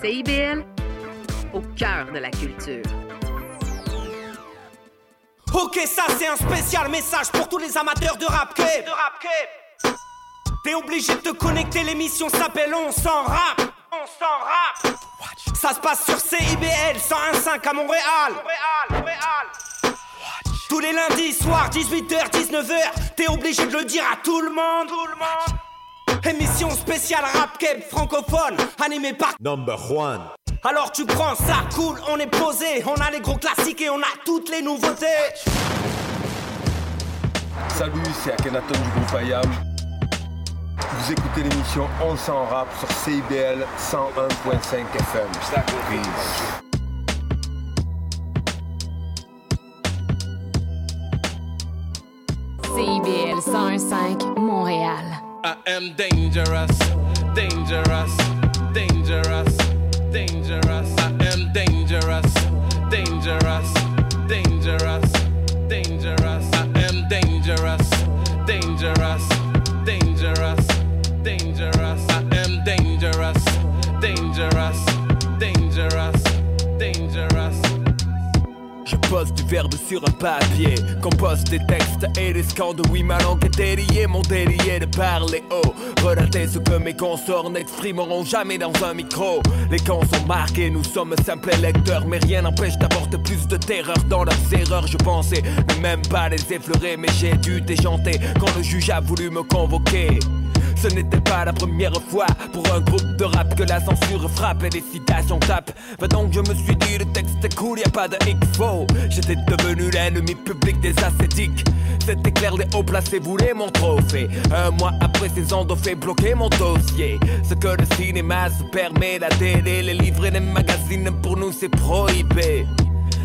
CIBL, au cœur de la culture. Ok, ça c'est un spécial message pour tous les amateurs de rap De rap T'es obligé de te connecter, l'émission s'appelle On s'en rap. On s'en rap. Ça se passe sur CIBL 101.5 à Montréal. Tous les lundis soirs, 18h, 19h, t'es obligé de le dire à tout le monde. Tout le monde. Émission spéciale rap keb francophone, animée par Number one. Alors tu prends ça cool, on est posé, on a les gros classiques et on a toutes les nouveautés. Salut, c'est Akhenaton du groupe IAM. Vous écoutez l'émission On s'en rap sur CIBL 101.5 FM. Peace. CIBL 101.5 Montréal. I am dangerous, dangerous, dangerous, dangerous. I am dangerous, dangerous, dangerous, dangerous. I am dangerous, dangerous, Je pose du verbe sur un papier, compose des textes et des scandes. Oui, ma langue est déliée, mon délié de parler haut. Relater ce que mes consorts n'exprimeront jamais dans un micro. Les camps sont marqués, nous sommes simples lecteurs, mais rien n'empêche d'apporter plus de terreur dans leurs erreurs. Je pensais ne même pas les effleurer, mais j'ai dû déchanter quand le juge a voulu me convoquer. Ce n'était pas la première fois pour un groupe de rap que la censure frappe et les citations tapent. Va donc, je me suis dit, le texte est cool, y a pas de hic-faux. J'étais devenu l'ennemi public des ascétiques. C'était clair, les hauts placés voulaient mon trophée. Un mois après, ces ont fait bloquer mon dossier. Ce que le cinéma se permet, la les livres et les magazines, pour nous c'est prohibé.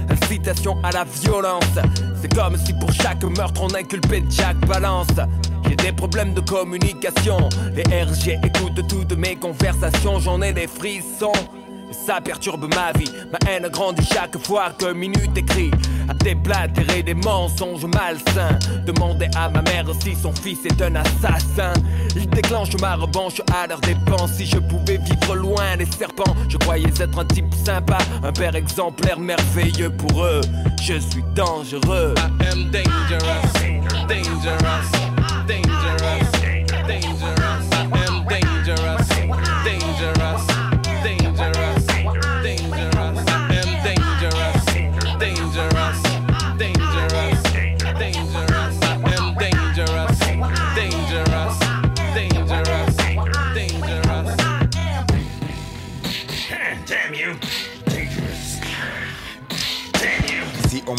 Incitation à la violence. C'est comme si pour chaque meurtre on inculpait Jack Balance. J'ai des problèmes de communication. Les RG écoutent toutes mes conversations, j'en ai des frissons. Et Ça perturbe ma vie, ma haine grandit chaque fois que minute écrit. À déblatérer des mensonges malsains. Demander à ma mère si son fils est un assassin. Il déclenche ma revanche à leur dépense. Si je pouvais vivre loin des serpents, je croyais être un type sympa, un père exemplaire merveilleux pour eux. Je suis dangereux. I am dangerous, dangerous, dangerous,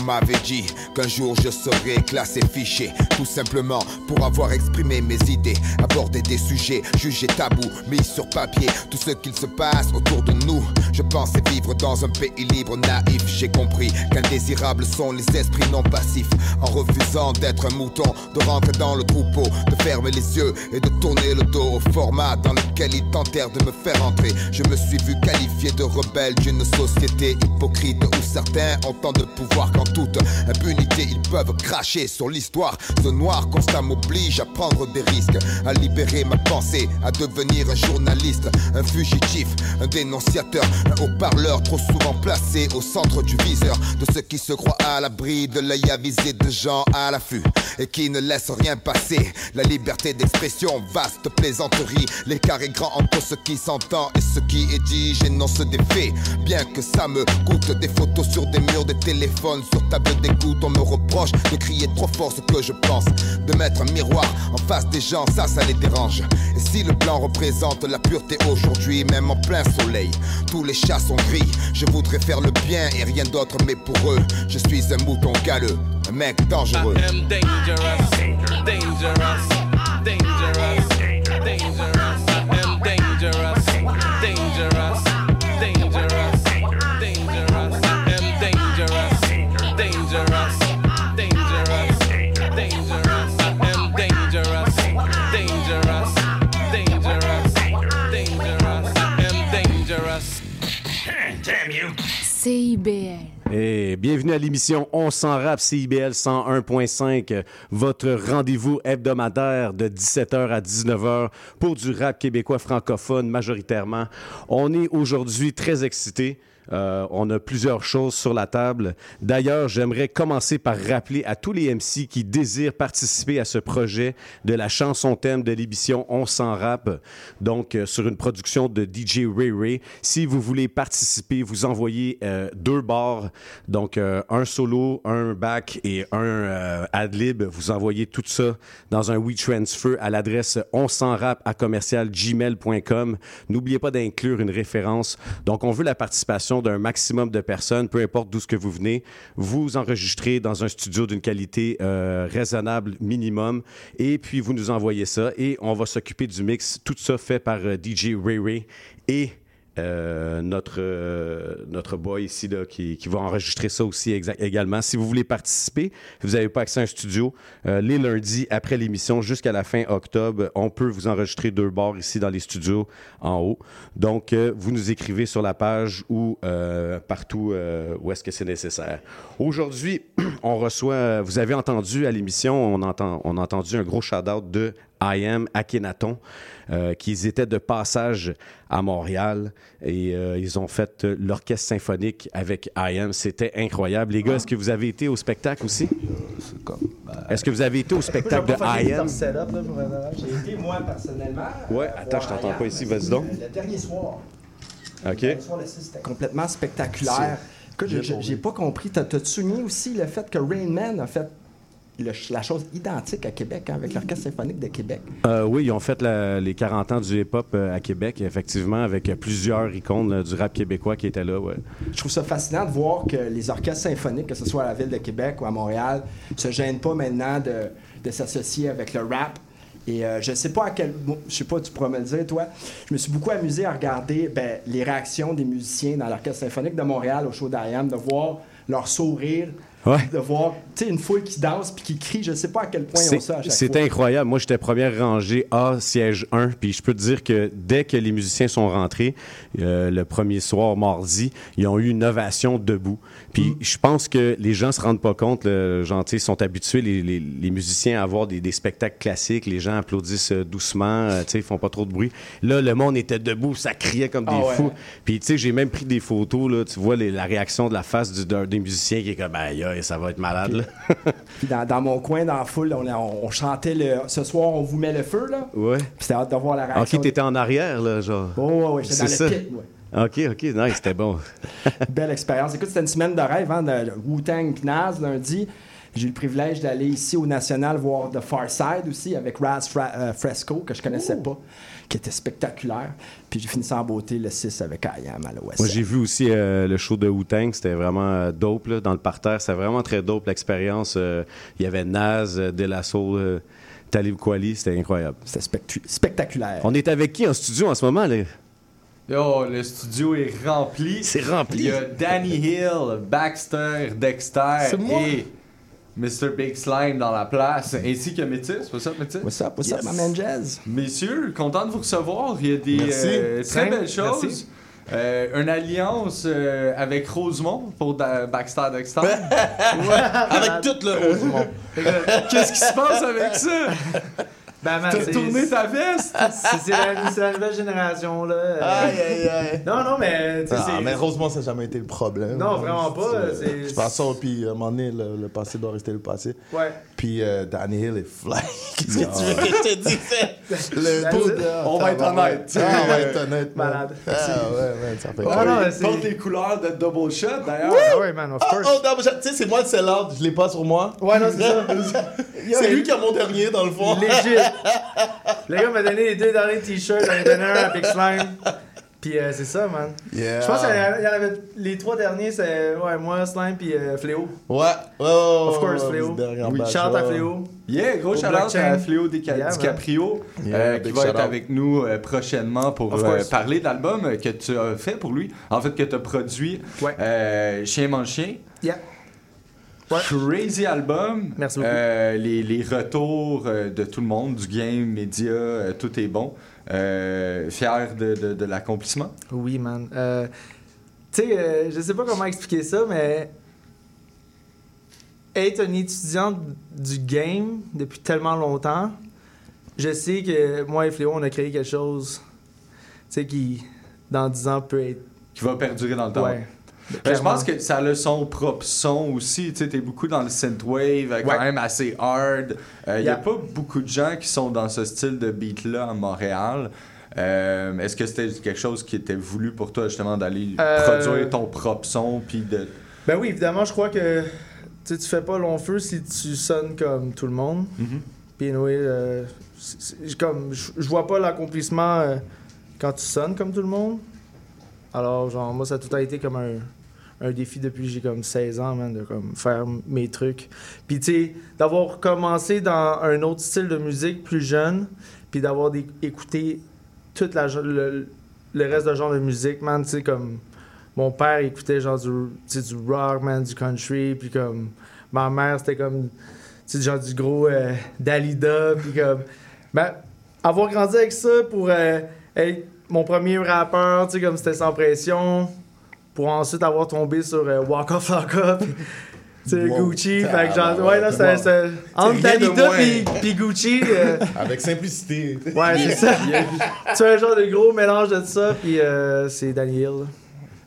m'avait dit qu'un jour je serais classé fiché, tout simplement pour avoir exprimé mes idées, aborder des sujets jugés tabous, mis sur papier, tout ce qu'il se passe autour de nous. Je pensais vivre dans un pays libre, naïf. J'ai compris qu'indésirables sont les esprits non passifs. En refusant d'être un mouton, de rentrer dans le troupeau, de fermer les yeux et de tourner le dos au format dans lequel ils tentèrent de me faire entrer. Je me suis vu qualifié de rebelle d'une société hypocrite où certains ont tant de pouvoir qu'en toute impunité ils peuvent cracher sur l'histoire. Ce noir constat m'oblige à prendre des risques, à libérer ma pensée, à devenir un journaliste, un fugitif, un dénonciateur, un haut-parleur trop souvent placé au centre du viseur de ceux qui se croient à l'abri de l'œil avisé de gens à l'affût et qui ne laissent rien passer. La liberté d'expression, vaste plaisanterie, l'écart est grand entre ce qui s'entend et ce qui est dit. J'énonce des faits, bien que ça me coûte des photos sur des murs, des téléphones, sur table d'écoute. On me reproche de crier trop fort ce que je pense, de mettre un miroir en face des gens, ça, ça les dérange. Et si le blanc représente la pureté aujourd'hui, même en plein soleil, tous les chats sont gris. Je voudrais faire le bien et rien d'autre, mais pour eux, je suis un mouton galeux, un mec dangereux. Dangerous, dangerous, bienvenue à l'émission On s'en rap CIBL 101.5, euh, votre rendez-vous hebdomadaire de 17h à 19h pour du rap québécois francophone majoritairement. On est aujourd'hui très excités. Euh, on a plusieurs choses sur la table. D'ailleurs, j'aimerais commencer par rappeler à tous les MC qui désirent participer à ce projet de la chanson thème de l'émission On s'en rap, donc euh, sur une production de DJ Ray Ray. Si vous voulez participer, vous envoyez euh, deux bars, donc un solo, un back et un ad-lib. Vous envoyez tout ça dans un WeTransfer à l'adresse on s'en à commercial gmail.com. N'oubliez pas d'inclure une référence. Donc, on veut la participation d'un maximum de personnes, peu importe d'où ce que vous venez. Vous enregistrez dans un studio d'une qualité euh, raisonnable minimum et puis vous nous envoyez ça et on va s'occuper du mix. Tout ça fait par euh, DJ Ray Ray et euh, notre, euh, notre boy ici qui, va enregistrer ça aussi également. Si vous voulez participer, vous n'avez pas accès à un studio, euh, les lundis après l'émission jusqu'à la fin octobre, on peut vous enregistrer deux bars ici dans les studios en haut. Donc, vous nous écrivez sur la page ou partout où est-ce que c'est nécessaire. Aujourd'hui, on reçoit, vous avez entendu à l'émission, on, entend, on a entendu un gros shout-out de I Am Akhenaton, euh, qui étaient de passage à Montréal et euh, ils ont fait euh, l'orchestre symphonique avec I Am. C'était incroyable. Les gars, est-ce que vous avez été au spectacle aussi? Est-ce que vous avez été au spectacle de I Am? J'ai été, moi, personnellement. Ouais, attends, je t'entends pas ici, vas-y donc. Le dernier soir. OK. Le dernier soir, c'était complètement spectaculaire. Écoute, j'ai- pas compris. T'as- T'as-tu souligné aussi le fait que Rain Man a fait le- la chose identique à Québec hein, avec l'Orchestre symphonique de Québec? Euh, oui, ils ont fait la- les 40 ans du hip-hop euh, à Québec, effectivement, avec euh, plusieurs icônes euh, du rap québécois qui étaient là. Ouais. Je trouve ça fascinant de voir que les orchestres symphoniques, que ce soit à la ville de Québec ou à Montréal, se gênent pas maintenant de, de s'associer avec le rap. Et je sais pas à quel. je sais pas, tu pourras me le dire, toi. Je me suis beaucoup amusé à regarder ben, les réactions des musiciens dans l'Orchestre symphonique de Montréal au show d'Ariane, de voir leur sourire, Ouais. de voir tu sais, une foule qui danse puis qui crie. Je sais pas à quel point ils ont ça à chaque c'est fois. incroyable. Moi, j'étais première rangée A, siège 1. Puis je peux te dire que dès que les musiciens sont rentrés, euh, le premier soir, mardi, ils ont eu une ovation debout. Puis Mm. je pense que les gens se rendent pas compte. Le, genre, tu sais, ils sont habitués, les, les- les musiciens, à avoir des, des spectacles classiques. Les gens applaudissent euh, doucement. euh, tu sais, ils font pas trop de bruit. Là, le monde était debout. Ça criait comme des Ah ouais. fous. Puis tu sais, j'ai même pris des photos. Là, tu vois les- la réaction de la face du- des musiciens qui est comme, aïe, ça va être malade. Là. Puis dans, dans mon coin, dans la foule, on, on- on chantait le, Ce soir, on vous met le feu, là. ouais. Puis c'était hâte de voir la Ok, réaction. t'étais en arrière, là, genre. Oh, ouais, ouais, j'étais dans C'est le ça. pit, ouais. OK, OK, nice, c'était bon. Belle expérience. Écoute, c'était une semaine de rêve, hein, de Wu-Tang Nas, lundi. J'ai eu le privilège d'aller ici au National voir The Far Side aussi avec Raz Fra- euh, Fresco, que je connaissais pas, qui était spectaculaire. Puis j'ai fini ça en beauté le 6 avec IAM à l'OS. Moi, j'ai vu aussi euh, le show de Wu-Tang, c'était vraiment euh, dope, là, dans le parterre. C'était vraiment très dope, l'expérience. Euh, Il y avait Naz, euh, De La Soul, euh, Talib Kweli, c'était incroyable. C'était spectaculaire. On est avec qui en studio en ce moment, là? Yo, le studio est rempli. C'est rempli. Il y a Danny Hill, Baxter, Dexter C'est moi. et Mr. Big Slime dans la place, ainsi que Métis. What's up, Métis? What's up, what's up, Yes. my man Jazz? Messieurs, content de vous recevoir. Il y a des Merci. euh, très Simple, belles choses. merci. Euh, une alliance euh, avec Rosemont pour Da- Baxter Dexter. Avec tout le Rosemont. Qu'est-ce qui se passe avec ça? Ben, man, T'as tourné ta veste? C'est la, nouvelle génération, là. Aïe, aïe, aïe. Non, non, mais. Ah, mais Rosemont, ça n'a jamais été le problème. Non, vraiment pas, c'est- Je pense ça, puis à un moment donné, le, le passé doit rester le passé. Ouais. Puis euh, Danny Hill est fly. Qu'est-ce que tu veux que je te dise? Le That's beau it. de- On va être honnête. Ah, on va être honnête. man. Malade. Ah, ouais, ouais, ça fait Ah, non, c'est- porte les couleurs de Double Shot, d'ailleurs. Ah ouais, man, of Oh, course. oh, non, mais je- tu sais, c'est moi le sell-out, je l'ai pas sur moi. Ouais, non, c'est ça. C'est lui qui a mon dernier, dans le fond. Legit. Le gars m'a donné les deux derniers t-shirts, j'en ai donné un à Big Slime. Puis euh, c'est ça, man. Yeah. Je pense qu'il y en avait- il y en avait. Les trois derniers, c'est ouais, moi, Slime, puis euh, Fléau. Ouais, ouais. Of course, Fléau. Oui, shout à. Fléau. Yeah, gros shout blockchain. à Fléau Dica- Yeah, man. DiCaprio, Yeah, euh, qui va être out. avec nous euh, prochainement pour euh, parler de l'album que tu as fait pour lui. En fait, que tu as produit Ouais. euh, Chien mange chien. Yeah. Ouais. Crazy album. Merci beaucoup. Euh, les, les retours euh, de tout le monde, du game, média, euh, tout est bon. Euh, fier de, de- de l'accomplissement. Oui, man. Tu sais, je sais pas comment expliquer ça, mais être un étudiant du game depuis tellement longtemps, je sais que moi et Fléau, on a créé quelque chose, qui, dans 10 ans, peut être... Qui va perdurer dans le temps. Ouais. Ben, je pense que ça a son propre son aussi. Tu t'es beaucoup dans le synthwave, euh, quand Ouais. même assez hard. Il n'y Yeah. a pas beaucoup de gens qui sont dans ce style de beat-là à Montréal. Euh, Est-ce que c'était quelque chose qui était voulu pour toi, justement, d'aller Euh, produire ton propre son, puis de... Ben oui, évidemment, je crois que tu fais pas long feu si tu sonnes comme tout le monde. Mhm. Puis anyway, euh, comme je vois pas l'accomplissement euh, quand tu sonnes comme tout le monde. Alors genre moi ça a tout été comme un, défi depuis j'ai comme 16 ans man, de comme faire mes trucs. Puis tu sais d'avoir commencé dans un autre style de musique plus jeune, puis d'avoir écouté toute la le, reste de genre de musique man, tu sais comme mon père écoutait genre du, du rock, man, du country, puis comme ma mère c'était comme tu genre du gros euh, Dalida, puis comme ben avoir grandi avec ça pour euh, mon premier rappeur, tu sais comme c'était sans pression, pour ensuite avoir tombé sur euh, Walk Off Lock Up. Tu sais, Wow. Gucci, fait que Ah, genre, ouais, ouais, là, c'était. Entre Dalida puis Gucci. euh, Avec simplicité. ouais, c'est ça. tu as un genre de gros mélange de ça, puis euh, c'est Daniel.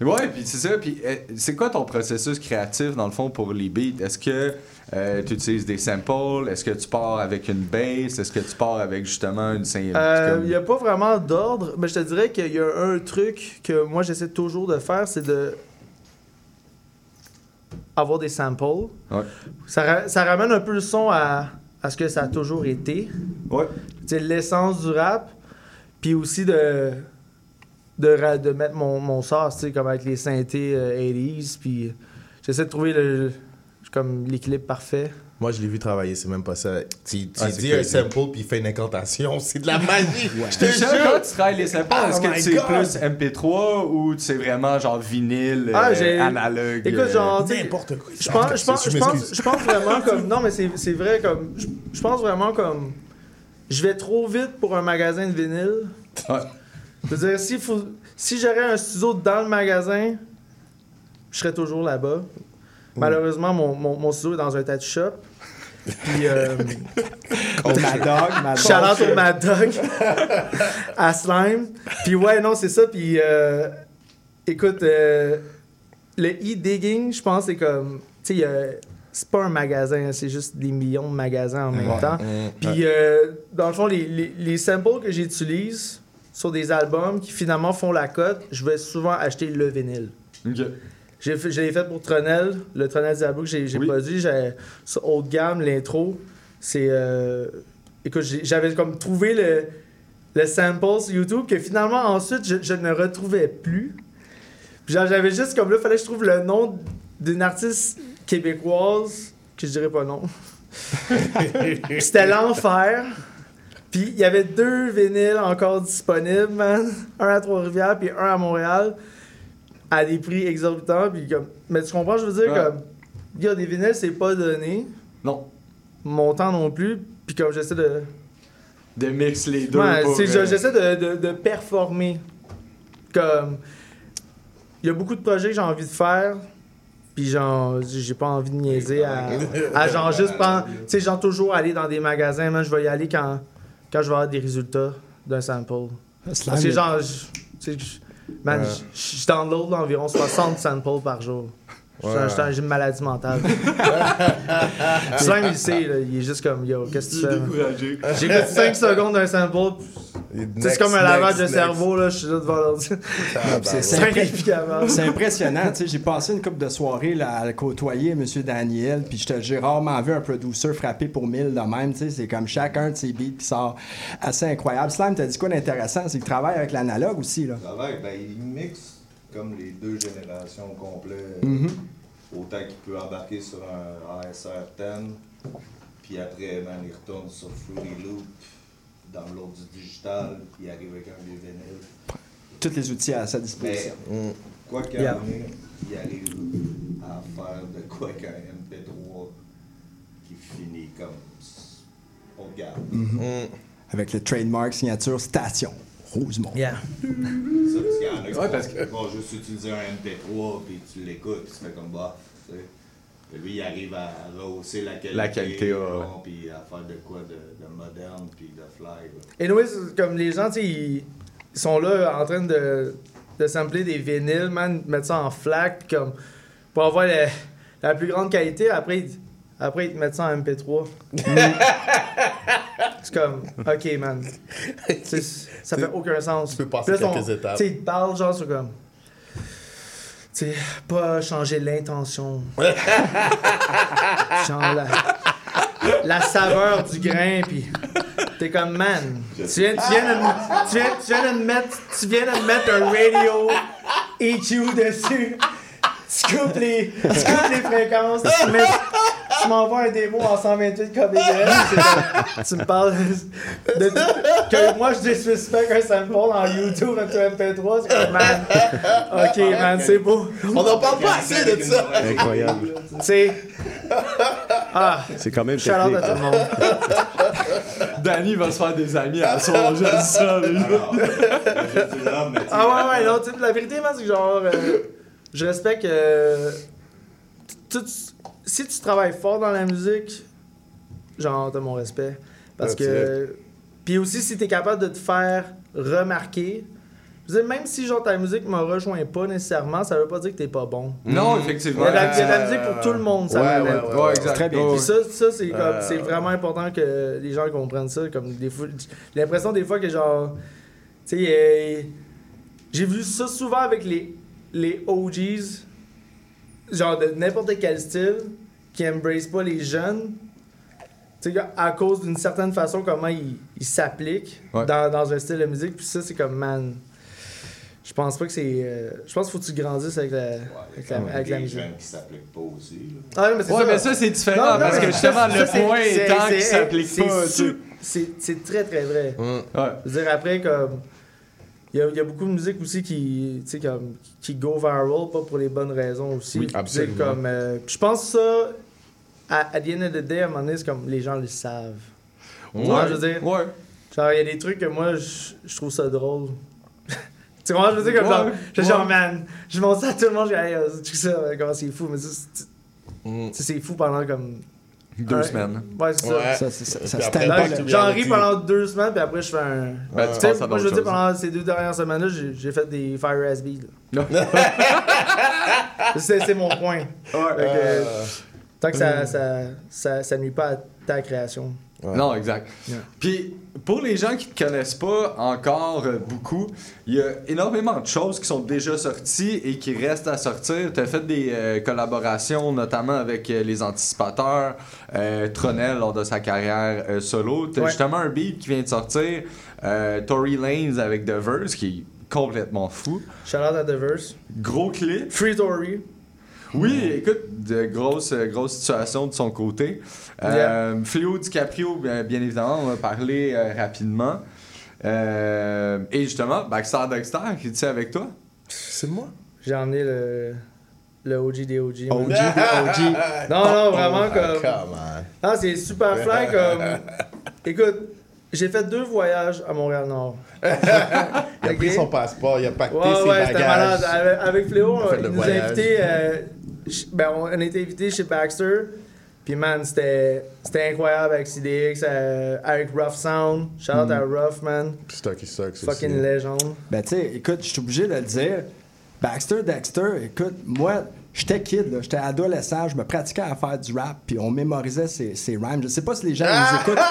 Ouais, puis c'est ça. Puis euh, c'est quoi ton processus créatif, dans le fond, pour les beats? Est-ce que euh, tu utilises des samples? Est-ce que tu pars avec une bass? Est-ce que tu pars avec, justement, une... Euh, comme- Il n'y a pas vraiment d'ordre, mais je te dirais qu'il y a un truc que moi j'essaie toujours de faire, c'est de avoir des samples. Ouais. Ça, ra- ça ramène un peu le son à, à ce que ça a toujours été. Ouais. L'essence du rap, puis aussi de, de, ra- de mettre mon, mon sauce, tu sais, comme avec les synthés euh, 80s, puis j'essaie de trouver le, comme l'équilibre parfait. Moi, je l'ai vu travailler, c'est même pas ça. Tu, tu Ah, c'est dis un sample puis il fait une incantation, c'est de la magie. Je te jure. quand tu travailles les samples, Oh est-ce que my c'est plus MP3 ou c'est vraiment genre vinyle, Ah, euh, analogue? Écoute, euh, genre, N'importe quoi. Je pense, je pense, Je pense, je pense vraiment comme. Non, mais c'est c'est vrai, comme. Je, je pense vraiment comme. Je vais trop vite pour un magasin de vinyle. Je veux dire, faut, si j'aurais un studio dans le magasin, je serais toujours là-bas. Malheureusement, mon, mon, mon studio est dans un tattoo shop. Puis. Euh, Mad Dog, Mad Dog. Au Mad Dog. à Slime. Puis ouais, non, c'est ça. Puis euh, écoute, euh, le e-digging, je pense, c'est comme. Tu sais, a- c'est pas un magasin, c'est juste des millions de magasins en même Ouais. temps. Mm. Puis euh, dans le fond, les, les, les samples que j'utilise sur des albums qui finalement font la cote, je vais souvent acheter le vinyle. J'ai fait, je l'ai fait pour Tronel, le Tronel Diablo que j'ai j'ai Oui. produit. J'ai, haut de gamme, l'intro, c'est. euh, écoute, j'avais comme trouvé le, le sample sur YouTube que finalement, ensuite, je, je ne retrouvais plus. Genre, j'avais juste comme là, fallait que je trouve le nom d'une artiste québécoise, que je dirais pas non. C'était l'enfer. Puis il y avait deux vinyles encore disponibles, man. Un à Trois-Rivières, puis un à Montréal à des prix exorbitants. Puis comme... Mais tu comprends, je veux dire, Ouais. comme. Il y a des vinyles, c'est pas donné. Non. Mon temps non plus. Puis comme j'essaie de. De mix les deux. Ouais, euh, j'essaie de, de, de performer. Comme. Il y a beaucoup de projets que j'ai envie de faire. Puis genre, j'ai pas envie de niaiser à, à genre juste prendre. Tu sais, genre toujours aller dans des magasins. Man, je vais y aller quand, quand je vais avoir des résultats d'un sample. Parce que genre, je- tu sais, je- man, Ouais. je je download environ 60 samples par jour. Je suis un- Ouais. J'ai une maladie mentale. Slime, il sait, là, il est juste comme, yo, qu'est-ce que tu fais? J'écoute 5 secondes d'un sample, c'est comme un lavage de next. cerveau, là, je suis là devant l'ordi. C'est impressionnant. tu sais, J'ai passé une couple de soirées là, à côtoyer M. Daniel, puis je te- j'ai rarement vu un producer frapper pour 1000 de même. tu sais, C'est comme chacun de ses beats qui sort assez incroyable. Slam, t'as dit quoi d'intéressant? C'est qu'il travaille avec l'analogue aussi. Là. ben, il mixe comme les deux générations complètes. Mhm. Autant qu'il peut embarquer sur un ASR 10, puis après, man, il retourne sur Fruity Loop, dans l'autre du digital, puis il arrive avec un vieux vinyle. Tous les outils à sa disposition. Mais, quoi qu'il Yeah. arrive, il arrive à faire de quoi qu'un MP3 qui finit comme. On regarde. Mhm. Avec le trademark signature station. Rosemont. Yeah. Ça, parce qu'il y en a qui Ouais, parce que- vont juste utiliser un MP3 puis tu l'écoutes puis tu fais comme bah. tu sais. Et lui, il arrive à rehausser la qualité, La qualité, ouais, puis à faire de quoi de moderne puis de fly. là. Et nous, comme les gens, ils, sont là en train de, de sampler des vinyles, man, mettre ça en flac, puis comme, pour avoir la, la plus grande qualité. Après, ils, après, ils te mettent ça en MP3. c'est comme, ok, man. Ça fait aucun sens. Tu peux passer Puis là, quelques ton- étapes. Tu sais, ils te parlent, genre, c'est comme. Tu sais, pas changer l'intention. Genre la, la saveur du grain, puis t'es comme, man, tu viens, tu viens de, me- tu viens, tu viens de me mettre, tu viens de me mettre un radio EQ dessus. Tu coupes les, tu coupes les fréquences, tu, mets- tu m'envoies un démo en 128 kbps. Tu me parles de, que moi je disrespecte un sample en YouTube avec un MP3. C'est comme, man, ok, man, c'est beau. On n'en parle pas assez de ça. Incroyable. Tu sais. Ah. C'est quand même out à technique. tout le monde. Danny va se faire des amis à son je dis ça. lui. Ah ouais, ouais, non, tu sais, la vérité, c'est que genre, euh, je respecte euh, tout- si tu travailles fort dans la musique, genre, t'as mon respect. Parce que. Puis aussi, si t'es capable de te faire remarquer, dire, même si genre ta musique me rejoint pas nécessairement, ça veut pas dire que t'es pas bon. Non, effectivement. Il y, a de la, musique pour tout le monde, ça Ouais, m'amène. ouais, ouais, ouais, exact. Très bien Ouais, Puis ça, ça c'est comme- Euh, c'est vraiment important que les gens comprennent ça. Comme des fois, l'impression des fois que genre, tu sais, euh, j'ai vu ça souvent avec les les OGs, genre de n'importe quel style, qui embrace pas les jeunes. Tu sais, à cause d'une certaine façon comment ils s'appliquent Ouais. dans, dans un style de musique. Puis ça, c'est comme man. Je pense pas que c'est. euh, je pense qu'il faut que tu grandisses avec la, Ouais, avec il y a la, avec la des musique. jeunes qui s'appliquent pas aussi. là. Ah, mais c'est Ouais, ça. mais ça, c'est différent Non, non, parce que mais justement, ça, le point c'est- étant c'est- qu'il s'applique c'est pas. C'est c'est très très vrai. Ouais. Je veux dire, après, comme. Il y, a, il y a beaucoup de musique aussi qui, tu sais, comme, qui go viral, pas pour les bonnes raisons aussi. Oui, Tu sais, absolument. Comme, euh, je pense que ça, à, à the end of the day, à un moment donné, c'est comme les gens le savent. Tu vois, je veux dire, Ouais. genre, il y a des trucs que moi, je trouve ça drôle. Tu vois, je veux dire, comme genre, je suis genre, man, je montre ça à tout le monde, je dis, hey, euh, tu sais ça, euh, comment c'est fou, mais ça, c'est- tu sais, c'est fou pendant comme. Deux un- semaine. Ouais, c'est ça. Ouais. Ça, se J'en ris pendant deux semaines, puis après, je fais un. Ben, tu Tu sais, moi, je veux dire, pendant ces deux dernières semaines-là, j'ai j'ai fait des Fire SB. c'est c'est mon point. Euh, tant que ça, ça, ça, ça nuit pas à ta création. Non, exact. Yeah. Puis, pour les gens qui te connaissent pas encore euh, beaucoup, il y a énormément de choses qui sont déjà sorties et qui restent à sortir. Tu as fait des euh, collaborations, notamment avec euh, les Anticipateurs, Tronel lors de sa carrière solo. Tu as Ouais. justement un beat qui vient de sortir, Tory Lanez avec The Verse, qui est complètement fou. Shout out à The Verse. Gros clip. Free Tory. Oui, écoute, de grosses, euh, grosses situations de son côté. Euh, Fléau DiCaprio, bien, bien évidemment, on va parler euh, rapidement. Euh, et justement, Baxter Dexter, qui est avec toi? C'est moi. J'ai emmené le, le OG des OG. OG, OG. Non, non, vraiment Oh, comme. come on. Ah, c'est super fly comme. Écoute, j'ai fait deux voyages à Montréal-Nord. Il a pris son passeport, il a pacté Ouais, ses ouais, c'était malade. bagages. Avec, avec Fléau, Il a nous a voyage. invités. euh, ben, on a été invités chez Baxter. Puis, man, c'était c'était incroyable avec CDX, euh, avec Rough Sound. Shout out à Rough, man. Stucky Sucks Fucking aussi. légende. Ben, tu sais, écoute, je suis obligé de le dire. Baxter, Dexter, écoute, moi, j'étais kid, là, j'étais adolescent, je me pratiquais à faire du rap, puis on mémorisait ses, ses rhymes. Je sais pas si les gens qui nous écoutent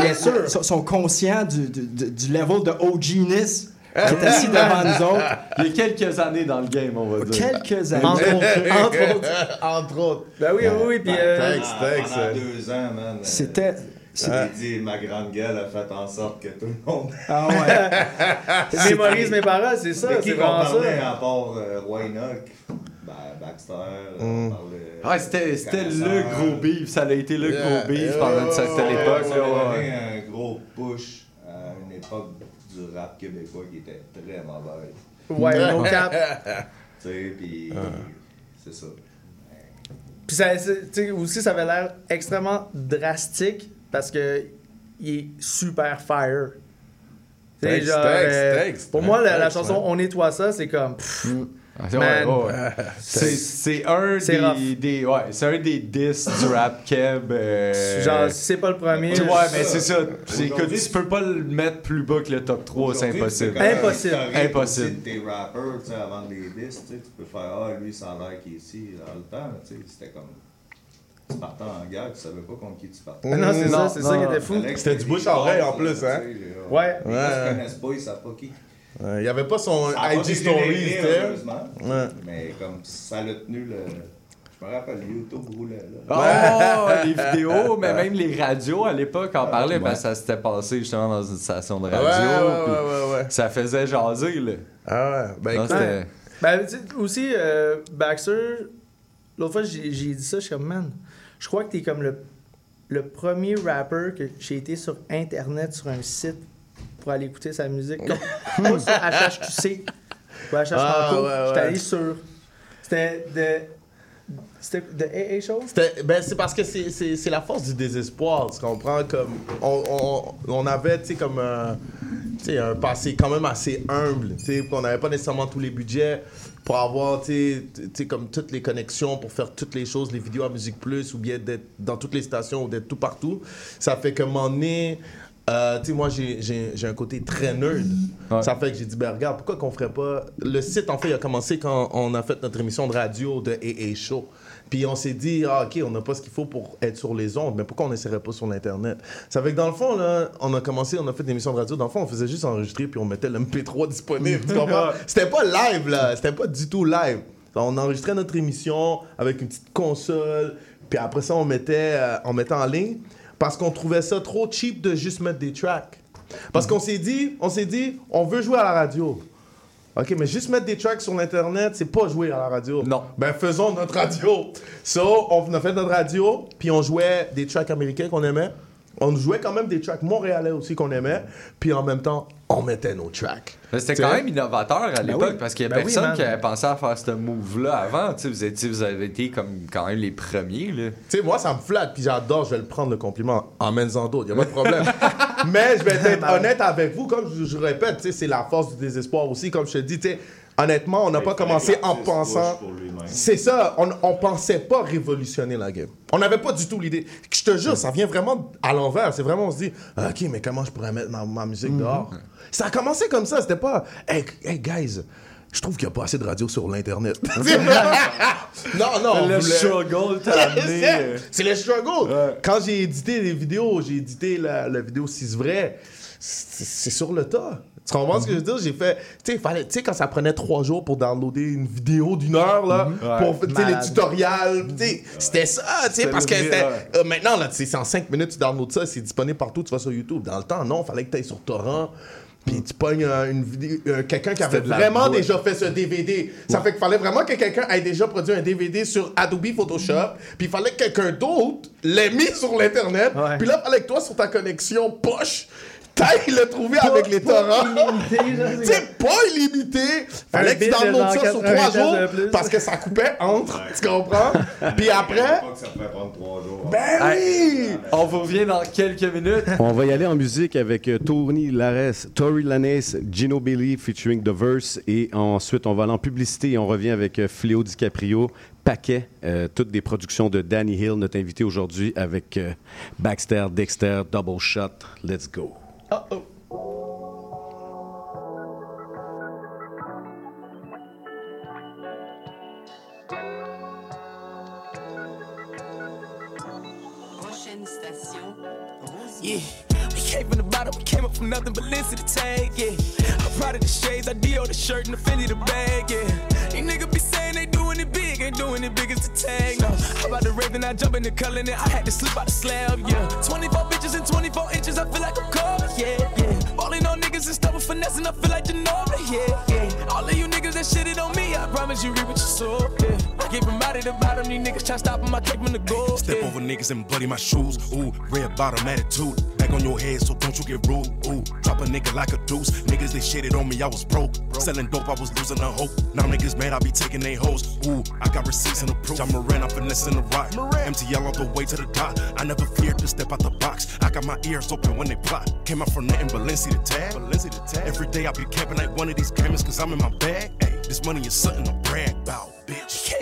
Bien sûr. sont, sont conscients du, du, du- level de OG-ness est assis devant nous autres. Il y a quelques années dans le game, on va dire. Quelques années. Entre autres. Entre autres. Entre autres. Ben oui, oui, oui. Puis, euh, Thanks, Ah, thanks. Pendant euh. deux ans, man. euh, C'était. J'ai dit, ma grande gueule a fait en sorte que tout le monde. Ah ouais. mémorise mes paroles, c'est ça. C'est vraiment parlait ça. à part euh, Roy? Ben, Baxter. Mm. on parlait. Ouais, c'était c'était le gros beef. Ça a été le Yeah, gros beef yeah, pendant ouais, cette époque. Ça là, a donné un gros push à une époque du rap québécois qui était très mauvaise. Ouais, no cap. Tu sais, puis Ah. c'est ça. Puis ça, c'est- tu sais, aussi, ça avait l'air extrêmement drastique parce que il est super fire. C'est Texte, genre, euh. Pour moi, la, chanson. On nettoie ça, c'est comme. pff, Ah, ouais, ouais, ouais. C'est un des, des- ouais, c'est un des 10 du rap keb. euh, Genre, si c'est pas le premier. Ouais, mais c'est ça. C'est que tu peux pas le mettre plus bas que le top 3, c'est impossible. Impossible. Impossible. T'es rappeurs, tu sais, avant des disques, tu sais, tu peux faire Ah, lui, ça a l'air qu'il est ici. Dans le temps, tu sais, c'était comme. Tu partais en guerre, tu savais pas contre qui tu partais. Ah non, c'est ça, c'est ça qui était fou. C'était du bouche à oreille en plus, hein? Ouais. Les Ouais. connaissent pas, ils savent pas qui. Ouais, Il y avait pas son Ça IG Stories, réglé, tu sais. heureusement. Ouais. Mais comme ça l'a tenu le. Je me rappelle, YouTube roulait là. Oh, les vidéos, mais même les radios à l'époque en parlaient, ouais. parce que ça s'était passé justement dans une station de radio. ouais, puis ouais, ouais, ouais. Ça faisait jaser, là. Ah ouais, ben Non, Ben, aussi, euh, Baxter, l'autre fois, j'ai j'ai dit ça, je suis comme, man, je crois que t'es comme le, le premier rapper que j'ai été sur Internet, sur un site, pour aller écouter sa musique. Pas sur HHQC ou HH Ah, Franco. ouais, ouais. J'étais allé sur. C'était de. C'était de AA Show? C'était- Ben, c'est parce que c'est- c'est c'est la force du désespoir, tu comprends? Comme, on, on, on avait, tu sais, comme un, tu sais, un passé quand même assez humble, tu sais, qu'on n'avait pas nécessairement tous les budgets pour avoir, tu sais, tu sais, comme toutes les connexions pour faire toutes les choses, les vidéos à Musique Plus, ou bien d'être dans toutes les stations, ou d'être tout partout. Ça fait que, un moment donné, euh, tu sais, moi, j'ai- un côté très nerd. Ça fait que j'ai dit, ben regarde, pourquoi qu'on ferait pas... Le site, en fait, il a commencé quand on a fait notre émission de radio de AA Show. Puis on s'est dit, ah, OK, on n'a pas ce qu'il faut pour être sur les ondes, mais pourquoi on n'essaierait pas sur l'Internet? Ça fait que dans le fond, là, on a commencé, on a fait des émissions de radio. Dans le fond, on faisait juste enregistrer, puis on mettait l'MP3 disponible. tu comprends? C'était pas live, là. C'était pas du tout live. On enregistrait notre émission avec une petite console, puis après ça, on mettait, euh, on mettait en ligne parce qu'on trouvait ça trop cheap de juste mettre des tracks. Parce qu'on s'est dit, on s'est dit, on veut jouer à la radio. OK, mais juste mettre des tracks sur l'Internet, c'est pas jouer à la radio. Non. Ben, faisons notre radio. So, on a fait notre radio, puis on jouait des tracks américains qu'on aimait. On jouait quand même des tracks montréalais aussi qu'on aimait. Puis en même temps, on mettait nos tracks. C'était quand même innovateur à Ben l'époque oui. parce qu'il y a Ben personne qui avait pensé à faire ce move-là avant. Vous, étiez, vous avez été comme quand même les premiers. Là. Moi, ça me flatte, puis j'adore, je vais le prendre le compliment en en d'autres, il a pas de problème. Mais je vais être honnête avec vous, comme je, je répète, c'est la force du désespoir aussi, comme je te dis, honnêtement, on n'a pas commencé en pensant... C'est ça, on, on pensait pas révolutionner la game. On n'avait pas du tout l'idée. Je te jure, ça vient vraiment à l'envers. C'est vraiment, on se dit, OK, mais comment je pourrais mettre ma, ma musique dehors? Ça a commencé comme ça, c'était pas, hey, hey, guys, je trouve qu'il n'y a pas assez de radio sur l'Internet. non, non. on Le voulait- struggle t'a amené, C'est- euh. C'est le struggle. Quand j'ai édité les vidéos, j'ai édité la, la vidéo 6 vrai, c'est sur le tas. Tu comprends ce que je veux dire? J'ai fait. Tu sais, fallait- tu sais, quand ça prenait trois jours pour downloader une vidéo d'une heure, là, Ouais. pour tu sais, les tutoriels, tu sais, c'était ça, tu sais, parce que euh, maintenant, là, tu sais, c'est en 5 minutes, tu downloads ça, c'est disponible partout, tu vas sur YouTube. Dans le temps, non, fallait que tu ailles sur Torrent. Puis tu pognes euh, une vidéo, euh, quelqu'un qui avait vraiment déjà fait ce DVD. Ça fait qu'il fallait vraiment que quelqu'un ait déjà produit un DVD sur Adobe Photoshop. Puis il fallait que quelqu'un d'autre l'ait mis sur l'Internet. Puis là, il fallait que toi, sur ta connexion poche, t'ailles le trouver avec les torrents. Tu sais, pas illimité. Fallait que tu downloades ça sur 80 trois jours parce que ça coupait entre. Tu comprends? Puis après. Pas que ça pouvait prendre trois jours. Ben oui! On vous revient dans quelques minutes. On va y aller en musique avec euh, Tony Lares, Tori Lanez, Gino Billy featuring The Verse et ensuite on va aller en publicité et on revient avec euh, Fléau DiCaprio, Paquet, euh, toutes des productions de Danny Hill, notre invité aujourd'hui avec euh, Baxter, Dexter, Double Shot. Let's go. Prochaine station. Yeah, we came from the bottom, we came up from nothing but listen to tag, yeah. I'm proud of the shades, I deal the shirt and the Fendi the bag, yeah. These niggas be saying they doing it big, ain't doing it big as the tag, no. How about the raven, I jump in the color, and I had to slip out the slab, yeah. 24 bitches and 24 inches, I feel like I'm cold, yeah, yeah. Balling on niggas and stuff with finesse, and I feel like Ginobili, yeah, yeah. All of you niggas that shitted on me, I promise you reap what you sow, yeah. I keep from out of the bottom, these niggas try stopping my cake from the gold, Step yeah. over niggas and buddy my shoes. Ooh, red bottom attitude. Back on your head, so don't you get rude. Ooh, drop a nigga like a deuce. Niggas, they shitted on me, I was broke. Selling dope, I was losing the hope. Now niggas mad, I be taking they hoes. Ooh, I got receipts and the proof. I'm Moran, I'm finessing the rock. MTL all the way to the top. I never feared to step out the box. I got my ears open when they plot. Came out from nothing Lindsay the tag. Lindsay the tag. Every day I be camping like one of these cameras, cause I'm in my bag. Ay, this money is something to brag about.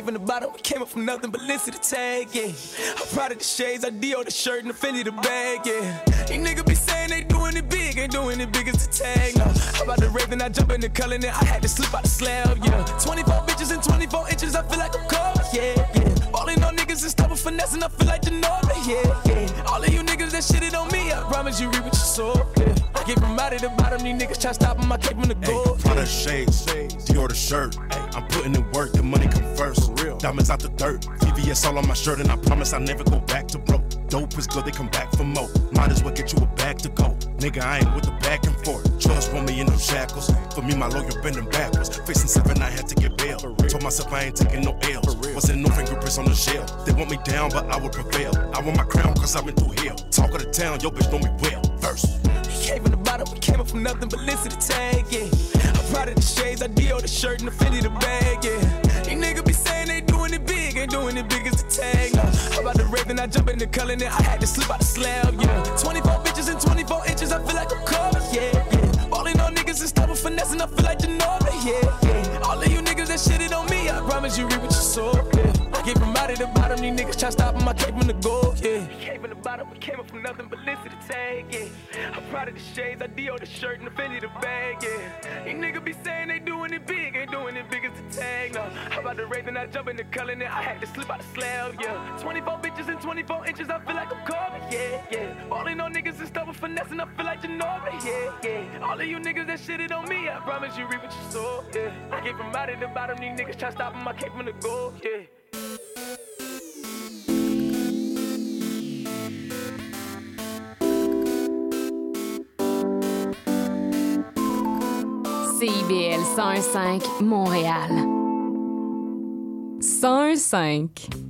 Came from the bottom, we came up from nothing but listen to tag, yeah. I'm proud of the shades, I deal the shirt and the Fendi the bag, yeah. These niggas be saying they doing it big, ain't doing it big as the tag, no. How about the rave, I jump in the color, then I had to slip out the slab, yeah. 24 bitches and 24 inches, I feel like I'm cold, yeah, yeah. Balling on niggas and stuff with finessing, I feel like Ginobili, yeah, yeah. All of you niggas that shitted on me, I promise you reap what you sow, yeah. I came from out of the bottom, these niggas try stopping, I came from the gold. goal. Prada shades, Dior the shirt. I'm putting in work, the money come first. For real. Diamonds out the dirt, VVS all on my shirt, and I promise I never go back to broke. Dope is good, they come back for more. Might as well get you a bag to go. Nigga, I ain't with the back and forth. Trust want me in no shackles. For me, my lawyer bending backwards. Facing seven, I had to get bail. Told myself I ain't taking no L's. Wasn't no fingerprints on the shell. They want me down, but I would prevail. I want my crown, cause I've been through hell. Talk of the town, yo bitch know me well. First. Came from the bottom, we came up from nothing but listen to tag, yeah. I'm proud of the shades, I Dior the shirt and the Fendi the bag, yeah. These niggas be saying they doing it big, ain't doing it big as the tag, no. How about the rave, I jump in the color, then I had to slip out the slab, yeah. 24 bitches and 24 inches, I feel like I'm cold, yeah, yeah. Balling on niggas and stuff with finessing, I feel like Ginobili, yeah, yeah. All of you niggas that shitted on me, I promise you reap what you sow, yeah. I came from out of the bottom, these niggas try stopping my came from the gold. yeah. Came from the bottom, we came up from nothing but listen to tag, yeah. I'm proud of the shades, I Dior the shirt and the Fendi the bag, yeah. These niggas be saying they doing it big, ain't doing it big as the tag, no. How about the then I jump in the color, then I had to slip out the slab, yeah. 24 bitches and 24 inches, I feel like I'm covered, yeah, yeah. Balling on niggas and stuff with finessing, I feel like Ginobili, yeah, yeah. All of you niggas that shitted on me, I promise you reap what you sow, yeah. I came from out of the bottom, these niggas try stopping my came from the goal, yeah. CIBL 101.5 Montréal. 101.5.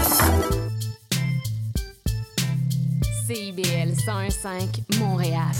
CIBL 101.5 Montréal.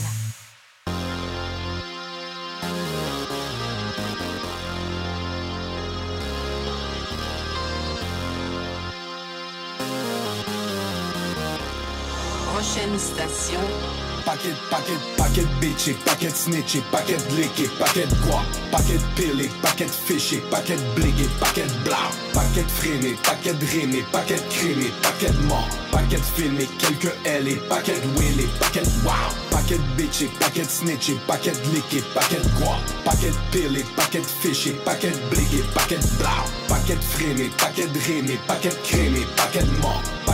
Prochaine station. Paquet, paquet, paquet bitché, paquet snitché, paquet liqué, paquet quoi, paquet pilé, paquet fiché, paquet bligué, paquet blanc, paquet freiné, paquet drainé, paquet crémé, paquet mort, paquet filmé, quelques L et paquet willé, paquet wow, paquet bitché, paquet snitché, paquet liqué, paquet quoi, paquet pilé, paquet fiché, paquet bligué, paquet blanc, paquet freiné, paquet drainé, paquet crémé, paquet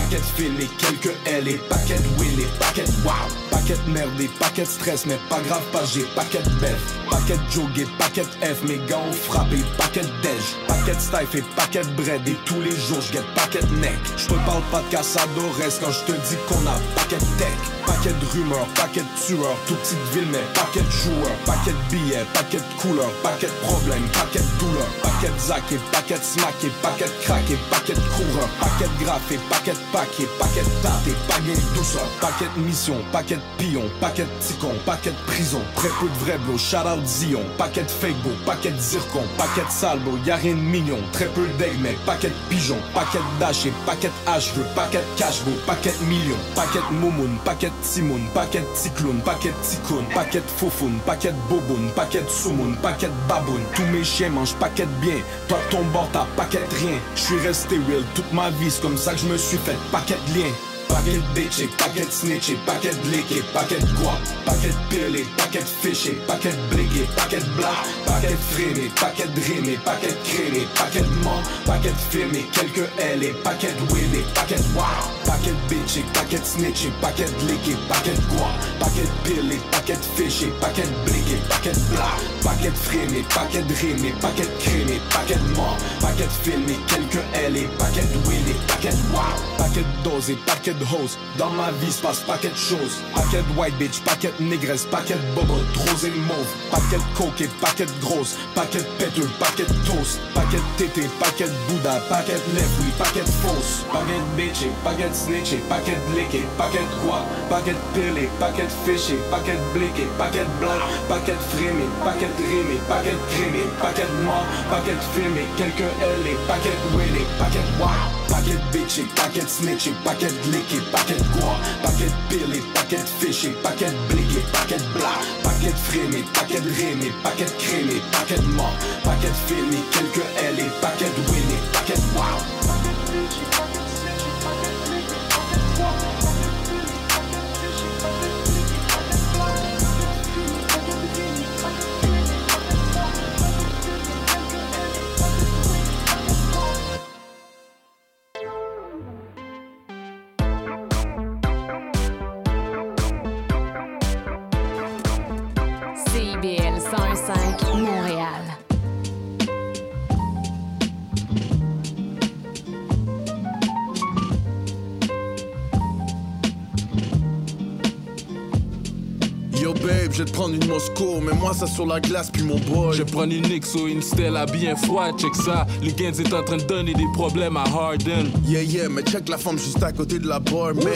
mort, paquet filmé, quelques L et paquet willé, paquet wow, paquet merdé, paquet stress, mais pas grave, pas j'ai paquet bef, paquet jogué, paquet F, mes gants ont frappé, paquet dej, paquet stife et paquet bread, et tous les jours je get paquet neck. Je te parle pas de Casadores quand je te dis qu'on a paquet tech, paquet de rumeurs, paquet de tueurs, tout petite ville, mais paquet de joueurs, paquet de billets, paquet de couleurs, paquet de problèmes, paquet de douleurs, paquet paquet zacké, paquet smacké, paquet craqué, paquet coureur, paquet graffé, paquet paquet, paquet tâté, paquet douceur, paquet mission, paquet pion, paquet ticon, paquet prison, très peu de vrai bro, shout out Zion, paquet fake beau, paquet zircon, paquet salbo, y'a rien de mignon, très peu d'aigle mais paquet pigeon, paquet daché, paquet hacheveux, paquet cash beau, paquet million, paquet moumoun, paquet timoun, paquet cyclone, paquet ticoun, paquet foufoun, paquet boboun, paquet soumoun, paquet baboun, tous mes chiens mangent paquet bien, toi ton bord t'as paquet rien, je suis resté real toute ma vie, c'est comme ça que je me suis fait paquet de liens. Paquet bitché, paquet snitché, paquet liqué, paquet guap, paquet pilé, paquet fiché, paquet bliqué, paquet blanc, paquet freiné, paquet rimé, paquet créné, paquet mort, paquet filmé, quelques L et paquet winné, paquet wow, paquet bitché, paquet snitché, paquet liqué, paquet guap, paquet pilé, paquet fiché, paquet bliqué, paquet blanc, paquet freiné, paquet rimé, paquet créné, paquet mort, paquet filmé, quelques L et paquet winné, paquet wow, paquet dosé, paquet de Dans ma vie se passe paquet de choses. Paquet de white bitch, paquet de négresse, paquet de bobo, rose et mauve. Paquet de coke et paquet de grosse. Paquet de péteux, paquet de toast. Paquet de tété, paquet de bouddha, paquet de lèvres, oui, paquet de fausse. Paquet de bitch et paquet de snitch et paquet de paquet de quoi? Paquet de pilé, paquet de fiché, paquet de bliqué, paquet de blanc, paquet de frémé, paquet de rimé, paquet de crémé, paquet de mort, paquet de filmé, quelques L et paquet de winné, paquet de wow. Paquet de bitch et paquet de snitch et paquet de paquet de quoi? Paquet de pilé, paquet de fiché, paquet de bliqué, paquet de blanc, paquet de paquet de paquet crémé, paquet mort, paquet de quelques L et paquet de Vais te prendre une Moscow, mais moi ça sur la glace puis mon boy. Je prends une Nixo, une Stella bien froide, check ça. Les Gaines est en train de donner des problèmes à Harden. Yeah yeah, mais check la femme juste à côté de la bar, man.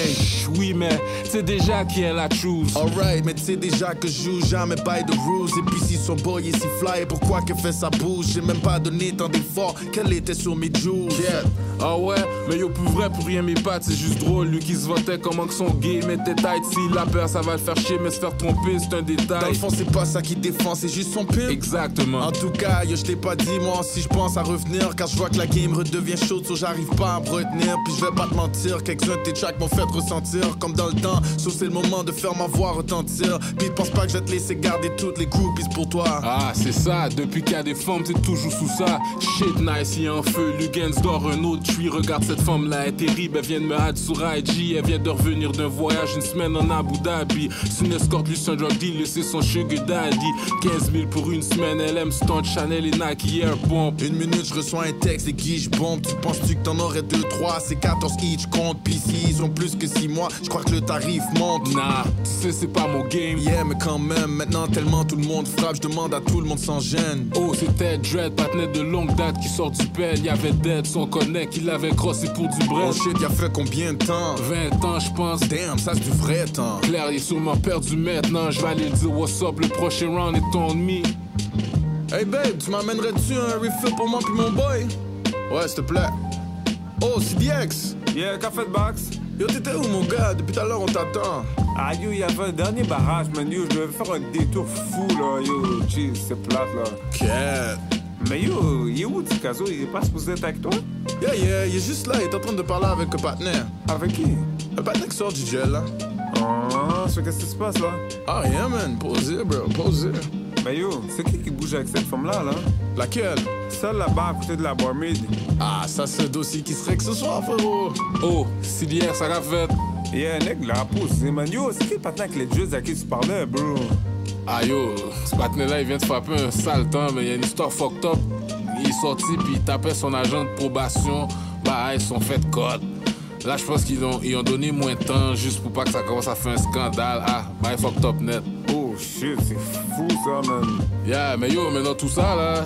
Oui, mais c'est déjà qui est la choose. Alright, mais tu sais déjà que je joue jamais by the rules. Et puis si son boy est si fly, pourquoi que fait sa bouche? J'ai même pas donné tant d'efforts qu'elle était sur mes jewels. Yeah. Ah ouais, mais yo, pour vrai, pour rien mes pattes, c'est juste drôle. Lui qui se votait comment que son game était tight. S'il a peur, ça va le faire chier, mais se faire tromper, c'est un détail. Dans le fond, c'est pas ça qui défend, c'est juste son pimp. Exactement. En tout cas, yo, je t'ai pas dit, moi si je pense à revenir. Car je vois que la game redevient chaude, so j'arrive pas à me retenir. Puis je vais pas te mentir, quelques-uns de tes tracks m'ont fait ressentir comme dans le temps. Sauf c'est le moment de faire ma voix retentir. Puis pense pas que je vais te laisser garder toutes les groupies pour toi. Ah, c'est ça, depuis qu'il y a des femmes, c'est toujours sous ça. Shit nice, y a un feu, Lugens dort un autre tree. Regarde cette femme là, elle est terrible, elle vient de me hâte sur IG. Elle vient de revenir d'un voyage une semaine en Abu Dhabi. C'est une escorte, lui, c'est un drug deal, c'est son sugar daddy. 15 000 pour une semaine, elle aime Stunt, Chanel et Nike Air Bomb. Une minute, je reçois un texte et qui je bombe. Tu penses-tu que t'en aurais 2, 3, c'est 14 each compte. Pis si ils ont plus que 6 mois, je crois que le tarif monte. Nah, tu sais, c'est pas mon game. Yeah, mais quand même, maintenant tellement tout le monde frappe, je demande à tout le monde sans gêne. Oh, c'était Dread, patinet de longue date qui sort du pelle. Y'avait Dead, son connect, il l'avait crossé pour du bread. Oh shit, y'a fait combien de temps? 20 ans, je pense. Damn, ça c'est du vrai temps. Claire, il est sûrement perdu maintenant. Je vais aller dire what's up, le prochain round est on me. Hey babe, tu m'amènerais-tu un refill pour moi puis mon boy? Ouais, s'il te plaît. Oh, CDX Yeah, café de box. Yo, t'étais où mon gars? Depuis tout à l'heure on t'attend. Ah yo, il y avait un dernier barrage, man. Yo, je devais faire un détour fou, là. Yo, jeez, c'est plate, là. Quête. Mais yo, il est où, Tikazo? Il est pas supposé être avec toi? Yeah, yeah, il est juste là, il est en train de parler avec un partenaire. Avec qui? Un partenaire qui sort du gel, là. So qu'est-ce qui se passe, là? Ah, yeah, man, posez, bro, posez. Mais yo, c'est qui qui bouge avec cette femme-là, là? Laquelle? Celle là-bas à côté de la barmaid. Ah, ça, c'est un dossier qui serait que ce soir, frérot. Oh, c'est d'hier, ça l'a fait. Yeah, nègre, la pousse. man. Yo, c'est qui le patin avec les jeux à qui tu parlais, bro? Ah yo, ce patinet-là, il vient de frapper un sale temps, mais il y a une histoire fucked up. Il est sorti, puis il tapait son agent de probation. Bah, ils sont fait code. Là, je pense qu'ils ont, ils ont donné moins de temps juste pour pas que ça commence à faire un scandale. Ah, il fucked up net. Oh shit, c'est fou ça, man. Yeah, mais yo, maintenant tout ça, là,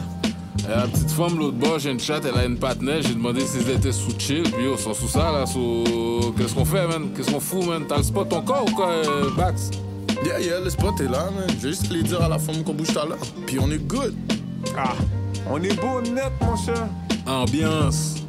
La petite femme, l'autre bord, j'ai une chatte, elle a une patinette, j'ai demandé s'ils étaient sous chill, puis yo, ils sont sous ça, là, sous... Qu'est-ce qu'on fait, man? Qu'est-ce qu'on fout, man? T'as le spot ton corps ou quoi, euh, Bax? Yeah, yeah, le spot est là, man. Je vais juste les dire à la femme qu'on bouge tout à l'heure. Puis on est good. Ah, on est beau net, mon cher. Ambiance.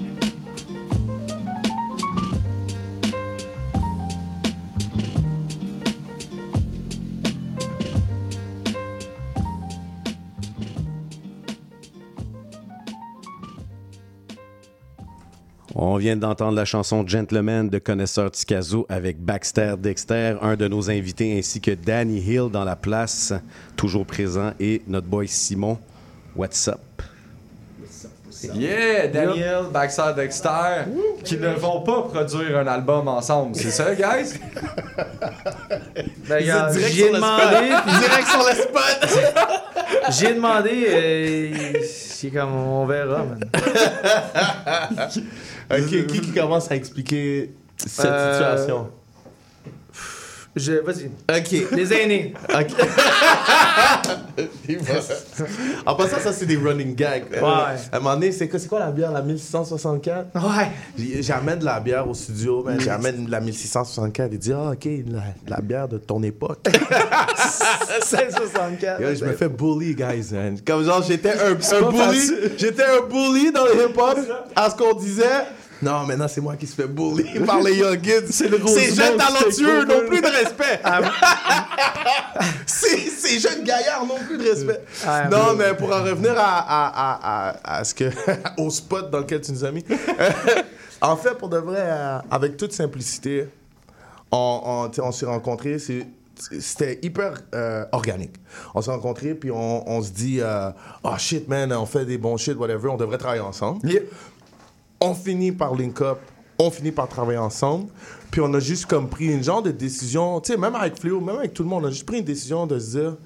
On vient d'entendre la chanson Gentleman de Connaisseur Ticazo avec Baxter Dexter, un de nos invités, ainsi que Danny Hill dans la place, toujours présent, et notre boy Simon. What's up? Yeah, Daniel, Baxter Dexter, qui ne vont pas produire un album ensemble. C'est ça, guys? Ben, regarde, direct j'ai demandé. Direct sur le spot. j'ai demandé. euh, c'est comme on verra, man. ok, qui, qui commence à expliquer cette Euh, situation? Je, vas-y. Ok. Les aînés. Ok. En passant, ça, c'est des running gags. Ouais. À un moment donné, c'est quoi, c'est quoi la bière, la 1664? Ouais. J'amène de la bière au studio, man. J'amène la 1664. Il dit, ah, ok, la, la bière de ton époque. 1664. Yo, je me fais bully, guys, man. Comme genre, j'étais un, un bully. J'étais un bully dans le hip-hop à ce qu'on disait. Non, maintenant, c'est moi qui se fais bully par les youngins. C'est le Ces jeunes talentueux n'ont plus de respect. ces, ces jeunes gaillards n'ont plus de respect. Ah, non, mais- pour en revenir à, à, à, à, à ce que, au spot dans lequel tu nous as mis. en fait, pour de vrai, euh, avec toute simplicité, on, s'est rencontrés, c'est- c'était hyper euh, organique. On s'est rencontrés, puis on, on se dit, euh, oh shit, man, on fait des bons shit, whatever, on devrait travailler ensemble. On finit par link up, on finit par travailler ensemble, puis on a juste comme pris une genre de décision, tu sais, même avec Fléau, même avec tout le monde, on a juste pris une décision de se dire,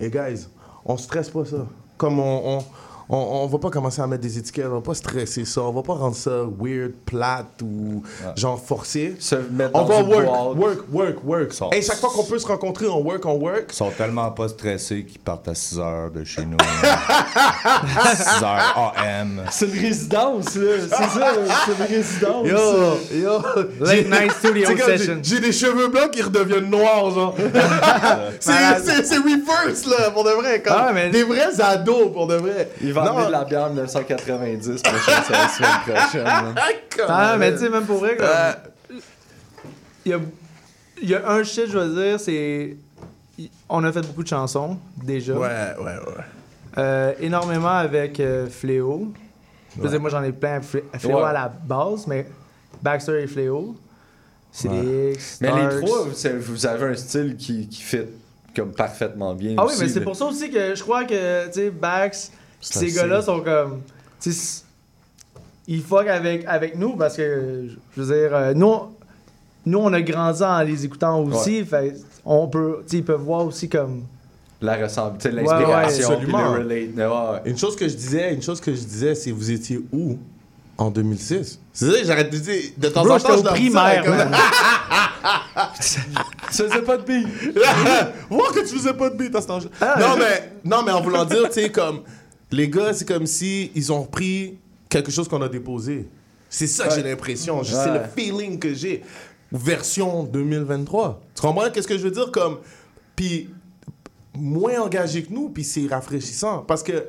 hey guys, on stresse pas ça. Comme on, on, on, on va pas commencer à mettre des étiquettes, on va pas stresser ça, on va pas rendre ça weird, plate ou genre forcé. mettre On dans va work, boîte. work, work, work. Et chaque fois qu'on peut se rencontrer, on work, on work. Ils sont tellement pas stressés qu'ils partent à 6 heures de chez nous. 6 heures AM. C'est une résidence, là. C'est ça, c'est une résidence. Yo, yo. Late J'ai- night studio session. J'ai des cheveux blancs qui redeviennent noirs, genre. c'est reverse, là, pour de vrai. Comme Ah, mais- Des vrais ados, pour de vrai. Il va Non. amener de la bière 1990 prochaine, c'est la semaine prochaine. là. Ah, mais tu sais, même pour vrai, comme. Euh, Il y, a, il y a un shit, je veux dire, c'est. On a fait beaucoup de chansons, déjà. Ouais, ouais, ouais. Euh, énormément avec euh, Fléau. Je veux dire, moi, j'en ai plein. Flé- Fléau Ouais. à la base, mais Baxter et Fléau. C'est Ouais. X, Mais les trois, vous savez- vous avez un style qui, qui fit comme parfaitement bien. Ah oui, mais c'est pour ça aussi que je crois que, tu sais, Bax, Ces assez- gars-là sont comme. Tu sais, s- ils fuck avec, avec nous parce que, je veux dire, euh, nous, nous, on a grandi en les écoutant aussi. Fait, on peut, tu sais, ils peuvent voir aussi comme. La ressemble, tu sais, Ouais, l'inspiration, ouais, puis absolument. le relate. Ouais, ouais. Une chose que je disais, une chose que je disais, c'est vous étiez où en 2006 C'est ça, que j'arrête de dire. De temps Bro, en temps, je primaire, ça, man. Tu faisais pas de billes. Voir que tu faisais pas de beat à cet âge Ah, non, mais, non, mais en voulant dire, tu sais, comme. Les gars, c'est comme si ils ont repris quelque chose qu'on a déposé. C'est ça que j'ai l'impression. C'est le feeling que j'ai. Version 2023. Tu comprends qu'est-ce que je veux dire? Comme. Puis, moins engagé que nous, puis c'est rafraîchissant. Parce que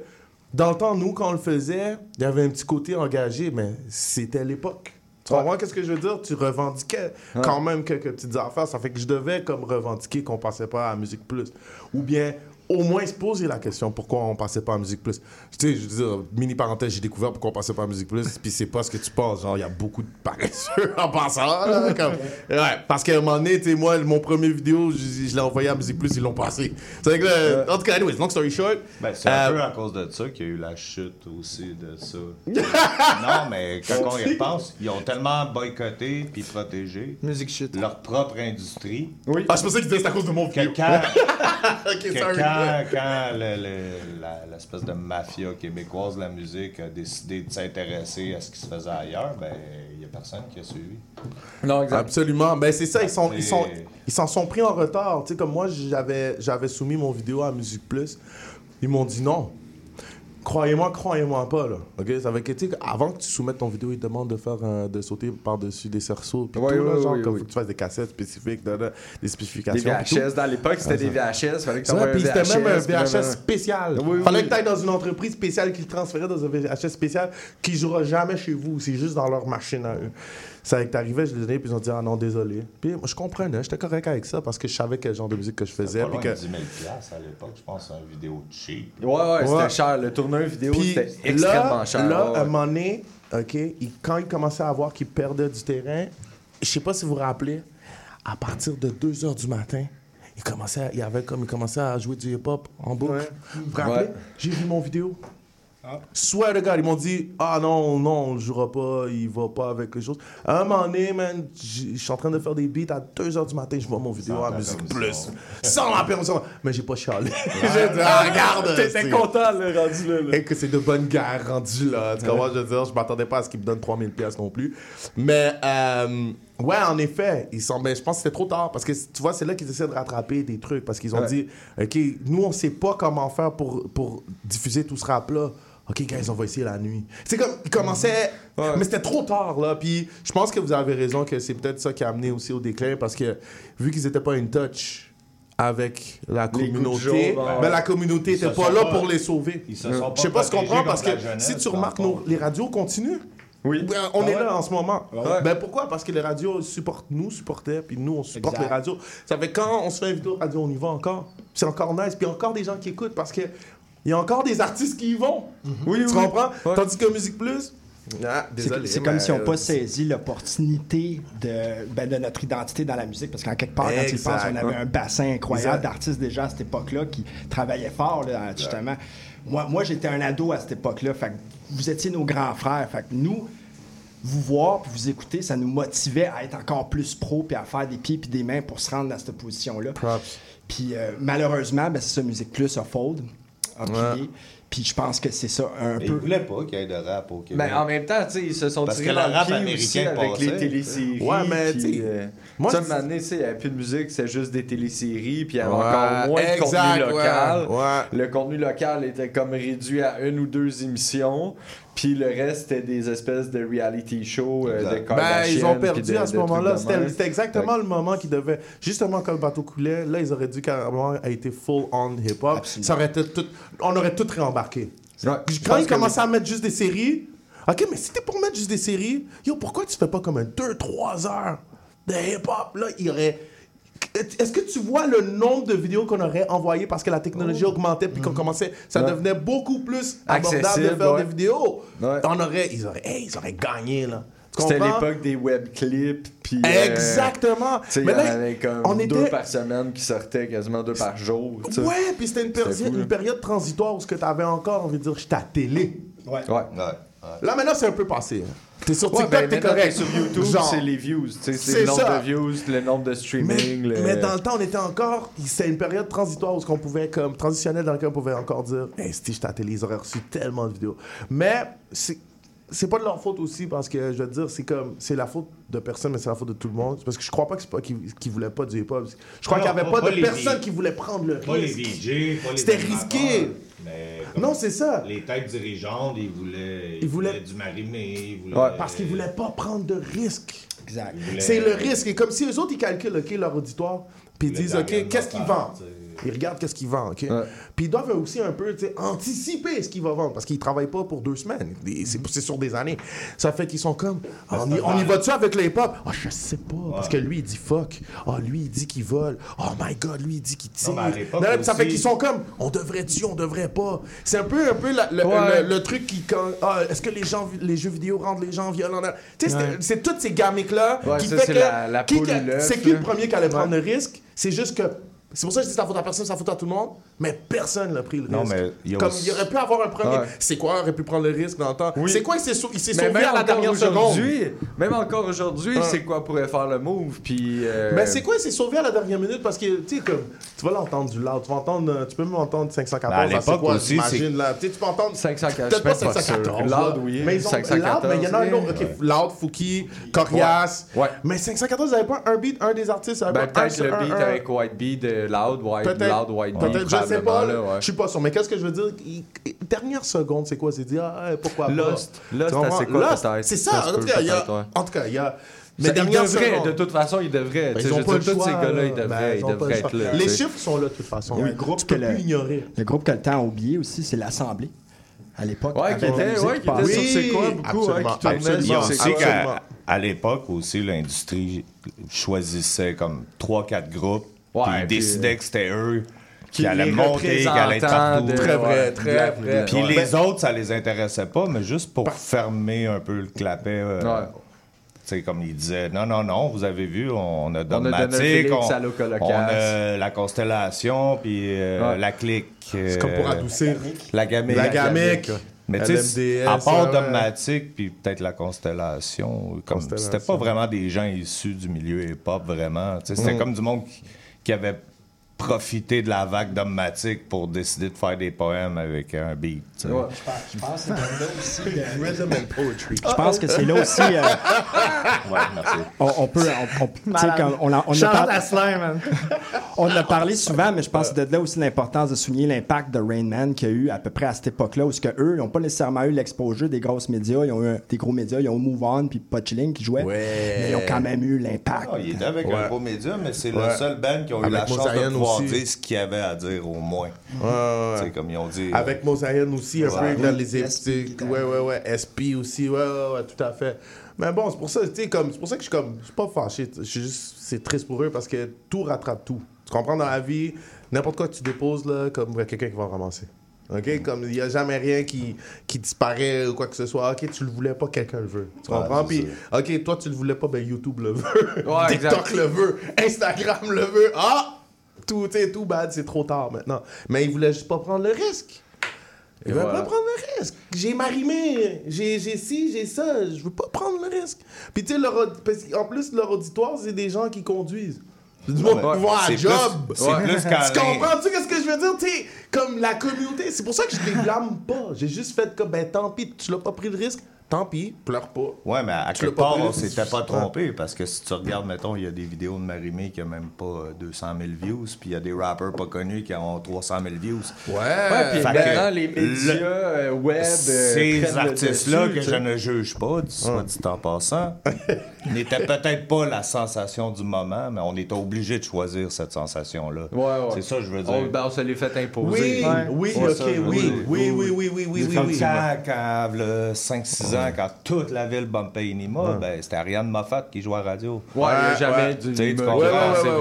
dans le temps, nous, quand on le faisait, il y avait un petit côté engagé, mais c'était l'époque. Tu comprends qu'est-ce que je veux dire? Tu revendiquais Ouais. quand même quelques petites affaires. Ça fait que je devais comme revendiquer qu'on passait pas à Musique Plus. Ou bien au moins se poser la question pourquoi on passait pas à Musique Plus? Tu sais, je veux dire, mini parenthèse, j'ai découvert pourquoi on passait pas à Musique Plus, puis c'est pas ce que tu penses. Genre, il y a beaucoup de paresseux en passant. là, comme- Ouais, parce qu'à un moment donné, tu sais, moi, mon premier vidéo, je, je l'ai envoyé à Musique Plus, ils l'ont passé. C'est vrai que, là, en tout cas, anyways, long story short. Ben, c'est un euh, peu à cause de ça qu'il y a eu la chute aussi de ça. non, mais quand on y repense, ils ont tellement boycotté puis protégé Musique leur propre industrie. Oui. Ah, je pensais qu'ils disaient c'est à cause de mon Que vidéo. quand, ok, quand, quand le- le- la- l'espèce de mafia québécoise de la musique a décidé de s'intéresser à ce qui se faisait ailleurs, ben il n'y a personne qui a suivi. Non, exact. Absolument. Ben c'est ça, ils sont, ils sont, ils s'en sont pris en retard. Tu sais, comme moi, j'avais, j'avais soumis mon vidéo à Musique Plus. Ils m'ont dit non. Croyez-moi, croyez-moi pas, là. OK? Ça veut dire, avant que tu soumettes ton vidéo, ils te demandent de faire euh, de sauter par-dessus des cerceaux. Puis Ouais, tout, là, genre, ouais, comme ouais. faut que tu fasses des cassettes spécifiques, des spécifications. Des. VHS. Dans l'époque, c'était Ah, des. VHS. Fallait que tu puis c'était même un VHS, spécial. Oui, oui, Fallait que tu ailles dans une entreprise spéciale qui le transférait dans un VHS spécial qui jouera jamais chez vous. C'est juste dans leur machine à eux. C'est avec t'arrivais, je les donnais, puis ils ont dit Ah non, désolé. Puis moi, je comprenais, j'étais correct avec ça parce que je savais quel genre de musique que je faisais. Pas loin que... de 10 000 piastres à l'époque, je pense, une vidéo cheap. Ouais, ouais, c'était Ouais. cher. Le tourneur vidéo, c'était là, extrêmement cher. Là, ouais, à un moment donné, OK, il- quand il commençait à voir qu'il perdait du terrain, je sais pas si vous vous rappelez, à partir de 2 h du matin, il commençait, à- il avait comme il commençait à jouer du hip-hop en boucle. Vous vous rappelez? Ouais. J'ai vu mon vidéo. Soit le gars, ils m'ont dit Ah non, non, on le jouera pas, il va pas avec les choses. À un moment donné, man, je suis en train de faire des beats à 2 h du matin, je vois mon vidéo à ta Musique. Plus. Sans la permission. Mais j'ai pas chialé. j'ai dit Ah, regarde. T'étais content, le rendu là. là. et que c'est de bonne guerre rendu là. Tu comprends, je veux dire, je m'attendais pas à ce qu'ils me donnent 3000 pièces non plus. Mais, euh, ouais, en effet, ils sont, mais je pense que c'était trop tard parce que tu vois, c'est là qu'ils essaient de rattraper des trucs parce qu'ils ont Ouais. dit, OK, nous, on sait pas comment faire pour, pour diffuser tout ce rap-là. OK, guys, on va essayer la nuit. C'est comme, ils commençaient, Ouais. mais c'était trop tard, là. Puis je pense que vous avez raison que c'est peut-être ça qui a amené aussi au déclin parce que vu qu'ils étaient pas in touch avec la communauté, jour, ben, la communauté était pas là pas- pour les sauver. Je sais pas tu protégés comprends parce que si tu remarques, nos- les radios continuent. Oui. Ben, on Ah est ouais? là en ce moment. Ouais. Ben pourquoi? Parce que les radios supportent, nous supportaient, puis nous on supporte Exact. les radios. Ça fait quand on se fait une vidéo radio, on y va encore? C'est encore nice, puis encore des gens qui écoutent parce que il y a encore des artistes qui y vont. Oui, Tu oui. comprends? Ouais. Tandis que Musique Plus, ah, C'est désolé, c'est mais, comme si on n'ont pas saisi l'opportunité de, ben, de notre identité dans la musique, parce qu'en quelque part, quand tu penses, on avait un bassin incroyable d'artistes déjà à cette époque-là qui travaillaient fort, là, justement. Moi, moi j'étais un ado à cette époque-là, fait que vous étiez nos grands frères. Fait que nous, vous voir puis vous écouter, ça nous motivait à être encore plus pro puis à faire des pieds puis des mains pour se rendre à cette position-là. Props. Puis euh, malheureusement, ben, c'est ça, Musique Plus a fold, a plié. Puis je pense que c'est ça un Mais ils peu. voulaient pas qu'il y ait de rap au Québec. Mais en même temps, ils se sont Parce tirés que dans le rap américain aussi avec passait, les téléséries. Ouais, mais, sais, euh, moi, une année, il n'y avait plus de musique, c'est juste des téléséries, puis il y avait Ouais, encore moins de contenu local. ouais. Le contenu local était comme réduit à une ou deux émissions, puis le reste, c'était des espèces de reality shows euh, de Ben, ils ont perdu de- à ce moment-là. C'était exactement le moment qui devait. Justement, quand le bateau coulait, là, ils auraient dû carrément être full on hip-hop. Ça aurait été tout. On aurait tout réembarqué. Quand ils que commençaient à mettre juste des séries, ok, mais si t'es pour mettre juste des séries, yo, pourquoi tu fais pas comme un 2-3 heures de hip-hop? Là, il y aurait. Est-ce que tu vois le nombre de vidéos qu'on aurait envoyées parce que la technologie augmentait puis qu'on commençait, ça Oh. Ouais. devenait beaucoup plus abordable de Accessible, faire ouais. des vidéos? Ouais. On aurait, ils auraient, hey, ils auraient gagné là. C'était l'époque des web clips, puis. euh, Exactement. y Mais en là, avait comme on deux était- par semaine qui sortaient, quasiment deux par jour. tu sais. Ouais, puis c'était une, péri- période transitoire où ce que tu avais encore envie de dire, j'étais à télé. Ouais. Ouais. Là, maintenant, c'est un peu passé. hein. T'es sur Ouais, TikTok, ben, t'es correct. sur YouTube, Genre. c'est les views. C'est C'est le nombre ça. de views, le nombre de Mais, streaming. le- mais dans le temps, on était encore. C'était une période transitoire où ce qu'on pouvait, comme transitionnelle, dans laquelle on pouvait encore dire Hey, si la télé, ils auraient reçu tellement de vidéos. Mais c'est. C'est pas de leur faute aussi parce que je veux dire, c'est comme. C'est la faute de personne, mais c'est la faute de tout le monde. Parce que je crois pas que c'est pas qu'ils qu'ils voulaient pas du hip-hop. Je crois Non, qu'il y avait pas- pas, pas de personne qui voulait prendre le Pas les risque. DJ, pas les C'était animateurs, risqué. Mais Non, c'est ça. Les têtes dirigeantes, ils voulaient, ils Ils voulaient- voulaient du marimé. Ils voulaient... Ouais, parce qu'ils voulaient pas prendre de risques. Exact. Voulaient- C'est le risque. Et comme si eux autres, ils calculent OK, leur auditoire, puis ils Le disent OK, qu'est-ce qu'ils vendent? Ils regardent qu'est-ce qu'ils vendent. Puis ils doivent aussi un peu anticiper ce qu'ils vont vendre parce qu'ils travaillent pas pour deux semaines. Des- C'est sur des années. Ça fait qu'ils sont comme Ah, on, y, on y va-tu avec les hip-hop Ah, je sais pas. Parce que lui, il dit fuck. Ah, lui, il dit qu'il vole. Oh my god, lui, il dit qu'il tire. Non, Non, Ça fait qu'ils sont comme on devrait-tu, on devrait pas? C'est un peu, un peu la- le, Ouais. le- le truc qui. quand- ah, Est-ce que les, gens, les jeux vidéo rendent les gens violents? Tu sais, c'est- toutes ces gamiques-là qui ça, fait c'est que. la- la qui- c'est qui le premier qui allait prendre le risque? C'est juste que. C'est pour ça que je dis c'est la faute à personne, c'est la faute à tout le monde, mais personne n'a pris le Non, risque. mais il y a Comme aussi- il aurait pu avoir un premier. Ouais. C'est quoi aurait pu prendre le risque dans le temps C'est quoi il s'est sau- il s'est Mais sauvé à la dernière seconde? aujourd'hui, Même encore aujourd'hui, Ouais. c'est quoi pourrait faire le move, puis... euh, Mais c'est quoi, il s'est sauvé à la dernière minute? Parce que, tu sais, comme, tu vas l'entendre du loud, tu vas entendre, euh, tu peux même entendre 514, Ben, à là, c'est l'époque quoi, aussi, j'imagine, là, tu sais, tu peux entendre 514, peut-être pas je suis même pas sûr. 514, Loud, oui. mais ils ont 514, loud, mais il y en a un autre, oui. ok, loud, Fouki, Corias, Ouais. mais 514, vous avez pas un beat, un des artistes, Ben, pas peut-être un- le un- beat un- avec White Bee de euh, Loud White, Peut-être, Loud White peut-être, je sais pas, là, ouais. je suis pas sûr. Mais qu'est-ce que je veux dire? Dernière seconde, c'est quoi? C'est dire, ah, pourquoi pas? Lost. Lost, Tu comprends? c'est quoi, Lost? C'est Ça ça, en tout peut, cas, il y a... ouais. En tout cas, il y a... Ça, il dernière seconde. de toute façon, il devrait. Ben, Tu sais, ils ont pas le tous ces gars-là, ils Ben, devraient, ils ils pas devraient le être là. Les chiffres sont là, de toute façon. Un groupe tu peux que le- plus ignorer. Le groupe que le temps a oublié aussi, c'est l'Assemblée. À l'époque, Ouais, qui était- ouais, qui était sur C'est quoi, beaucoup, absolument, hein, qui tournait absolument. qu'à à l'époque aussi, l'industrie choisissait comme 3-4 groupes, Ouais, puis ils puis, décidaient euh, que c'était eux qui allaient monter, qui allaient être partout. de- Très vrai, ouais, très vrai. Puis Ouais. les autres, ça les intéressait pas, mais juste pour fermer un peu le clapet. euh, Ouais. tu sais, comme il disait, non, non, non, vous avez vu, on a On a donné un Dogmatic, on, a la constellation, puis euh, Ouais. la clique. C'est comme pour euh, adoucir. La gamique. La gamique. Mais tu sais, à part ouais. Dogmatic, puis peut-être la constellation, comme c'était pas vraiment des gens issus du milieu hip-hop, vraiment. C'était Mm. comme du monde qui, qui avait profité de la vague Dogmatic pour décider de faire des poèmes avec un beat. tu sais. Je pense- je pense que c'est là aussi. euh, Rhythm and poetry. Je pense que c'est là aussi. euh, Ouais, merci. on, on peut. On, on- tu sais, Malade. quand on, a, on, a Shout-out par- à Slime, man. on en a parlé souvent, mais je pense que c'est de là aussi l'importance de souligner l'impact de Rain Man qu'il y a eu à peu près à cette époque-là, où ce que eux, ils n'ont pas nécessairement eu l'exposure des grosses médias, ils ont eu des gros médias, ils ont Move On puis Pas Chilling qui jouaient, mais ils ont quand même eu l'impact. Ah, il était avec Ouais. un gros média, mais c'est Ouais. le seul band qui a eu Avec la chance de pouvoir aussi. dire ce qu'il y avait à dire au moins. Ouais, comme ils ont dit. Avec Mosaïen aussi, un peu dans les SP, épisodes. Ouais, ouais, ouais. SP aussi, ouais, ouais, ouais, tout à fait. Mais bon, c'est pour ça, tu sais, comme, c'est pour ça que je suis comme, je suis pas fâché. Je suis juste, c'est triste pour eux parce que tout rattrape tout. Tu comprends dans la vie, n'importe quoi que tu déposes, là, comme, il y a quelqu'un qui va ramasser. OK? Comme, il n'y a jamais rien qui, qui disparaît ou quoi que ce soit. OK, tu le voulais pas, quelqu'un le veut. Tu comprends? Puis, OK, toi, tu le voulais pas, ben YouTube le veut. Ouais, TikTok exact. le veut. Instagram le veut. Ah! Tout, tout bad, c'est trop tard maintenant. Mais il voulait juste pas prendre le risque. Il veut voilà. pas prendre le risque. J'ai marimé, j'ai ci, j'ai ça, je veux pas prendre le risque. Puis tu sais, qu'en plus, leur auditoire, c'est des gens qui conduisent. C'est du monde Ouais, job. plus- c'est Ouais. plus Tu comprends-tu qu'est-ce que je veux dire? Comme la communauté, c'est pour ça que je les blâme pas. J'ai juste fait comme, ben tant pis, tu l'as pas pris le risque, tant pis, pleure pas. Ouais, mais à quelque part, on s'était pas trompé parce que si tu regardes, mettons, il y a des vidéos de Marimé qui a même pas euh, 200 000 views, puis il y a des rappers pas connus qui ont 300 000 views. Ouais. Ouais, puis maintenant, les médias le- euh, web. euh, Ces artistes-là que je ne juge pas, soit dit en passant, n'étaient peut-être pas la sensation du moment, mais on était obligé de choisir cette sensation-là. Ouais, ouais. C'est ça que je veux dire. On, ben, on se l'est fait imposer. Oui, oui, ok, ça, je veux oui, dire. oui, oui, oui, oui, oui, C'est oui, comme oui. quand, quand, le 5-6 quand toute la ville bumpait Inima, ben, c'était Ariane Moffat qui jouait à la radio. Ouais, jamais ouais. du Tu comprends?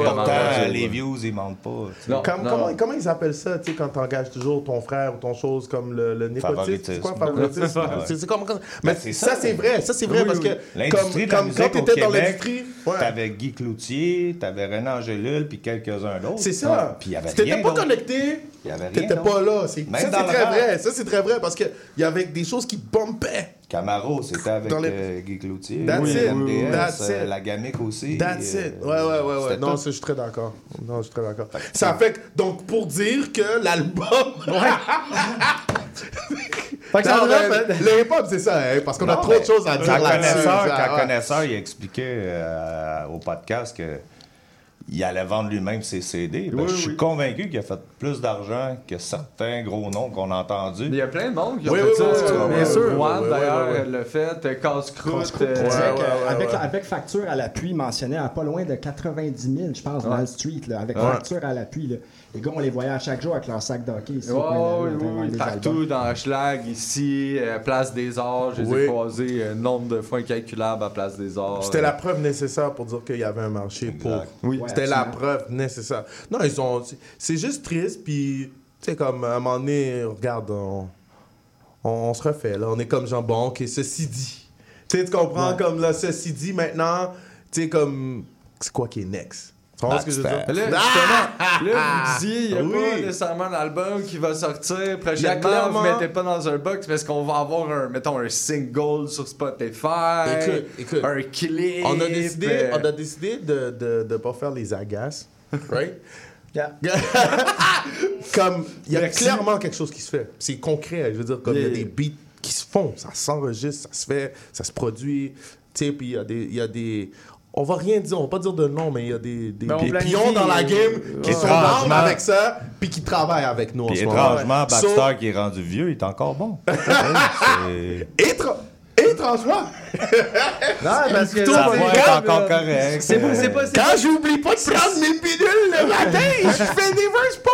Pourtant, les views, ils mentent pas. tu sais. Non, Comme- non. comment, comment ils appellent ça, tu sais, quand t'engages toujours ton frère ou ton chose comme le, le népotisme? C'est quoi, favoritisme? C'est comme... Mais ça, c'est vrai, ça, c'est vrai, parce que L'industrie comme, de la musique quand au t'étais dans Québec. T'avais Guy Cloutier, t'avais René Angélil, puis quelques-uns d'autres. C'est ça. Puis il y avait Si t'étais rien pas connecté, Il y avait rien t'étais pas là. Ça, c'est très vrai. Ça, c'est très vrai, parce qu'il y avait des choses qui bumpaient. Camaro, c'était avec les- euh, Guy Cloutier. That's Oui, it. MDS, That's euh, it. la Gamique aussi. That's euh, it. Ouais, ouais, ouais, ouais. c'était Non, ça, je suis très d'accord. Non, je suis très d'accord. Ça fait que, donc, pour dire que l'album. Fait que ça Non, me mais rappelle- le hip-hop, c'est ça, hein, parce qu'on a trop de choses à dire Quand ouais. connaisseur, il expliquait euh, au podcast que il allait vendre lui-même ses CD. Ben, Oui, je suis oui. convaincu qu'il a fait plus d'argent que certains gros noms qu'on a entendus. Il y a plein de monde qui ont Oui, fait oui, ça. oui, oui, euh, oui, bien oui, sûr. oui, d'ailleurs, oui, oui. l'a fait. euh, Casse-croûte. Euh, ouais, ouais, ouais, avec, ouais. avec facture à l'appui, mentionnait à pas loin de 90 000, je pense, Wall Street, là, avec Ouais. facture à l'appui. Les gars, on les voyait à chaque jour avec leur sac d'hockey ici. la oui, partout albums. dans Schlag, ici, euh, Place des Arts, je les Oui. ai croisés un nombre de fois incalculable à Place des Arts. C'était la preuve nécessaire pour dire qu'il y avait un marché pour. Oui. C'était la preuve nécessaire. Non, ils ont. c'est- juste triste, puis, tu sais, comme à un moment donné, regarde, on, on, on se refait, là. On est comme genre, bon, ok, ceci dit. Tu sais, tu comprends, Ouais. comme là, ceci dit, maintenant, tu sais, comme. C'est quoi qui est next? Tu ce que je veux dire? Là, justement, là, vous disiez, il n'y a Oui. pas nécessairement d'album qui va sortir prochainement. clairement- Vous ne mettez pas dans un box parce qu'on va avoir un, mettons, un single sur Spotify, Écoute, écoute. un clip? On a décidé, euh, on a décidé de de, de pas faire les agaces, right? Yeah. comme il y a Merci. clairement quelque chose qui se fait. C'est concret. Je veux dire, comme il y a des beats qui se font, ça s'enregistre, ça se fait, ça se produit. Tu sais, puis il y a des, il y a des. On va rien dire, on va pas dire de nom, mais il y a des, des, Ben, des pions dans la game euh, qui ouais. sont down avec ça, puis qui travaillent avec nous en Puis ce moment. étrangement, So, Baxter qui est rendu vieux, il est encore bon. Étrangement! Non, parce que c'est est grave, encore là. correcte. C'est pas, c'est pas, c'est Quand j'oublie pas de prendre mes pilules le matin, je fais des verses pas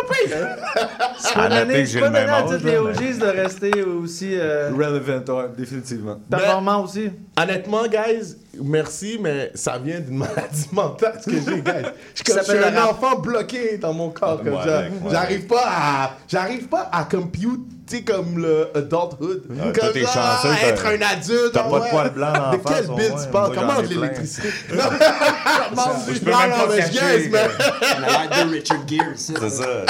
c'est pas donné, c'est pas le même donné à tous les OGs de rester aussi euh, Relevant, ouais, définitivement. performants aussi. Honnêtement, guys, merci, mais ça vient d'une maladie mentale ce que j'ai, guys. Je suis Ça je un enfant bloqué dans mon corps. Comme ça. J'arrive pas à, j'arrive pas à compute, tu sais, comme le adulthood. Ah, comme t'es ça, chanceux, t'as- être un adulte. t'as pas de ouais. poils en De face, quel bill tu parles? Comment de l'électricité? Non, Comment Je du peux blanc, même pas mais je cacher, guess, mais- euh, On a l'air de Richard Gere, ça. C'est ça,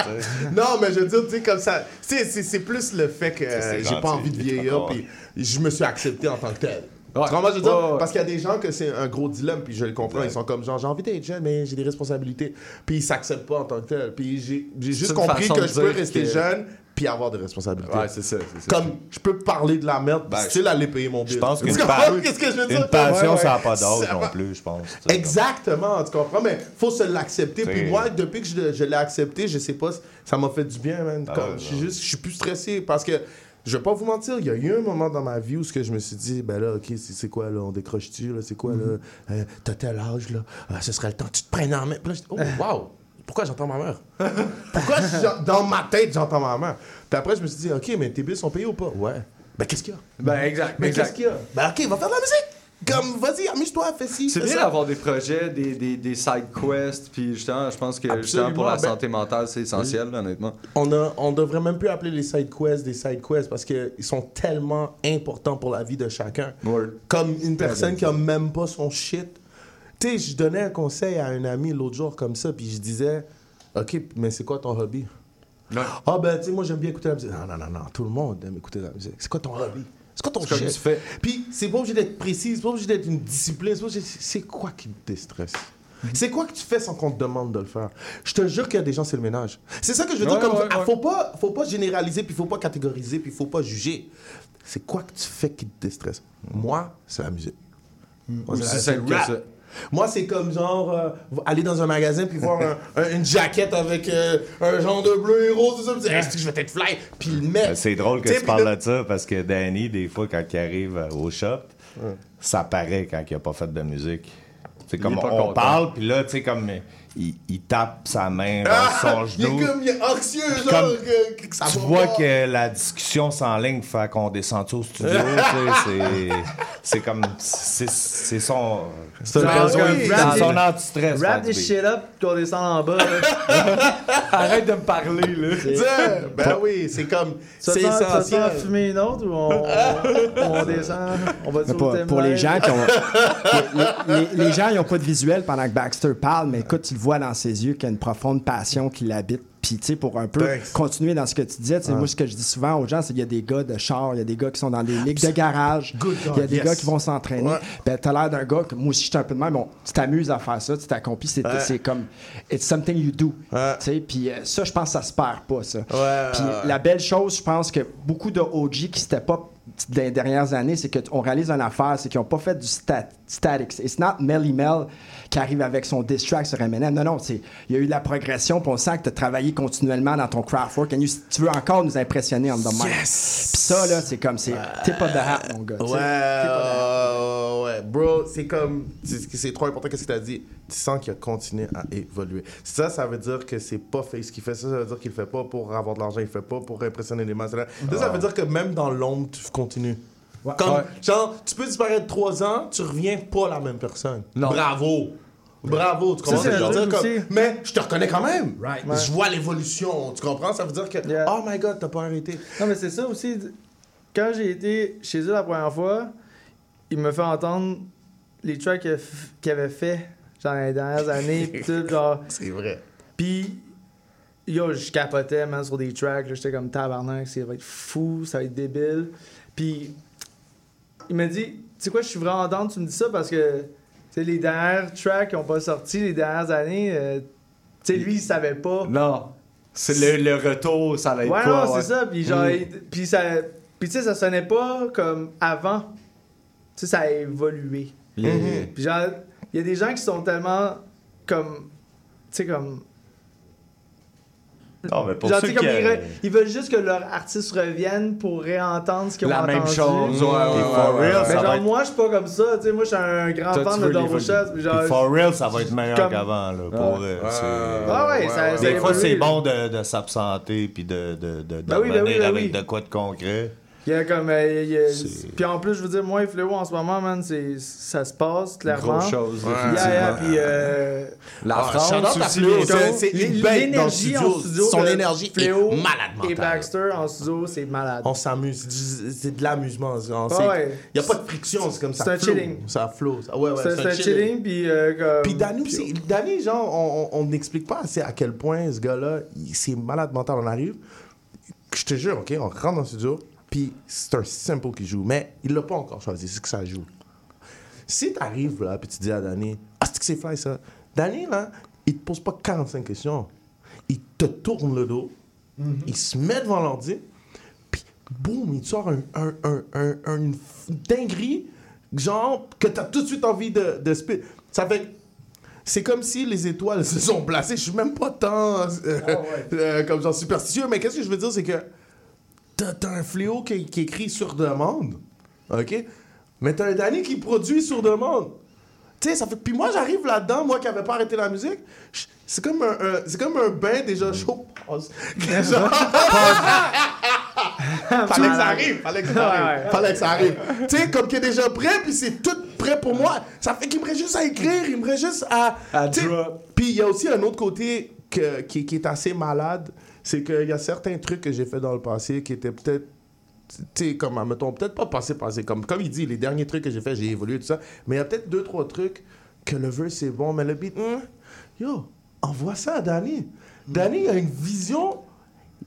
non, mais je veux dire, tu sais, comme ça. C'est plus le fait que j'ai pas envie de vieillir, puis je me suis accepté en tant que tel. Ouais. Que je veux dire? Ouais, ouais. Parce qu'il y a des gens que c'est un gros dilemme, puis je le comprends. Ils sont comme genre, j'ai envie d'être jeune, mais j'ai des responsabilités. Puis ils s'acceptent pas en tant que tel. Puis j'ai juste compris que je peux rester que- jeune, puis avoir des responsabilités. Ouais, c'est ça. c'est ça. Comme je peux parler de la merde, Ben, style aller payer mon bill. Je pense qu'une pa- Qu'est-ce que je veux dire? une passion, Ouais, ouais. ça n'a pas d'âge non plus, je pense. Exactement, tu comprends, mais faut se l'accepter. Puis C'est- moi, depuis que je, je l'ai accepté, je sais pas, ça m'a fait du bien, man. Ah Comme, je suis juste, je suis plus stressé parce que je vais pas vous mentir, il y a eu un moment dans ma vie où ce que je me suis dit, ben là, ok, c'est c'est quoi là, on décroche-tu là, c'est quoi là, Euh, t'as tel âge là, Ah, ce serait le temps, que tu te prennes en main. Puis là, oh wow, pourquoi j'entends ma mère? Pourquoi dans ma tête j'entends ma mère? Puis après je me suis dit, ok, mais tes billes sont payés ou pas? Ouais. Ben qu'est-ce qu'il y a? Ben, exact. Mais qu'est-ce qu'il y a? Ben ok, va faire de la musique. Comme, vas-y, amuse-toi, fais ci. C'est bien d'avoir des projets, des, des, des side quests, puis justement, je pense que justement pour la ben- santé mentale, c'est essentiel, là, honnêtement. On, a, on devrait même plus appeler les side quests des side quests parce qu'ils sont tellement importants pour la vie de chacun. Comme une personne qui a même pas son shit. Tu sais, je donnais un conseil à un ami l'autre jour comme ça, puis je disais, OK, mais c'est quoi ton hobby? Ah ben, tu sais, moi j'aime bien écouter la musique. Non, non, non, non, tout le monde aime écouter la musique. C'est quoi ton hobby? C'est quoi ton tu fais? Puis c'est pas obligé d'être précis, c'est pas obligé d'être une discipline. c'est quoi qui te déstresse? C'est quoi que tu fais sans qu'on te demande de le faire? Je te jure qu'il y a des gens, c'est le ménage. C'est ça que je veux dire. Ouais, Comme, ouais, ouais. Faut, pas, faut pas généraliser, puis faut pas catégoriser, puis faut pas juger. C'est quoi que tu fais qui te déstresse? Moi, c'est la musique. Moi, c'est- rap. Moi, c'est comme genre euh, aller dans un magasin puis voir un- un- une jaquette avec euh, un genre de bleu et rose, tout ça, dire, Est-ce que je vais être fly, puis le mettre. Ben, C'est drôle que T'sais, tu parles de ça parce que Danny, des fois, quand il arrive euh, au shop, ça paraît quand il a pas fait de musique. C'est comme on content. parle, puis là, tu sais, comme il, il tape sa main dans Ah, son il est genou. comme il est anxieux, genre, Comme que, que ça tu vois pas. que la discussion s'enligne fait qu'on descend au studio, tu sais, c'est- c'est comme c'est c'est son C'est son anti-stress. Rap faire des du beat. shit up qu'on descend en bas. là. Arrête de me parler, là. Ben oui, c'est comme. Ça C'est ça sent essentiel. fumer une autre ou on, on, on descend? On va sur pour, le thème pour les gens qui ont. les, les- les gens, ils n'ont pas de visuel pendant que Baxter parle, mais écoute, tu le vois dans ses yeux qu'il y a une profonde passion qui l'habite. Puis, tu sais, pour un peu Thanks. continuer dans ce que tu disais, tu sais, Ouais. moi, ce que je dis souvent aux gens, c'est qu'il y a des gars de char, il y a des gars qui sont dans des ligues de garage, il y a des yes. gars qui vont s'entraîner. Ouais. Ben, t'as l'air d'un gars que moi aussi, je suis un peu de même. Bon, tu t'amuses à faire ça, tu t'accomplis, c'est Ouais. comme. It's something you do. Ouais. Tu sais, puis euh, ça, je pense que ça se perd pas, ça. Puis la belle chose, je pense que beaucoup de OG qui s'étaient pas dans les dernières années, c'est qu'on réalise une affaire, c'est qu'ils n'ont pas fait du stat, static. It's not Melly Mel qui arrive avec son diss track sur Eminem. Non, non, il y a eu de la progression, puis on sent que tu as travaillé continuellement dans ton craft work. And you- tu veux encore nous impressionner en mic. Yes! Puis ça, là, c'est comme, c'est tip of the hat, mon gars. Ouais, ouais. Bro, c'est comme. C'est c'est trop important, qu'est-ce que tu as dit? Tu sens qu'il a continué à évoluer. Ça, ça veut dire que c'est pas fait ce qu'il fait. Ça, ça veut dire qu'il le fait pas pour avoir de l'argent, il le fait pas pour impressionner les masses. Ça, ça veut dire que même dans l'ombre, tu continues. Comme, Ouais. genre, tu peux disparaître trois ans, tu reviens pas la même personne. Non. Bravo. Bravo, tu comprends c'est ce que je un veux dire? Comme- mais je te reconnais quand même. Right. Je vois l'évolution, tu comprends? Ça veut dire que, Yeah. oh my god, t'as pas arrêté. Non, mais c'est ça aussi. Quand j'ai été chez eux la première fois, il me fait entendre les tracks qu'il avait fait genre dans les dernières années. pis tout, genre. C'est vrai. Puis, yo, je capotais, man, sur des tracks. là, J'étais comme tabarnak, ça va être fou, ça va être débile. Puis, il m'a dit, tu sais quoi, je suis vraiment que tu me dis ça parce que, les dernières tracks qui ont pas sorti les dernières années, euh, tu sais, lui, il savait pas. Non. C'est le, le retour, ça allait être Ouais, quoi, non, ouais. c'est ça. Puis, genre, Mm. puis ça. Puis, tu sais, ça sonnait pas comme avant. Tu sais, ça a évolué. Yeah. Puis, genre, il y a des gens qui sont tellement comme. Tu sais, comme. Non, mais pour Genre, ceux comme ils, euh, re- ils veulent juste que leur artiste revienne pour réentendre ce qu'ils ont La entendu. même chose, ouais, ouais, ouais, for ouais, real, ouais. ça Mais va genre, être- moi, je suis pas comme ça. Tu sais, moi, je suis un grand Toi, fan de veux puis genre, Puis for real, ça va être meilleur comme- qu'avant, là, pour vrai. Ouais. c'est- Ah ouais, ça- ça Des fois, évolue, c'est bon de, de s'absenter puis de, de, de, de Ben oui, ben oui, revenir ben avec oui. de quoi de concret. Il y a comme. euh, il y a- Puis en plus, je veux dire, moi et Fléau en ce moment, man, c'est- ça se passe clairement. Grosse chose, Yeah, effectivement. yeah, puis. euh, La Ah, France c'est- c'est une bête dans le L'énergie en studio. Son énergie est Fléau malade Et mentale. Baxter en studio, c'est malade. On s'amuse, c'est de l'amusement. Ah ouais. Il n'y a pas de friction, c'est comme ça. C'est un chilling. Ça flow. Ouais, ouais, C'est un chilling, puis. euh, comme- Puis Danny genre, on n'explique pas assez à quel point ce gars-là, c'est malade mental. On arrive, je te jure, OK, on rentre dans le studio, puis c'est un simple qui joue, mais il l'a pas encore choisi, c'est que ça joue. Si t'arrives là, puis tu dis à Danny, ah, c'est que c'est fly ça. Danny, là, il te pose pas 45 questions. Il te tourne le dos, il se met devant l'ordi, puis boum, il te sort un, un, un, un- un- une dinguerie, genre, que t'as tout de suite envie de, de spit. Ça fait. C'est comme si les étoiles se sont placées. Je suis même pas tant euh, euh, comme genre superstitieux, mais qu'est-ce que je veux dire, c'est que t'as un fléau qui, qui écrit sur demande, ok? Mais t'as un Danny qui produit sur demande. Tu sais, ça fait. Puis moi, j'arrive là-dedans, moi qui n'avais pas arrêté la musique, c'est comme un, un- c'est comme un bain déjà chaud. Genre- fallait que ça arrive, fallait que ça arrive, fallait que ça arrive. tu sais, comme qu'il est déjà prêt, puis c'est tout prêt pour moi. Ça fait qu'il me reste juste à écrire, il me reste juste à. Puis il y a aussi un autre côté que- qui, qui est assez malade, c'est qu'il y a certains trucs que j'ai fait dans le passé qui étaient peut-être tu comme, mettons, peut-être pas passé, passé. Comme, comme il dit, les derniers trucs que j'ai fait, j'ai évolué, tout ça. Mais il y a peut-être deux, trois trucs que le verse c'est bon, mais le beat, hum, yo, envoie ça à Danny. Danny a une vision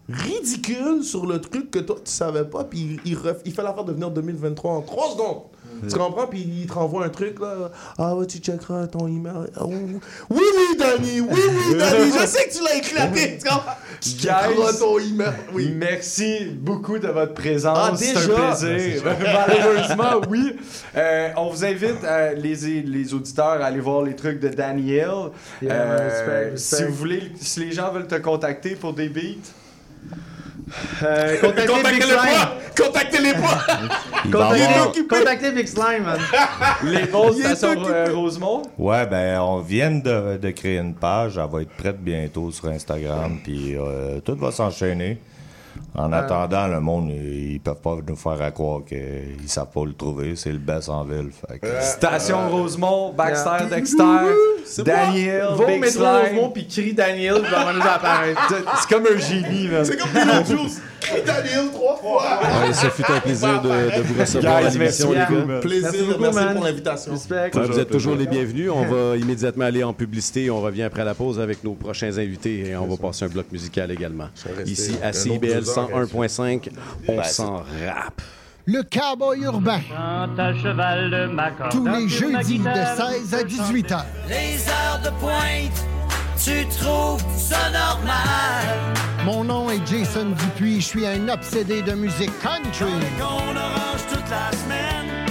ridicule sur le truc que toi, tu savais pas, puis il, il, il fait l'affaire de venir 2023 en 3 secondes. Tu comprends? Puis il te renvoie un truc, là. Ah ouais, tu checkeras ton email. Ah, oui, oui, Danny, oui, oui, Danny, je sais que tu l'as éclaté. Tu comprends? Tu checkeras ton email. Oui. Merci beaucoup de votre présence. Ah, c'est un plaisir. Malheureusement, oui. Euh, on vous invite, euh, les, les auditeurs, à aller voir les trucs de Daniel. Yeah, Euh. Si vous voulez, si les gens veulent te contacter pour des beats. Euh, contactez Contactez-les Slime. pas! Contactez-les pas! Contactez, Big Slime, man. Les stations occupé. euh, Rosemont. Ouais, ben, on vient de, de créer une page. Elle va être prête bientôt sur Instagram. Puis euh, tout va s'enchaîner. En attendant, le monde, ils peuvent pas nous faire à croire qu'ils savent pas le trouver. C'est le best en ville. Fait que- Station Rosemont, Baxter, Yeah. Dexter, Daniel, Va au Big métro Slime. Rosemont puis crie Daniel, puis va nous apparaître. C'est comme un génie, man. C'est comme Beetlejuice. Crie Daniel trois fois. Ouais, ce fut un plaisir de, de vous recevoir à l'émission, les merci gars. Plaisir, Merci beaucoup, merci pour l'invitation. Ouais, vous êtes toujours les bienvenus. On va immédiatement aller en publicité et on revient après la pause avec nos prochains invités et on va passer un bloc musical également. Ici à CIBL 101.5, on Ben, s'en rappe. Le cowboy urbain. à cheval de. Tous les jeudis de 16 à 18 heures. Les heures de pointe, tu trouves ça normal? Mon nom est Jason Dupuis. Je suis un obsédé de musique country. On orange toute la semaine.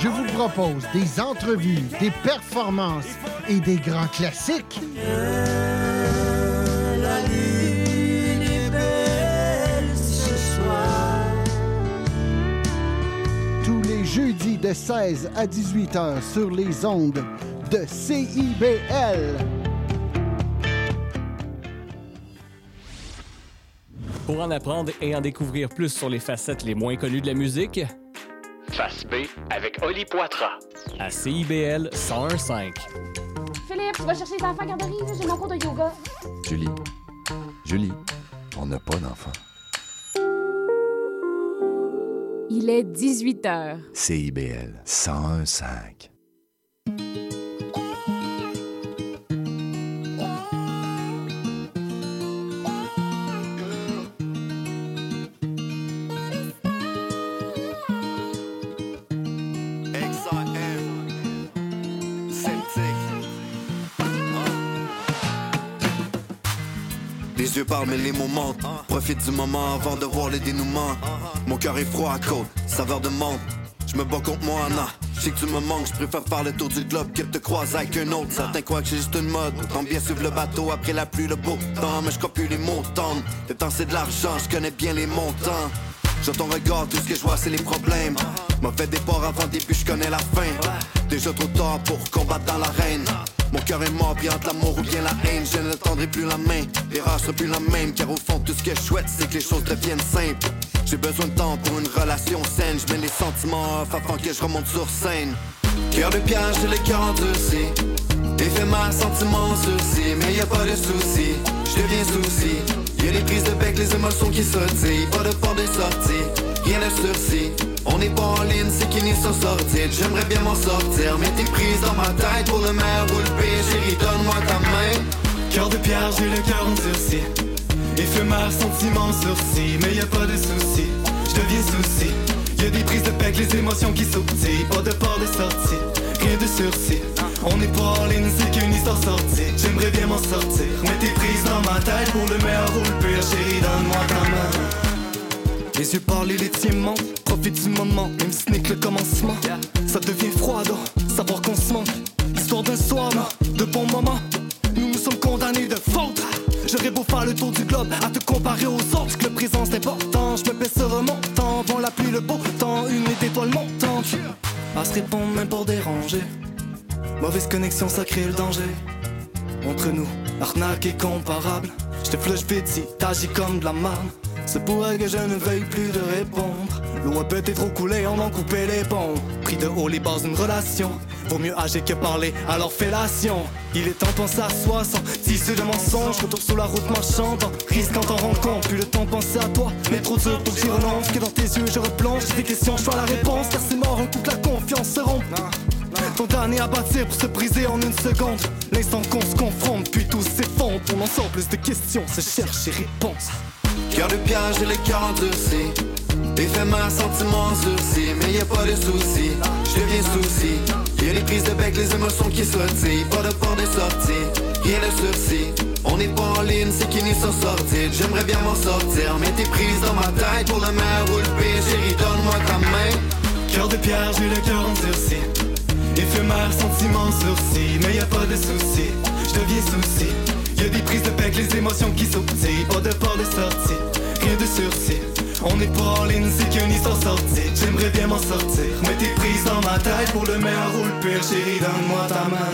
Je vous propose des entrevues, des performances et des grands classiques. La Jeudis de 16 à 18 heures sur les ondes de CIBL. Pour en apprendre et en découvrir plus sur les facettes les moins connues de la musique, Face B avec Oli Poitras. à CIBL 1015. Philippe, va chercher les enfants à garderie, j'ai mon cours de yoga. Julie, Julie, on n'a pas d'enfant. Il est 18 h. CIBL 101.5. Les mots mentent Profite du moment avant de voir le dénouement Mon cœur est froid à côte, saveur de menthe Je me bats contre moi, Anna. Je sais que tu me manques, je préfère faire le tour du globe que te croiser avec un autre. Certains croient que c'est juste une mode. Tant bien suivre le bateau après la pluie, le beau temps. Mais je plus les montants. Le temps c'est de l'argent, je connais bien les montants. Sur ton regard, tout ce que je vois, c'est les problèmes. Mauvais départ avant début, je connais la fin. Déjà trop tard pour combattre dans l'arène. Mon cœur est mort, bien de l'amour ou bien la haine. Je ne tendrai plus la main, les rares seront plus la même. Car au fond, tout ce que je souhaite, c'est que les choses deviennent simples. J'ai besoin de temps pour une relation saine. Je mets les sentiments off afin que je remonte sur scène. Cœur de pierre, j'ai le cœur endurci. Éphémère, sentiment sursis, mais y a pas de soucis. Je deviens souci. Y a les prises de bec, les émotions qui sautillent. Pas de port de sortie, rien de sursis. On n'est pas en ligne, c'est qu'ils n'y sont sortis. J'aimerais bien m'en sortir, mais t'es prise dans ma tête pour le maire ou le pire. Chérie, donne-moi ta main. Cœur de pierre, j'ai le cœur endurci. Éphémère, sentiment sursis, mais y a pas de soucis. Je deviens souci. Y a des prises de bec, les émotions qui sautillent. Pas de port de sortie, rien de sursis. On n'est pas en ligne, c'est qu'une histoire sortie. J'aimerais bien m'en sortir, mais t'es prise dans ma tête pour le meilleur ou le pire. Chérie, donne-moi ta main. Les yeux parlent, les tiens. Profite du moment, même si ce n'est que le commencement. Ça devient froid, donc, savoir qu'on se manque. Histoire d'un soir, de bons moments. Nous nous sommes condamnés de faute. J'aurais beau faire le tour du globe à te comparer aux autres. Que le présent c'est important, je me paie ce remontant. Vent la pluie, le beau temps, une étoile montante. À se répondre même pour déranger. Mauvaise connexion, ça crée le danger. Entre nous, arnaque est comparable. Je te flush petit, t'agis comme de la marne. C'est pour elle que je ne veuille plus de répondre. L'eau a peut-être trop coulé, on en coupé les ponts. Pris de haut les bases d'une relation. Vaut mieux agir que parler, alors fellation. Il est temps de penser à soi sans tissu de mensonges. Retour sur la route marchande, t'en rends compte. Plus le temps de penser à toi, mais trop dur pour que j'y. Que dans tes yeux je replonge. J'ai des questions, je vois la réponse. Car c'est mort, un coup que la confiance se rompt. Ton dernier à bâtir pour se briser en une seconde. L'instant qu'on se confronte, puis tout s'effondre. On en sort plus de questions, se cherche et réponses. Cœur de pierre, j'ai le cœur endurci. Éphémère, sentiment sursis, mais y a pas de soucis. Je deviens souci. Y a les prises de bec, les émotions qui sautillent. Pas de port de sortie, rien de sursis. On n'est pas en ligne, c'est qu'ils n'y sont sortis. J'aimerais bien m'en sortir, mais t'es prise dans ma tête pour le meilleur ou le pire. Chérie, donne-moi ta main. Cœur de pierre, j'ai le cœur endurci. Éphémère, sentiment sursis, mais y a pas de soucis. Je deviens souci. Y a des prises de bec, les émotions qui sautillent. Pas de port de sortie, rien de sursis. On n'est pas en c'est qu'une histoire sortie. J'aimerais bien m'en sortir, mais t'es prise dans ma tête pour le meilleur ou le pire. Chérie, donne-moi ta main.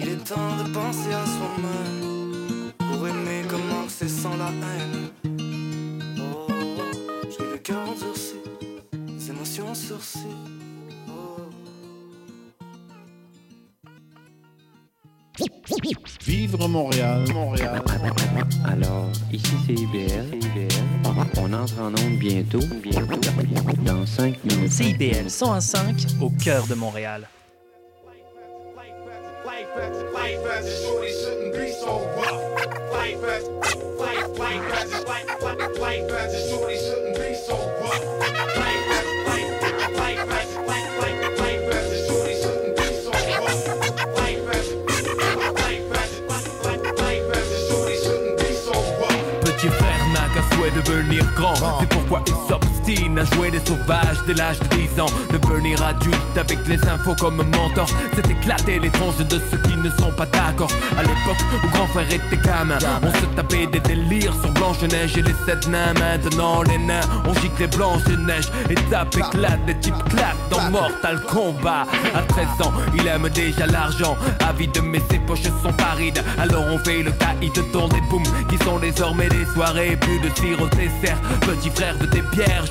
Il est temps de penser à soi-même Pour aimer comment c'est sans la haine Oh, j'ai le cœur endurci Les émotions sursis Vivre Montréal, Montréal. Alors, ici c'est IBL. On entre en onde bientôt, bientôt, dans 5 minutes. CIBL 105 au cœur de Montréal. grand. C'est pourquoi il s'obstine à jouer les sauvages dès l'âge de 10 ans. Devenir adulte avec les infos comme mentor, c'est éclater les tranches de ceux qui ne sont pas d'accord. À l'époque où grand frère était gamin, on se tapait des délires sur Blanche-Neige et les sept nains. Maintenant, les nains, on gicle les Blanche-Neige et tape éclate, des types claquent dans Mortal Kombat. À 13 ans, il aime déjà l'argent, avide, mais ses poches sont parides. Alors on fait le caïd dans des booms qui sont désormais des soirées, plus de au dessert. Petit frère de tes pierres,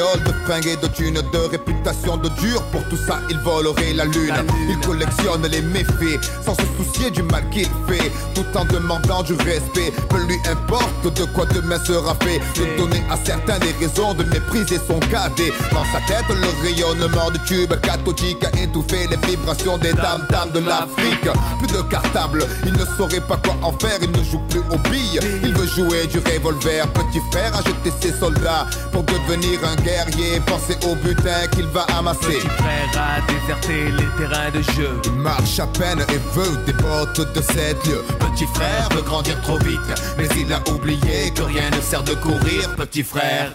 rêve de thunes, de réputation de dur. Pour tout ça, il volerait la lune. Il collectionne les méfaits sans se soucier du mal qu'il fait, tout en demandant du respect. Peu lui importe de quoi demain sera fait. De donner à certains des raisons de mépriser son cadet. Dans sa tête, le rayonnement du tube cathodique a étouffé les vibrations des dames dames de l'Afrique. Plus de cartable, il ne saurait pas quoi en faire. Il ne joue plus aux billes, il veut jouer du revolver. Petit frère a jeté ses soldats pour devenir un guerrier. Pensez au butin qu'il va amasser. Petit frère a déserté les terrains de jeu. Il marche à peine et veut des bottes de sept lieux. Petit frère veut grandir trop vite, mais il a oublié que rien ne sert de courir. Petit frère.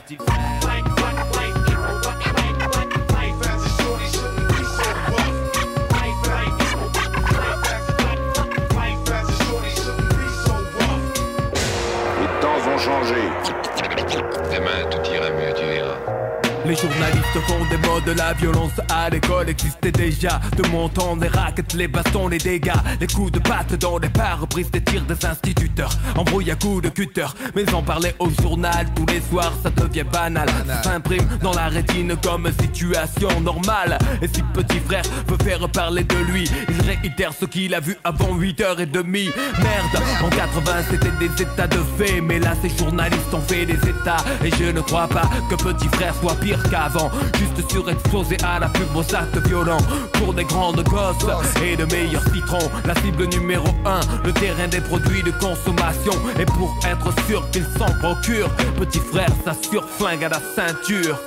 Les journalistes font des mots de la violence à l'école. Existait déjà De mon temps, les raquettes, les bastons, les dégâts. Les coups de patte dans les pare-brises des tirs des instituteurs. Embrouille à coups de cutter Mais en parler au journal. Tous les soirs ça devient banal. Ça s'imprime dans la rétine comme situation normale. Et si petit frère veut faire parler de lui Il réitère ce qu'il a vu avant 8h30 Merde, en 80 c'était des états de fait. Mais là ces journalistes ont fait des états. Et je ne crois pas que petit frère soit pire qu'avant Juste surexposé à la pub aux actes violents Pour des grandes gosses et de meilleurs citrons. La cible numéro 1, le terrain des produits de consommation. Et pour être sûr qu'ils s'en procurent Petit frère s'assure flingue à la ceinture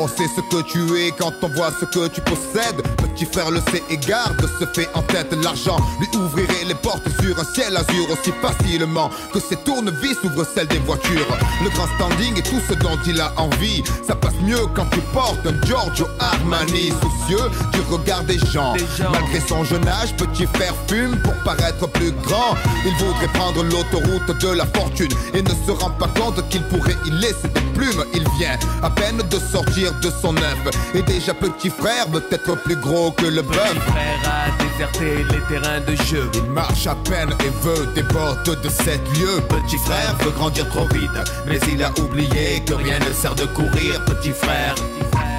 On sait ce que tu es quand on voit ce que tu possèdes. Petit frère le sait et garde se fait en tête l'argent. Lui ouvrirait les portes sur un ciel azur aussi facilement que ses tournevis ouvrent celles des voitures. Le grand standing et tout ce dont il a envie, ça passe mieux quand tu portes un Giorgio Armani soucieux du regard des gens. Malgré son jeune âge, petit frère fume pour paraître plus grand. Il voudrait prendre l'autoroute de la fortune et ne se rend pas compte qu'il pourrait y laisser des plumes. Il vient à peine de sortir de son œuf et déjà petit frère veut être plus gros que le bœuf. frère a déserté les terrains de jeu. Il marche à peine et veut des bottes de sept lieux. Petit frère veut grandir trop vite, mais il a oublié que rien ne sert de courir. Petit frère. CIBL.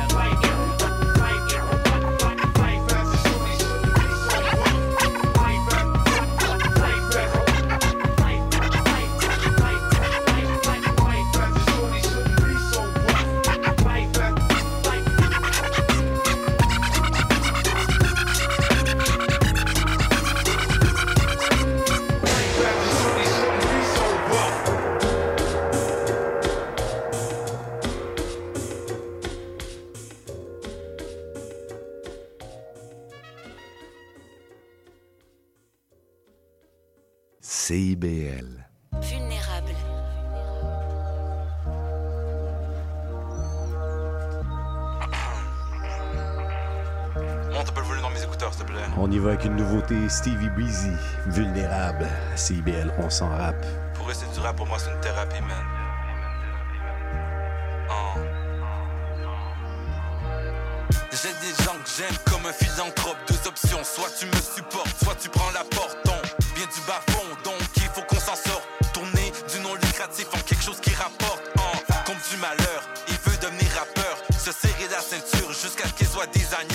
On y va avec une nouveauté Stevie Breezy, vulnérable. CIBL, on s'en rappe. Pour eux, c'est du rap, pour moi, c'est une thérapie, man. Oh. J'ai des gens que j'aime comme un philanthrope. Deux options, soit tu me supportes, soit tu prends la porte. On vient du bas fond, donc il faut qu'on s'en sorte. Tourner du non lucratif en quelque chose qui rapporte. En comme du malheur, il veut devenir rappeur. Se serrer la ceinture jusqu'à ce qu'il soit designer.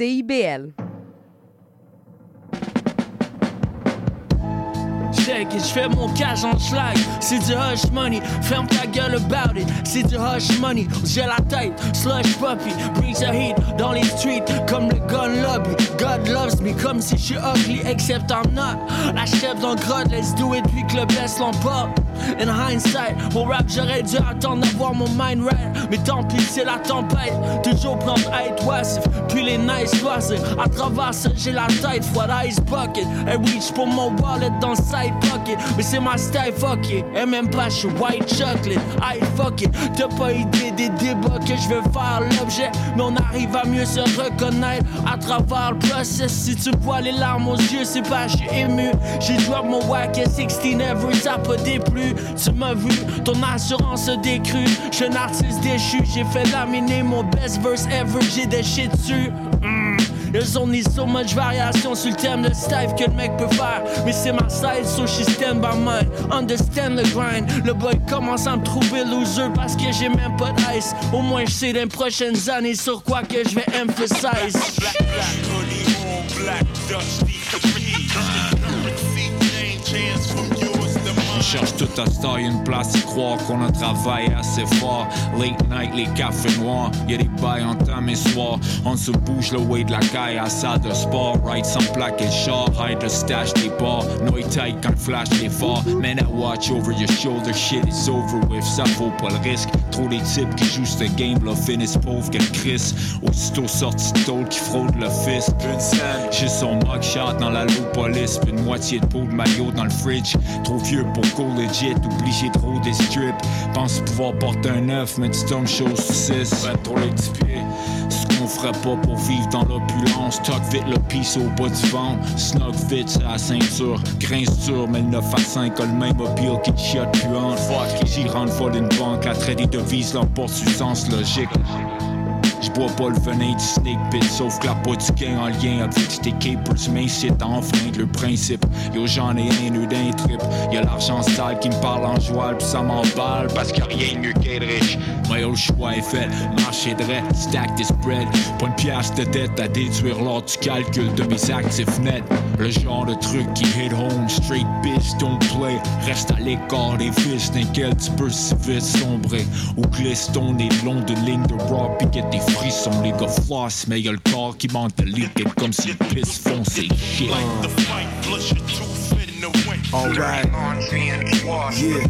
CIBL. Et je fais mon cash en schlag. C'est du hush money, ferme ta gueule about it. C'est du hush money, j'ai la tête, slush puppy. Brings the heat dans les streets comme le gun lobby. God loves me comme si je suis ugly, except I'm not. La chef dans grotte, let's do it, puis que le best l'emporte. In hindsight, au rap, j'aurais dû attendre d'avoir mon mind right. Mais tant pis, c'est la tempête. Toujours prendre hate wasif, puis les nice loisirs. À travers ça, j'ai la tête froide, ice bucket. Et reach pour mon wallet dans side pocket. Mais c'est ma style, fuck it. Et même pas, je white chocolate. I fuck it. T'as pas idée des débats que je veux faire l'objet. Mais on arrive à mieux se reconnaître à travers le process. Si tu vois les larmes aux yeux, c'est pas, je suis ému. J'ai drop mon wack à 16 ever, ça pas Tu m'as vu, ton assurance a décru. Je suis un artiste déchu, j'ai fait laminer mon best verse ever, j'ai shit dessus. Mm. There's only so much variation sur le thème de style que le mec peut faire. Mais c'est ma style, so she stand by mine. Understand the grind. Le boy commence à me trouver loser parce que j'ai même pas d'ice. Au moins, je sais les prochaines années sur quoi que je vais emphasize. Cherche tout à tailler une place et croire qu'on a travaillé assez fort. Late night, les cafés noirs, y'a des bails en temps et soir. On se bouge le way de la caille à salle de sport. Ride sans plaque et char, hide le stash des bars. Noise tight quand flash est fort. Man, I watch over your shoulder, shit is over with. Ça vaut pas le risque. Trop des types qui jouent ce game, là, finissent pauvre que Chris. Aussitôt sorti de qui fraude le fist. J'ai son mugshot dans la low police, une moitié de peau de maillot dans le fridge. Trop vieux pour go legit, obligé trop des strips. Pense pouvoir porter un œuf, mais tu tombes sur 6. Ben trop les petits pieds. Ce qu'on ferait pas pour vivre dans l'opulence. Tuck vite le piece au bas du ventre. Snug vite c'est la ceinture. Grince dur, mais le 9 à 5 a le même appeal qui te chiotte puante. Fuck, j'y rentre vol une banque. La traite des devises l'emporte sur sens logique. J'bois pas le venin du snake pit, sauf que la gain en lien avec tes capers, mais c'est enfreindre le principe. Yo, j'en ai un nœud d'un trip. Y'a l'argent sale qui me parle en joie, pis ça m'emballe parce qu'il a rien de mieux qu'être riche. Mais yo, choix est fait, marcher droit, stack this bread. Pas une pièce de tête à déduire lors du calcul de mes actifs nets. Le genre de truc qui hit home, straight bitch, don't play. Reste à l'écart des fils, t'inquiète, tu peux si vite sombrer. Ou glisse ton long de ligne de rock, pis get des frissons, les gars floss, mais y'a le corps qui manque de liquide comme si le pisse foncé shit. Alright. Yeah. Yeah.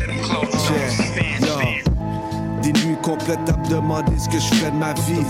Des nuits complètes à me demander ce que je fais de ma vie.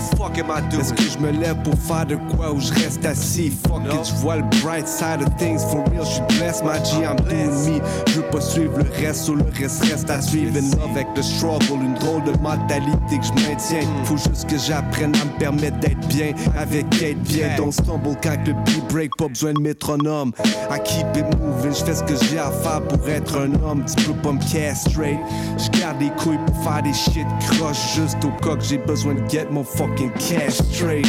Est-ce que je me lève pour faire de quoi ou je reste assis? Fuck it, je vois le bright side of things. For real, je suis blessed, my G, I'm doing me. Je veux pas suivre le reste, ou le reste reste à suivre. In love avec le struggle, une drôle de mentalité que je maintiens. Faut juste que j'apprenne à me permettre d'être bien avec être bien. Don't stumble quand le beat break, pas besoin de métronome. I keep it moving, je fais ce que j'ai à faire pour être un homme. Tu peux pas me castrate. Je garde les couilles pour faire des shit croche juste au cas que j'ai besoin de get mon fucking cash straight.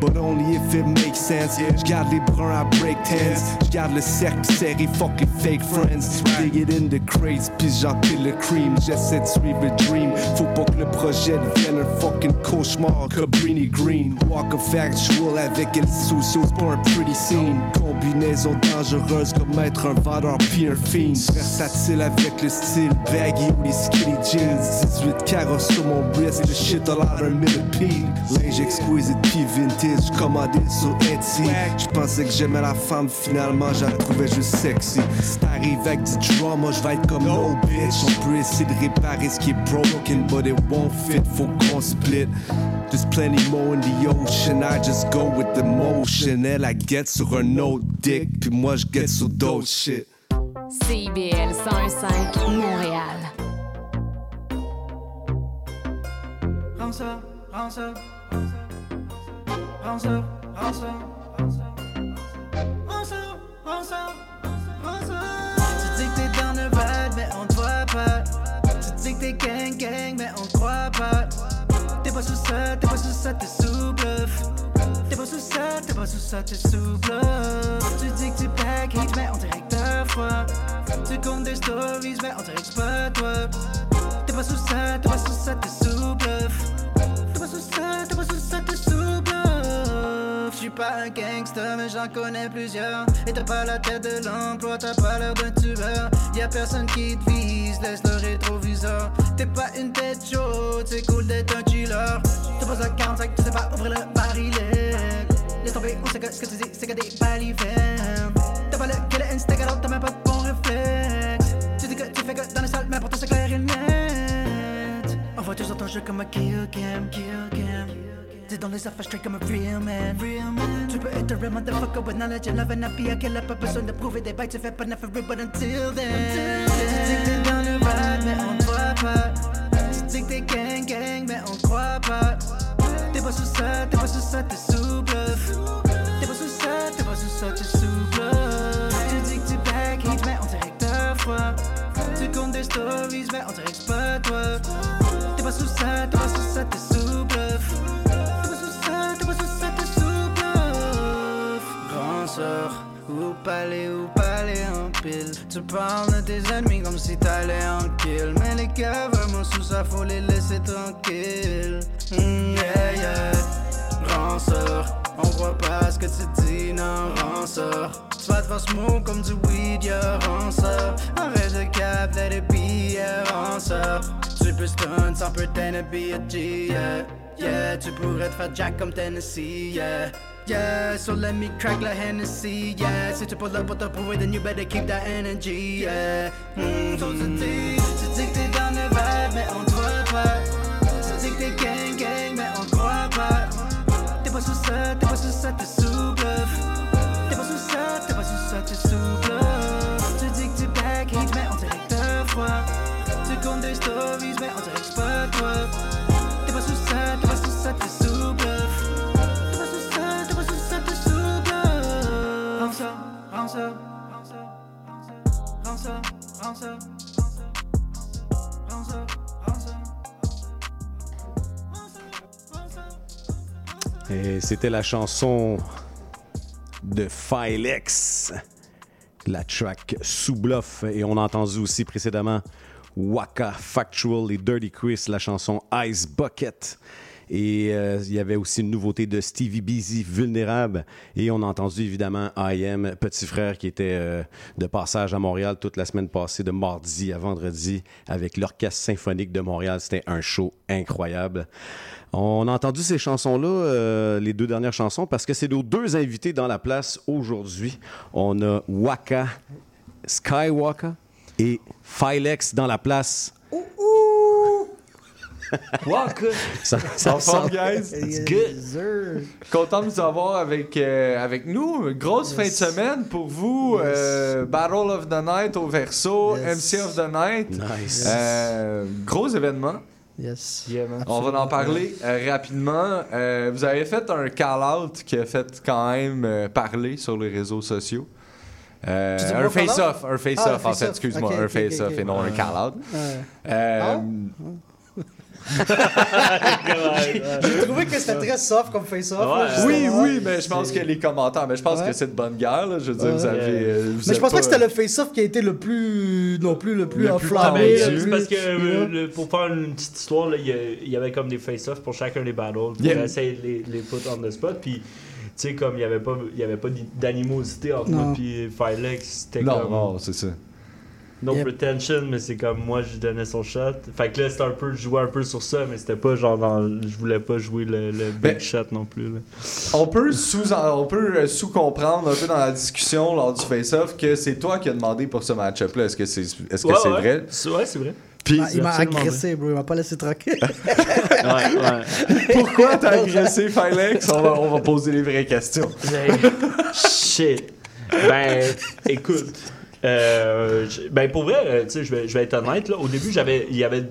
But only if it makes sense. J'garde les bruns à break tense. J'garde le cercle serré, fucking fake friends. Dig it in the crates, puis j'empile le cream. J'essaie de suivre le dream. Faut pas que le projet devienne un fucking cauchemar. Cabrini Green. Walk of factual avec El Soucio, c'est pas un pretty scene. Combinaison dangereuse comme être un vendeur pis un fiend. Versatile avec le style baggy ou les skinny jeans. 18 carats sur mon wrist, le shit a l'air d'un millipede. Linge exquisite pis vintage, commandé sur Etsy. J'pensais que j'aimais la femme, finalement j'la trouvais juste sexy. Si t'arrives avec du drama, j'vais être comme no bitch. On peut essayer de réparer ce qui est broken, but it won't fit, faut qu'on split. There's plenty more in the ocean, I just go with the motion. Elle, I get sur un autre dick, puis moi je get sur d'autres shit. CIBL 101.5 Montréal. Rends ça, rends ça. Rends ça, rends ça. Rends ça. Tu dis que t'es dans le vibe, mais on te voit pas. Tu dis que t'es gang gang, mais on croit pas. T'es pas sous ça, t'es pas sous ça, t'es sous bluff. T'es pas sous ça, t'es pas sous ça, t'es sous bluff. Tu dis que tu package, mais on dirait que t'as. Tu comptes des stories, mais on dirait que pas. T'es pas sous ça, t'es pas sous ça, t'es sous bluff. T'es pas sous ça, t'es pas sous ça, t'es sous bluff. Suis pas un gangster, mais j'en connais plusieurs. Et t'as pas la tête de l'emploi, t'as pas l'air d'un tueur. Y'a personne qui te vise, laisse le rétroviseur. T'es pas une tête chaude, c'est cool d'être un killer. Tu poses à 45, tu sais pas ouvrir le barillet. Laisse tomber, on sait que ce que tu dis, c'est que des balivernes. T'as pas le killer instinct, alors t'as même pas de bon réflexe. Tu dis que tu fais que dans les salles, mais pourtant c'est clair et net. En voiture sur ton jeu comme un kill cam, kill cam. Dans les affaires straight comme a real man, real man. Tu peux être un real motherfucker with knowledge and love and happy à quelle a pas besoin de prouver des bails, tu fais pas neuf but until then. Tu dis que t'es dans le ride, mais on te voit pas. Tu dis que t'es gang gang, mais on croit pas. T'es pas sous ça, t'es pas sous ça, t'es sous bluff. T'es pas sous ça, t'es pas sous ça, t'es sous bluff. Tu dis que tu back heat, mais on dirait que froid. Tu comptes des stories, mais on dirait que c'est pas toi. T'es pas sous ça, t'es pas sous ça, t'es sous bluff. Sort, ou palais, ou palais en pile. Tu parles de tes ennemis comme si t'allais en kill. Mais les gars, vraiment sous ça, faut les laisser tranquilles. Mm, yeah, yeah. On croit pas ce que tu dis, non, ranceur. Tu vas faire smoke comme du weed, yeah, ranceur. Arrête de cap, let it be. Tu peux stun sans pretend to be a G, yeah. Yeah, tu pourrais te faire jack comme Tennessee, yeah. Yeah, so let me crack la Hennessy, yeah. Si tu pull up pour te prouver, then you better keep that energy, yeah. Mm, so tu dis, tu dis que t'es dans le vibe, mais on te pas. Tu dis que t'es gang gang, mais on croit pas. T'es pas sous ça, t'es pas sous ça, t'es sous Et c'était la chanson de Filex, la track Sous Bluff. Et on a entendu aussi précédemment Waka Factual et Dirty Chris, la chanson Ice Bucket. Et euh, il y avait aussi une nouveauté de Stevie Busy, Vulnérable. Et on a entendu évidemment I.M., Petit Frère, qui était euh, de passage à Montréal toute la semaine passée, de mardi à vendredi, avec l'Orchestre Symphonique de Montréal. C'était un show incroyable. On a entendu ces chansons-là, euh, les deux dernières chansons, parce que c'est nos deux invités dans la place aujourd'hui. On a Waka, Skywalker et Filex dans la place. Waka! Ça, Ça ça sort- guys. It's good. Content de vous avoir avec, euh, avec nous. Grosse fin de semaine pour vous. Euh, Battle of the Night au Verso, MC of the Night. Nice. Euh, gros événement. Yes. On va en parler euh, rapidement. Euh, vous avez fait un call-out qui a fait quand même euh, parler sur les réseaux sociaux. Euh, un call-out? face-off, un face-off Ah, un en fait, face-off. excuse-moi, un face-off et non un call-out. Ouais. Euh, Ah? J'ai trouvé que c'était très soft comme face-off. là, oui, oui, mais je pense que les commentaires, mais je pense Ouais. que c'est de bonne guerre. là. Je veux dire, Ouais. vous avez. euh, vous Mais je pense pas que c'était le face-off qui a été le plus. non plus le plus Le enflammé. plus- parce que euh, le- pour faire une petite histoire, là, il y, a- il y avait comme des face-offs pour chacun des battles pour Yeah. essayer de les, les put on the spot. Puis, tu sais, comme il n'y avait pas, il y avait pas d'animosité entre moi et Filex, c'était Non, comme. non, c'est ça. No Yep. pretension, mais c'est comme moi, je donnais son shot. Fait que là, c'était un peu, je jouais un peu sur ça, mais c'était pas genre dans. Je voulais pas jouer le, le big Ben, shot non plus. Là. On peut sous on peut euh, sous-comprendre un peu dans la discussion lors du face-off que c'est toi qui as demandé pour ce match-up-là. Est-ce que c'est est -ce que c'est ouais. vrai? C'est- Ouais, c'est vrai. Puis, Ah, il m'a agressé, bro. Il m'a pas laissé tranquille. Ouais, ouais. Pourquoi t'as agressé Filex? On va, on va poser les vraies questions. Shit. Ben, écoute. Euh, ben, pour vrai, euh, tu sais, je vais, je vais être honnête, là. Au début, j'avais, il y avait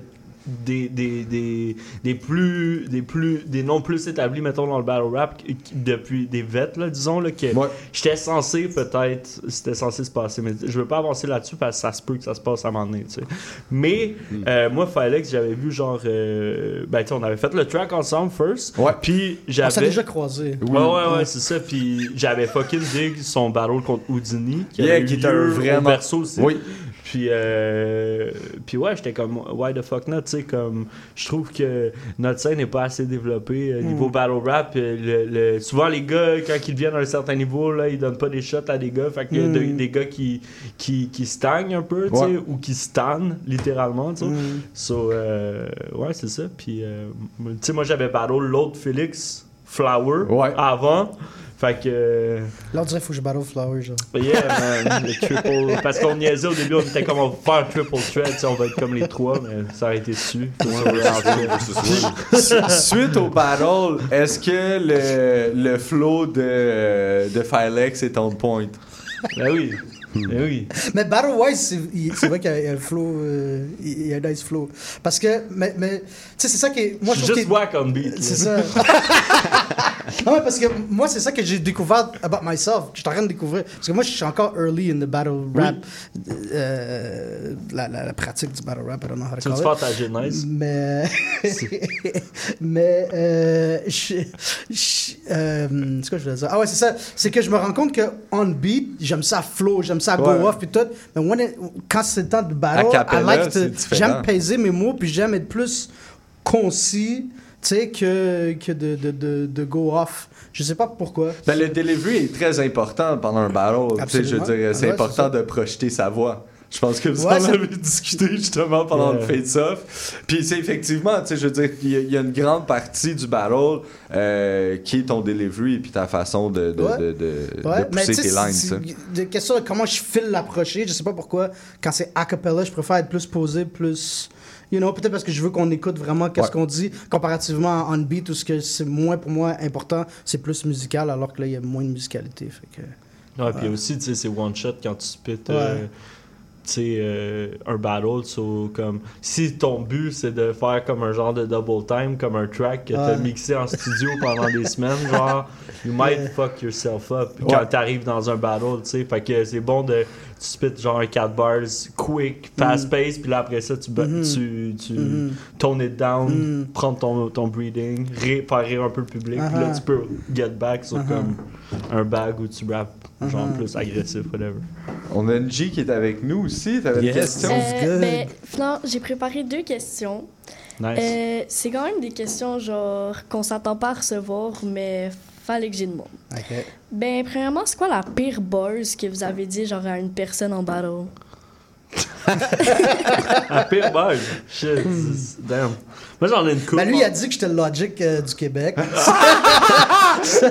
des, des, des, des plus, des plus, des noms plus établis, mettons, dans le battle rap, depuis des vets, là, disons, là, que j'étais censé, peut-être, c'était censé se passer, mais je veux pas avancer là-dessus parce que ça se peut que ça se passe à un moment donné, tu sais. Mais, euh, moi, Filex, j'avais vu, genre, euh, ben, tu sais, on avait fait le track ensemble, first. Ouais. Puis, On j'avais. s'est déjà croisés. Ouais, ouais, ouais, c'est ça. Puis j'avais fucking dig son battle contre Houdini. Qui Yeah, qui était un au berceau aussi. Oui. Puis, euh, puis ouais, j'étais comme, why the fuck not, tu sais, comme, je trouve que notre scène n'est pas assez développée euh, niveau Mm. battle rap. euh, le- le- souvent, les gars, quand ils viennent à un certain niveau, là, ils donnent pas des shots à des gars. Fait que Mm. de- des gars qui, qui, qui stagnent un peu, tu sais, Ouais. ou qui stannent, littéralement, tu sais. Mm. So, euh, ouais, c'est ça. Puis, euh, tu sais, moi, j'avais battle l'autre Félix Flower avant. Fait que. euh, Là, on dirait qu'il faut que je battle Flower, genre. Yeah, man, le triple. Parce qu'on niaisait au début, on était comme on va faire un triple threat, tu sais, on va être comme les trois, mais ça aurait été su. Suite au battle, est-ce que le, le flow de, de Filex est on point? Ben oui. Ben oui. Mais Battle Wise, c'est vrai qu'il y a un flow, euh, il y a un nice flow. Parce que, mais, mais tu sais, c'est ça qui est. Moi, Je trouve juste on beat. C'est ça. non, mais parce que moi, c'est ça que j'ai découvert about myself. Je suis en train de découvrir. Parce que moi, je suis encore early in the battle rap. Euh, la, la, la pratique du battle rap, I don't know how to Tu call it. ta genèse? Mais. mais. Euh, je, je- euh, c'est quoi je voulais dire? Ah ouais, c'est ça. C'est que je me rends compte que on beat, j'aime ça flow, j'aime ça go Ouais. off puis tout. Mais when it- quand c'est le temps de battle, I like j'aime peser mes mots puis j'aime être plus concis, sais, que, que de, de, de, de go off. Je sais pas pourquoi. Ben, le delivery est très important pendant un battle. Tu sais, Je veux Absolument. c'est Ouais, important de projeter sa voix. Je pense que vous Ouais, en ça- avez discuté justement pendant le face-off. Puis c'est effectivement, tu sais, je veux dire, il y, a- il y a une grande partie du battle euh, qui est ton delivery puis ta façon de, de, Ouais. de, de- de Ouais, pousser tes lines. des questions de comment je file l'approcher, je sais pas pourquoi. Quand c'est a cappella, je préfère être plus posé, plus. You know, peut-être parce que je veux qu'on écoute vraiment qu'est-ce Ouais. qu'on dit, comparativement à on beat, où ce que c'est moins pour moi important, c'est plus musical, alors que là, il y a moins de musicalité. Fait que... Ouais, puis aussi, tu sais, c'est one shot quand tu. Ouais. euh, tu sais, euh, un battle, so, comme si ton but c'est de faire comme un genre de double time, comme un track que t'as mixé en studio pendant des semaines, genre, you might fuck yourself up quand t'arrives dans un battle, tu sais. Fait que c'est bon de. Tu spits genre un 4 bars quick, fast pace, puis là après ça, tu, Mhm. tu, tu Mhm. tone it down, Mhm. prendre ton, ton breathing, rire, faire rire un peu le public, puis là Uh-huh. tu peux get back sur Uh-huh. comme un bag où tu rap, genre Uh-huh. plus agressif, whatever. On a une G qui est avec nous aussi. T'avais une Yes. question? Euh, ben, Flan, j'ai préparé deux questions. Nice. Euh, c'est quand même des questions genre qu'on s'attend pas à recevoir, mais fallait que j'ai demande. Ok. Ben, premièrement, c'est quoi la pire buzz que vous avez dit genre à une personne en battle? Un pire bug. Shit. Damn. Moi, j'en ai une coupe. Ben lui, il a dit que j'étais le Logic euh, du Québec. ça,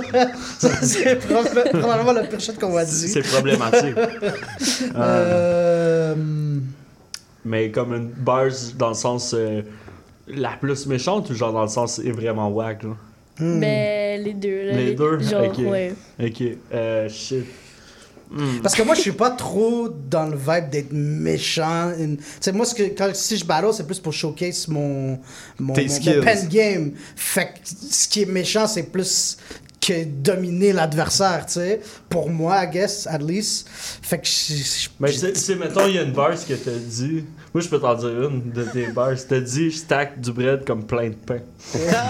ça, c'est proba- probablement le pire shit qu'on m'a dit. C'est problématique. Euh, Mais comme une buzz dans le sens euh, la plus méchante ou genre dans le sens est vraiment whack, là? Hmm. Ben, les deux. là, Les deux? Genre, Ok. ouais. Ok. Euh, shit. Hmm. Parce que moi, je suis pas trop dans le vibe d'être méchant. Tu sais, moi, ce que, quand, si je battle, c'est plus pour showcase mon, mon, Tes mon- pen game. Fait que ce qui est méchant, c'est plus que dominer l'adversaire, tu sais. Pour moi, I guess, at least. Fait que je- Mais c'est, c'est, mettons, il y a une verse que t'as dit. Moi, je peux t'en dire une de tes verses. T'as dit, je stack du bread comme plein de pain.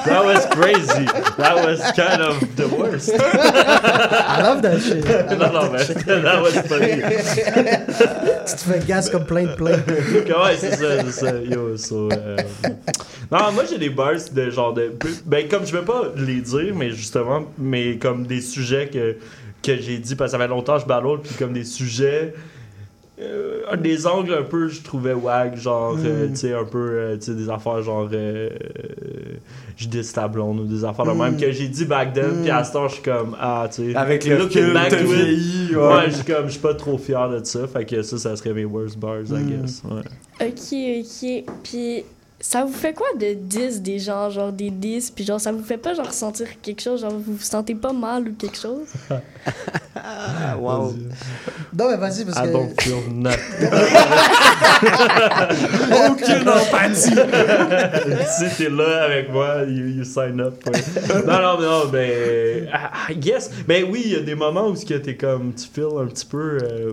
That was crazy. That was kind of the worst. I love that shit. I non, non, mais that was funny. tu te fais gaz comme plein de plein. ouais, c'est ça, c'est ça? Yo, so, euh, Non, moi j'ai des bars de genre de. Ben, comme je vais pas les dire, mais justement, mais comme des sujets que, que j'ai dit, parce que ça fait longtemps que je battle, puis comme des sujets. Euh, des angles un peu, je trouvais wag, genre, euh, Mm. tu sais, un peu, euh, tu sais, des affaires genre. je dis ta blonde ou des affaires de Mm. même que j'ai dit back then, Mm. puis à ce temps, je suis comme, ah, tu sais. Avec le recul, t'as vieilli, ouais. ouais, je suis comme, je suis pas trop fier de ça, fait que ça, ça serait mes worst bars, I Mm. guess, ouais. Ok, ok. Puis, ça vous fait quoi de 10 des gens, genre des 10, puis genre, ça vous fait pas genre ressentir quelque chose, genre vous vous sentez pas mal ou quelque chose? wow. Non, mais vas-y, parce I que. don't feel nothing. Aucune empathie. si t'es là avec moi, you, you sign up. ouais. non, non, non, ben. I, guess. Ben oui, il y a des moments où ce que t'es comme. Tu feels un petit peu. euh,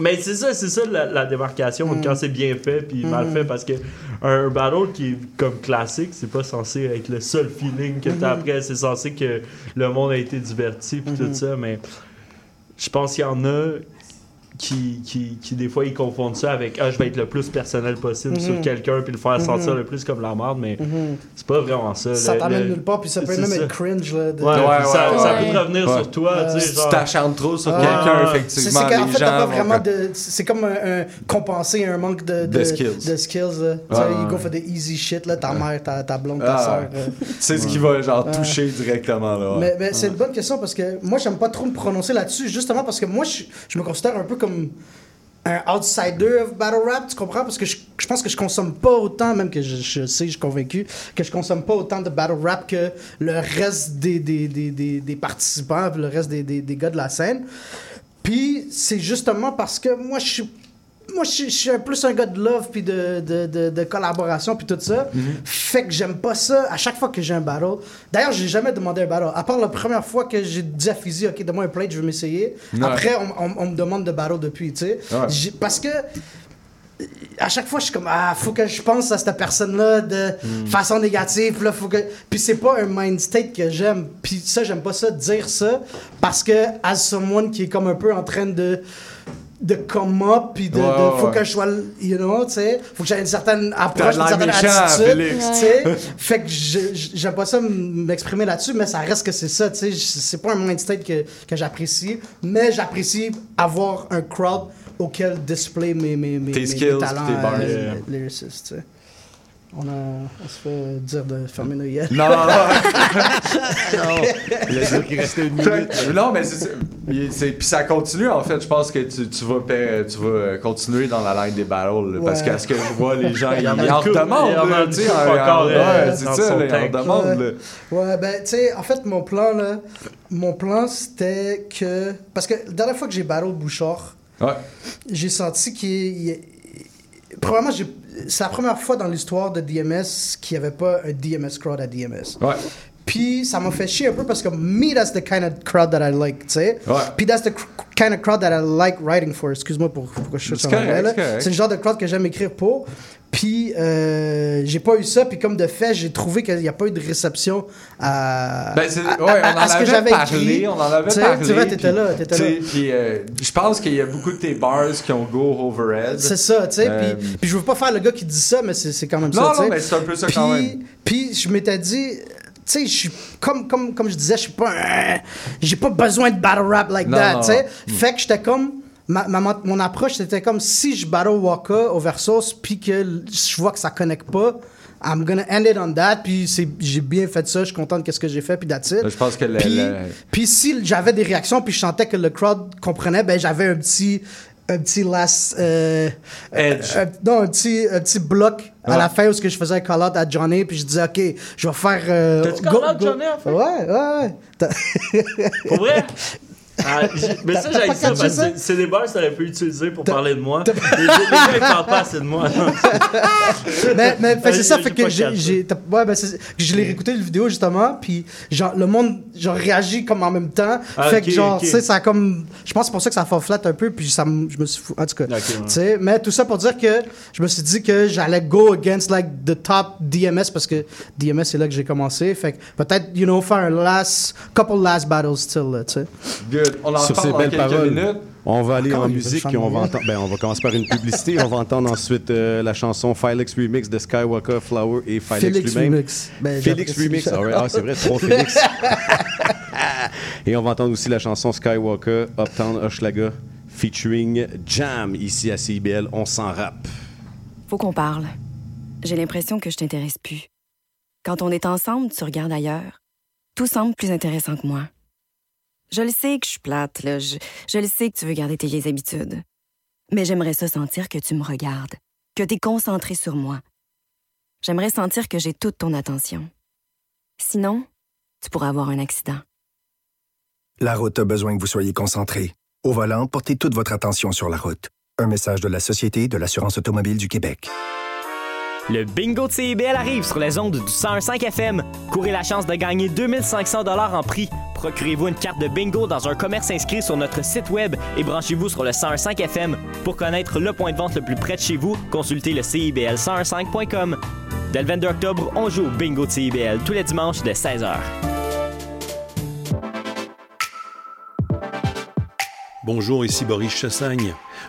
mais c'est ça, c'est ça la, la démarcation Mm. quand c'est bien fait puis mal Mm. fait parce que un battle qui est comme classique, c'est pas censé être le seul feeling que t'as Mhm. après, c'est censé que le monde a été diverti puis tout ça, mais je pense qu'il y en a qui, qui, qui, des fois, ils confondent ça avec Ah, je vais être le plus personnel possible Mhm. sur quelqu'un puis le faire Mhm. sentir le plus comme la merde, mais Mhm. c'est pas vraiment ça. Ça t'amène le- nulle part, puis ça peut même ça. être cringe. Là, de- Ouais, ça, ça peut te revenir Ouais. sur toi. tu sais, Si tu genre- t'acharnes trop sur Ah. quelqu'un, effectivement, c'est qu'en fait, t'as pas vraiment de. C'est comme un, un- compenser un manque de, De skills. De skills là. Tu Ouais, sais, go for the easy shit, là, ta mère, ta, ta blonde, ta Ah, soeur. ouais. C'est ce qui va genre toucher directement là. Mais, mais c'est une bonne question parce que moi, j'aime pas trop me prononcer là-dessus, justement parce que moi, je, je me considère un peu comme un outsider of battle rap, tu comprends? Parce que je, je pense que je consomme pas autant, même que je, je sais, je suis convaincu, que je consomme pas autant de battle rap que le reste des, des, des, des, des participants, le reste des, des, des gars de la scène. Puis c'est justement parce que moi, je suis moi, je suis- je suis un- plus un gars de love puis de, de, de, de collaboration puis tout ça. Fait que j'aime pas ça à chaque fois que j'ai un battle. D'ailleurs, j'ai jamais demandé un battle. À part la première fois que j'ai dit à Fizzy, OK, donne-moi un plate, je veux m'essayer. Après, on, on- on me demande de battle depuis, tu sais. Ouais. Parce que à chaque fois, je suis comme, ah, faut que je pense à cette personne-là de façon négative. Là, faut que... Puis c'est pas un mind state que j'aime. Puis ça, j'aime pas ça, dire ça, parce que, as someone qui est comme un peu en train de de come up, puis de, Ouais, de- faut ouais. que je sois, you know, tu sais, faut que j'ai une certaine approche, une certaine attitude, tu sais. fait que j'aime pas ça m'exprimer là-dessus, mais ça reste que c'est ça, tu sais. C'est pas un mind state que, que j'apprécie, mais j'apprécie avoir un crowd auquel display mes, mes, mes, mes- mes skills, talents tes euh, lyriciste, tu sais. On, a, on se fait dire de fermer nos yeux. Non, non, non. Non. Il a dit qu'il restait une minute. Non, mais c'est ça. Puis continue, en fait. Je pense que tu, tu vas, tu vas continuer dans la ligne des battles. là, Parce Ouais. qu'à ce que je vois, les gens, Il ils y en a en une couple, redemandent. il y en ouais, euh, c'est ça, ils en tank. redemandent. Ouais. Ouais, ben, tu sais, en fait, mon plan, là, mon plan, c'était que. Parce que la dernière fois que j'ai battle Bouchard, Ouais. j'ai senti qu'il. il- Probablement, j'ai- c'est la première fois dans l'histoire de DMS qu'il n'y avait pas un DMS crowd à DMS. Ouais. Puis ça m'a fait chier un peu parce que me, that's the kind of crowd that I like, tu sais. Ouais. Puis that's the kind of crowd that I like writing for. Excuse-moi pour, pour que je C'est en anglais. C'est le genre de crowd que j'aime écrire pour. Puis euh, j'ai pas eu ça. Puis comme de fait, j'ai trouvé qu'il n'y a pas eu de réception à, Ben, à- ouais, à- à ce que j'avais écrit. on en avait Tu sais, parlé. Tu vois, t'étais là, sais, là. Puis euh, je pense qu'il y a beaucoup de tes bars qui ont go overhead. C'est ça, tu sais. Euh, Puis, puis je veux pas faire le gars qui dit ça, mais c'est quand même Non, ça, non, sais. mais c'est un peu ça quand Puis- même. Puis je m'étais dit, tu sais, je suis comme, comme, comme je disais, je suis pas un- J'ai pas besoin de battle rap like Non, that, non, tu sais. non. Fait que j'étais comme. Ma, ma- mon approche, c'était comme si je battle Waka au Versus, puis que je vois que ça connecte pas. I'm gonna end it on that, puis c'est- j'ai bien fait ça, je suis content de ce que j'ai fait, puis that's it. Je pense que le- Puis, le- puis si j'avais des réactions, puis je sentais que le crowd comprenait, ben j'avais un petit, un petit last, euh, Edge. un- non, un petit, un petit bloc à la fin où ce que je faisais un call out à Johnny, puis je disais ok, je vais faire. euh, T'as-tu call out go- Johnny, en fait? Ouais, ouais, ouais. Pour vrai? Ah, mais ça, j'ai ça parce que c'est des bars que t'aurais pu utiliser pour parler de moi. Les, gars, ils parlent pas assez de moi. mais mais c'est ça, fait que j'ai, ouais, ben je l'ai réécouté le vidéo justement, puis genre le monde genre réagit comme en même temps, Ah, fait que genre tu sais ça a comme, je pense que c'est pour ça que ça fait flat un peu, puis ça, je me suis fou, en tout cas, tu sais, mais tout ça pour dire que je me suis dit que j'allais go against like the top DMS parce que DMS c'est là que j'ai commencé, fait que peut-être you know faire un last couple last battles still, tu sais. Good. On en Sur ces belles paroles, minutes. on va aller Encore en musique et on va, chanson. entendre, ben, on va commencer par une publicité. on va entendre ensuite euh, la chanson Filex Remix de Skywalker, Flower et Félix lui-même. Remix. Ben, Félix Remix. alright. Ah, c'est vrai, trois Félix. et on va entendre aussi la chanson Skywalker, Uptown Hochelaga, featuring Jam, ici à CIBL. On s'en rappe. Faut qu'on parle. J'ai l'impression que je t'intéresse plus. Quand on est ensemble, tu regardes ailleurs. Tout semble plus intéressant que moi. Je le sais que je suis plate, là. Je, le sais que tu veux garder tes vieilles habitudes. Mais j'aimerais ça sentir que tu me regardes, que tu es concentré sur moi. J'aimerais sentir que j'ai toute ton attention. Sinon, tu pourrais avoir un accident. La route a besoin que vous soyez concentré. Au volant, portez toute votre attention sur la route. Un message de la Société de l'assurance automobile du Québec. Le bingo de CIBL arrive sur les ondes du 101.5 FM. Courez la chance de gagner 2500 dollars en prix. Procurez-vous une carte de bingo dans un commerce inscrit sur notre site web et branchez-vous sur le 101.5 FM. Pour connaître le point de vente le plus près de chez vous, consultez le CIBL1015.com. Dès le 22 octobre, on joue au bingo de CIBL tous les dimanches de 16h. Bonjour, ici Boris Chassagne.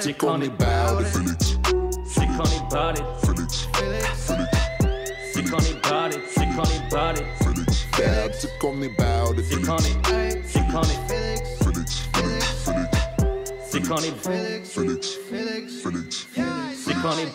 Sick on it, bout it. Sick on it, bout it. Sick on it, bout it. Sick on it, bout it. Dab, sick on me bout it. Sick on it. Sick on it. Sick on it. On it.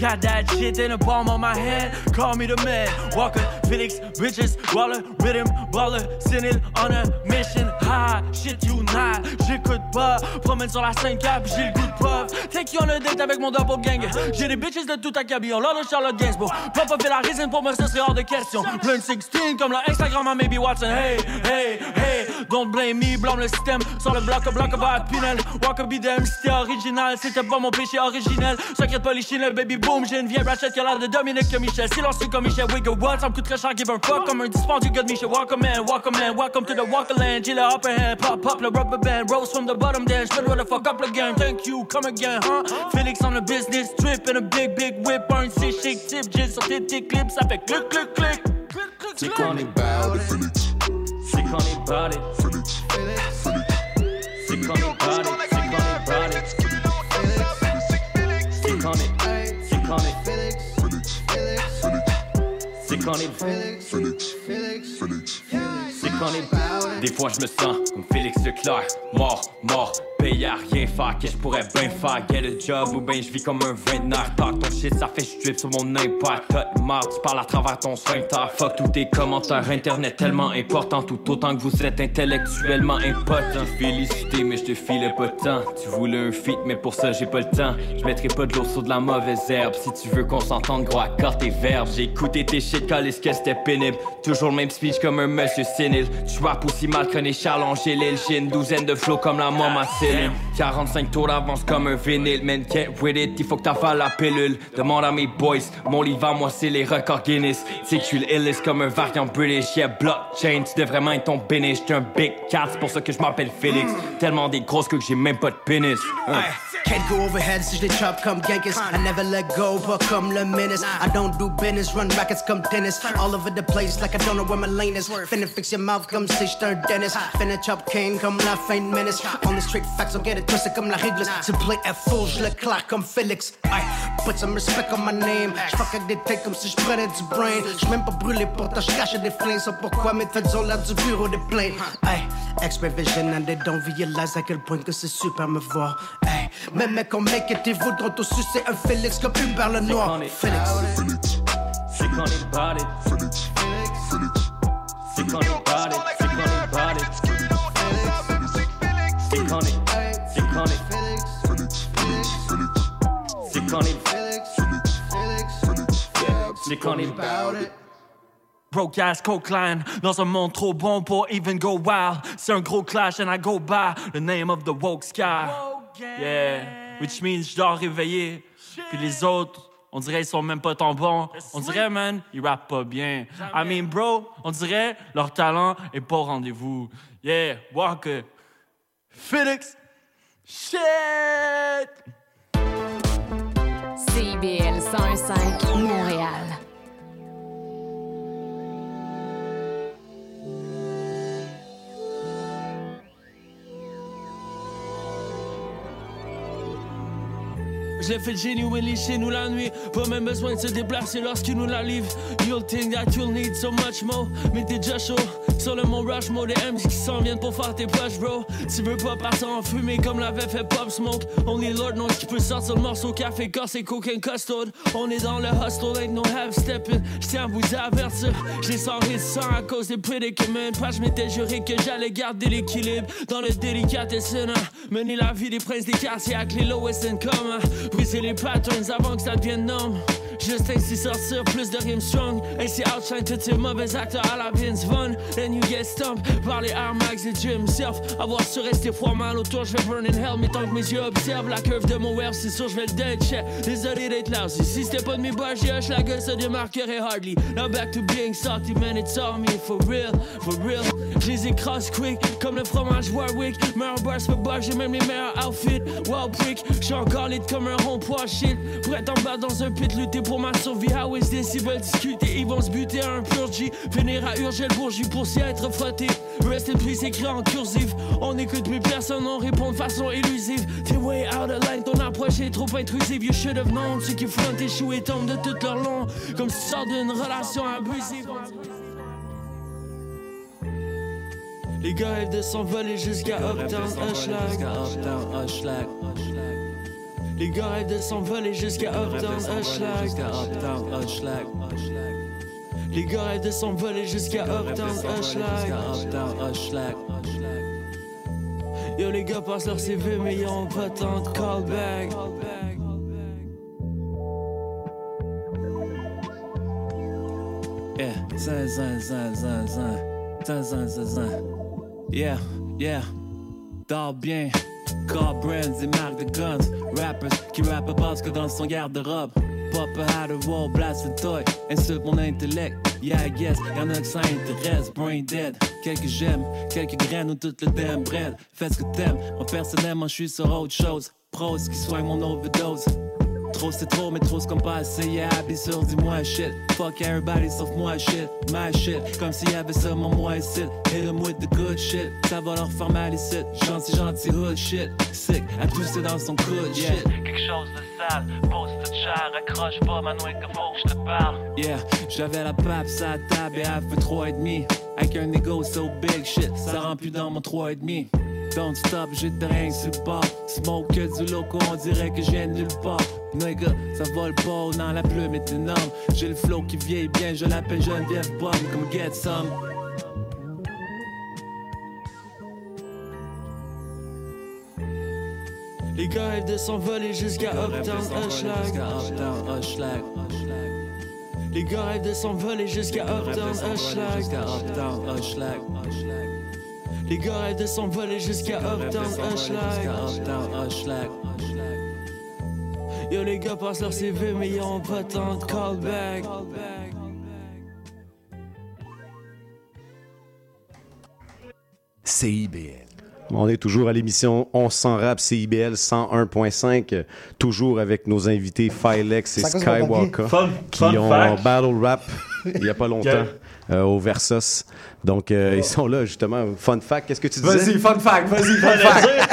Got that shit in the palm of my hand. Call me the man. Walker, Felix, Bridges, Waller, Rhythm, Baller, Sénile, on a mission. Ha, shit you not. J'écoute pas. Promène sur la 5 cap, j'ai le goût de puff. Take you on a date avec mon double gang. J'ai des bitches de tout acabit. On l'a de Charlotte Gainsbourg. Papa fait la résine pour moi, ce serait hors de question. Plein de 16 comme le Instagram à Maybe Watson. Hey, hey, hey. Don't blame me, blâme le système. Sur le bloc, bloc, va Pinel. Walker be them, c'était original. C'était pas mon péché originel. Pas, les chinelles, baby boom. J'ai une vieille ratchet qui a l'air de Dominique que Michel. Silencieux comme Michel Wiggle What? Ça me coûte très cher, give a fuck. Comme un dispendieux de Michel. Welcome man, welcome man. Welcome to the Walkerland. J'ai le upper hand. Pop, pop, le rubber band. Rose from the bottom, then. J'fais le fuck up le game. Thank you, come again, huh? Felix on the business trip in a big, big whip. Un C shake tip. J'ai sorti tes clips. Ça fait clic, clic, clic. Sick on it, bout it. Sick on it, bout it. Sick on it, on it, on it. Des fois je me sens comme Félix Leclerc, mort, mort, payé à rien faire, que je pourrais bien faire, get a job ou ben je vis comme un vintner, talk ton shit, ça fait je drip sur mon impact, T'as marre, tu parles à travers ton sphincter, fuck tous tes commentaires internet tellement importants, tout autant que vous êtes intellectuellement impotent. Félicité, mais je te filais pas de temps, tu voulais un feat, mais pour ça j'ai pas le temps, je mettrai pas de l'eau sur de la mauvaise herbe, si tu veux qu'on s'entende, gros, accorde tes verbes, j'ai écouté tes shit quand que c'était pénible, toujours le même speech comme un monsieur sénile, tu rap aussi mal qu'un échelle Angélil, j'ai une douzaine de flots comme la maman Céline, 45 tours d'avance comme un vinyle, man, can't with it, il faut que t'affales la pilule, demande à mes boys, mon livre moi c'est les records Guinness, c'est que je suis le comme un variant British, yeah, blockchain, tu devrais vraiment être ton béniche, j'suis un big cat, c'est pour ça que je m'appelle Félix, tellement des grosses que j'ai même pas de pénis. Hein. Can't go overhead si je les chop comme Genghis. I never let go, pas comme le menace. I don't do business, run rackets comme tennis All over the place like I don't know where my lane is. Finna fix your mouth comme si j'étais un dentist. Finna chop cane comme la fin menace. On the straight facts, on get it twisted comme la réglisse. To play at full, je le claque comme Félix. Aye, put some respect on my name. J'fuck avec des têtes comme si j'prenais du brain. J'suis même pas brûlé pourtant j'cache des flingues. So pourquoi mes têtes ont l'air du bureau des plaintes. Aye, expert vision and they don't realize à quel point que c'est super me voir. Aye, même mec on make it, ils voudront tous sucer un Félix comme Hubert le Noir Félix. Sick on it, bout it. Sick on it, Sick on it. Sick on it, bout it. Broke ass dans un monde trop bon pour even go wild. C'est un gros clash and I go by the name of the woke sky. Yeah, which means je dois réveiller. Puis les autres, on dirait ils sont même pas tant bons. On dirait, man, ils rappent pas bien. I mean, bro, on dirait leur talent est pas au rendez-vous. Yeah, Walker. Felix. Shit! CIBL 105 Montréal. Je l'ai fait genuinely chez nous la nuit. Pas même besoin de se déplacer lorsqu'il nous la livre. You'll think that you'll need so much more. Mais t'es déjà chaud. Sur le mont Rushmore, des MC qui s'en viennent pour faire tes poches, bro. Tu veux pas partir en fumée comme l'avait fait Pop Smoke. Only Lord knows qui peut sortir le morceau café, corse et cocaine custard. On est dans le hustle, ain't no half stepping. J'tiens à vous avertir, j'ai sans réticent à cause des prédicaments. Pas, je m'étais juré que j'allais garder l'équilibre dans le délicatessen. Mener la vie des princes des quartiers avec les lowest income. Briser les patterns avant que ça devienne norme. Juste ainsi sortir plus de rimes strong. Ainsi outshine tous ces mauvais acteurs à la Vince Vaughn. And you get stumped par les Air Max et Jim Surf. Avoir su rester froid mal autour, je vais burn in hell. Mais tant que mes yeux observent la curve de mon web, c'est sûr, je vais le dead check. Désolé d'être aussi. Si c'était pas de mes boys, j'ai la gueule, ça démarquerait hardly. Now back to being salty, man, it's on me. For real, for real. Je les écrase quick, comme le fromage Warwick. Meilleur bar, c'est pas j'ai même les meilleurs outfits. Wow, prick, j'suis encore lit comme un rond-point shit. Pour être en bas dans un pit, lutter pour ma survie. How is this? Ils veulent discuter, ils vont se buter à un pur G. Venir à urger le bourgie pour s'y être frotté. Rest in peace, écrit en cursif. On écoute plus personne, on répond de façon illusive. T'es way out of line, ton approche est trop intrusive. You should have known. Ceux qui flottent échouent et tombent de tout leur long. Comme si tu sors d'une relation abusive. Les gars rêvent de s'envoler jusqu'à Uptown Hushlag. Les gars rêvent de s'envoler jusqu'à Uptown Hushlag. Les gars rêvent de s'envoler jusqu'à Uptown Hushlag. Yo, les gars passent leur CV, mais ils ont pas tant de callback. Yeah, zin, zin, zin, zin, zin. Zin, zin, zin. Yeah, yeah. Dors bien. Car brands et marques de guns. Rappers qui rappent parce que dans son garde-robe. Pop a had a wall, blast a toy. Insulte mon intellect. Yeah, I guess. Y'en a que ça intéresse. Brain dead. Quelques j'aime, quelques graines ou toute le damn bread. Fais ce que t'aimes. Moi, personnellement, je suis sur autre chose. Pros qui soignent mon overdose. Trop c'est trop, mais trop c'est comme pas assez. Yeah, be sûr, dis-moi shit. Fuck everybody sauf moi shit. My shit. Comme s'il y avait seulement moi ici. Hit 'em with the good shit. Ça va leur faire mal ici. Gentil, gentil hood shit. Sick, à tous c'est dans son coude Yeah. shit. Quelque chose de sale, pose ta chair, accroche pas, Manuel, que faut que je te parle. Yeah, j'avais la pape la table et elle fait 3 et demi. Avec un ego so big shit, ça rend plus dans mon 3 Don't stop, j'ai de rien sur le bord. Smoke que du loco, on dirait que je viens nulle part. Nigga, ça vole pas, non, la plume est énorme. J'ai le flow qui vieillit bien, je l'appelle Geneviève Bomb, comme get some. Les gars rêvent de s'envoler jusqu'à Uptown Hushlag. Les gars rêvent de s'envoler jusqu'à Uptown Hushlag. Les gars rêvent de s'envoler jusqu'à Uptown Hushlag. Yo, les gars passent leur CV, mais ils ont pas tant de callback. CIBL. On est toujours à l'émission On s'en rap CIBL 101.5, euh, toujours avec nos invités Filex et Skywalker qui fun ont fact. battle rap il n'y a pas longtemps Yeah. euh, au Versus. Donc euh, ils sont là justement. Fun fact, qu'est-ce que tu disais? Vas-y, fun fact, vas-y, fun J'allais fact. dire,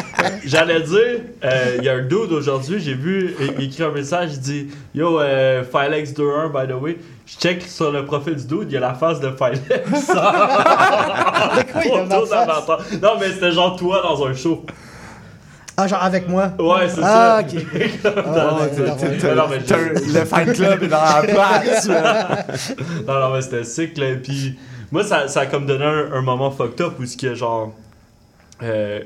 j'allais dire, euh, il y a un dude aujourd'hui, j'ai vu, il, il écrit un message, il dit Yo, euh, Filex 2.1, by the way. Je check sur le profil du dude, il y a la face de Filex. Non, mais c'était genre toi dans un show. Ah, genre avec moi? Ouais, c'est ah, ça. ok. Ah, je- le fan club est dans la place, non, non, mais c'était sick, là. Puis moi, ça, ça a comme donné un, un moment fucked up où ce que genre. euh,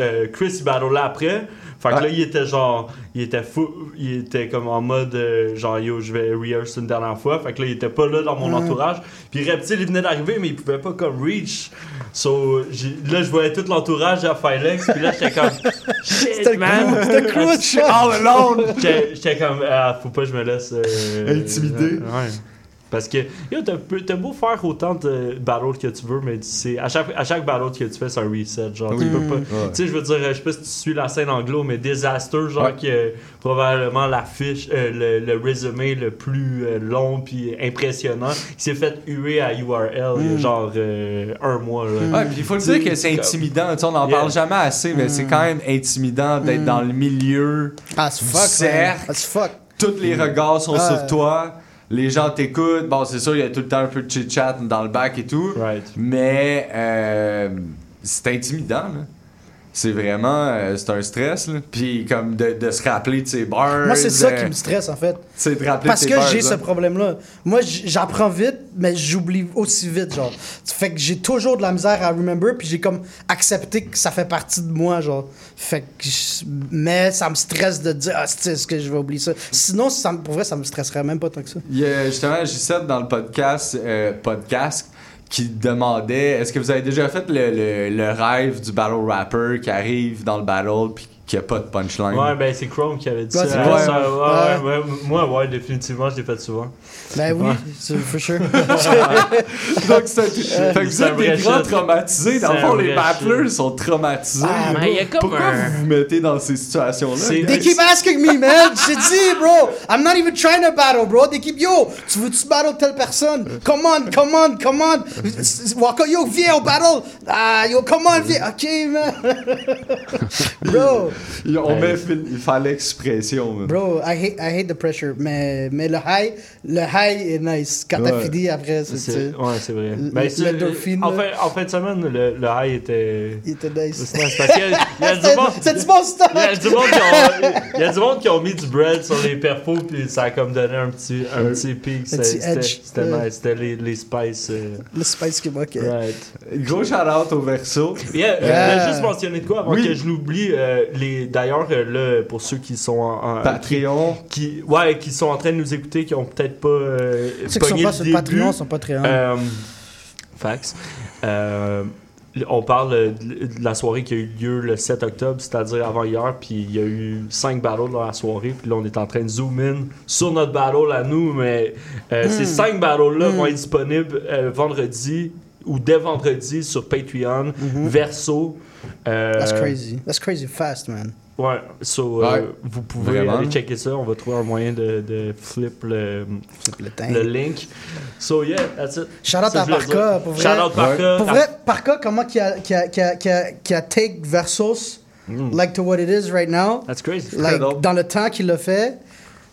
euh, Chris il battle là après. Fait que là, il était genre. Il était fou. Il était comme en mode euh, genre yo, je vais rehearse une dernière fois. Fait que là, il était pas là dans mon Mm. entourage. Puis Reptile, il venait d'arriver, mais il pouvait pas comme reach. So, là, je voyais tout l'entourage à Filex. Puis là, j'étais comme. Shit, man. c'était shot. All alone. J'étais comme. Ah, faut pas que je me laisse. euh, Intimider. Ouais. Parce que, t'as beau faire autant de battles que tu veux, mais c'est à chaque, à chaque battle que tu fais, c'est un reset. Genre, tu peux pas. Ouais. Tu sais, je veux dire, je sais pas si tu suis la scène anglo, mais Disaster, genre, Ouais. qui est probablement l'affiche, euh, le, le résumé le plus euh, long puis impressionnant, qui s'est fait huer à URL il y a Mm. genre euh, un mois. Là. Ouais, puis il faut le dire que c'est intimidant. Tu sais, on n'en Yeah. parle jamais assez, mais c'est quand même intimidant d'être Mm. dans le milieu Ah, fuck, cercle. Ah, fuck. Tous les regards sont sur toi. Les gens t'écoutent. Bon, c'est sûr, il y a tout le temps un peu de chit-chat dans le bac et tout. Mais euh, c'est intimidant, là. C'est vraiment... euh, c'est un stress, là. Puis comme de, de se rappeler de ses bars. Moi, c'est ça euh, qui me stresse, en fait. C'est de rappeler Parce que j'ai là. ce problème-là. Moi, j- j'apprends vite, mais j'oublie aussi vite, genre. Fait que j'ai toujours de la misère à remember, puis j'ai comme accepté que ça fait partie de moi, genre. Fait que... je- Mais ça me stresse de dire, ah, c'est est-ce que je vais oublier ça? Sinon, ça, me- pour vrai, ça me stresserait même pas tant que ça. Il y a justement Gisette dans le podcast, euh, podcast qui demandait est-ce que vous avez déjà fait le, le- rêve du battle rapper qui arrive dans le battle puis qui a pas de punchline Ouais, ben c'est Chrome qui avait dit Ouais, ça. Ouais, Chrome. ça, ouais, Ouais. ouais, ouais, moi, ouais, définitivement, je l'ai fait souvent. Ben oui, c'est for sure. Donc, c'est un- fait que vous êtes des grands traumatisés. Dans le fond, les battlers sont traumatisés. Ah, mais il y a comme Pourquoi un- vous vous mettez dans ces situations-là? They keep asking me, man. J'ai dit, bro. I'm not even trying to battle, bro. They keep, yo, tu veux-tu battle telle personne? Come on, come on, come on. Waka, yo, viens au battle. Ah, yo, come on, viens. Ok, man. bro. On met fil- il fallait l'expression. Bro, I hate, I hate the pressure. Mais, mais le high, le high est nice. Quand t'as fini après, c'est. Ouais, c'est vrai. Ben, en, fin, en fin de semaine, le, le high était. Il était nice. C'est nice parce qu'il y a- il y a du C'est- monde. c'est du bon stock. Il y a du monde qui ont, il y a du monde qui ont mis du bread sur les perfos, puis ça a comme donné un petit, un petit pic. C'était nice. C'était les, les spices. euh, Le spice qui manquait. Right. Gros shout-out au verso. Yeah, Yeah. je voulais juste mentionner de quoi avant Oui. que je l'oublie. euh, les D'ailleurs, euh, là, pour ceux qui sont en, en- Patreon. qui, ouais, qui sont en train de nous écouter, qui ont peut-être pas euh, Ceux qui sont pas le sur début, Patreon sont pas très euh, Fax. Euh, on parle de la soirée qui a eu lieu le 7 octobre, c'est-à-dire avant hier, puis il y a eu 5 battles dans la soirée, puis là on est en train de zoom in sur notre battle à nous, mais euh, Mm. ces 5 battles-là Mm. vont être disponibles euh, vendredi ou dès vendredi sur Patreon, Verso. Euh. That's crazy. That's crazy fast, man. Ouais, so, euh, Ouais. vous pouvez Vraiment. aller checker ça. On va trouver un moyen de, de flip le, le, thing. le link. So, yeah, that's it. Shout out à Parka, pour vrai. Shout out Parka. Pour vrai, Parka, comment qui a, qui a, qui a, qui a, qui a take Versus, like to what it is right now. That's crazy. Like, dans le temps qu'il l'a fait.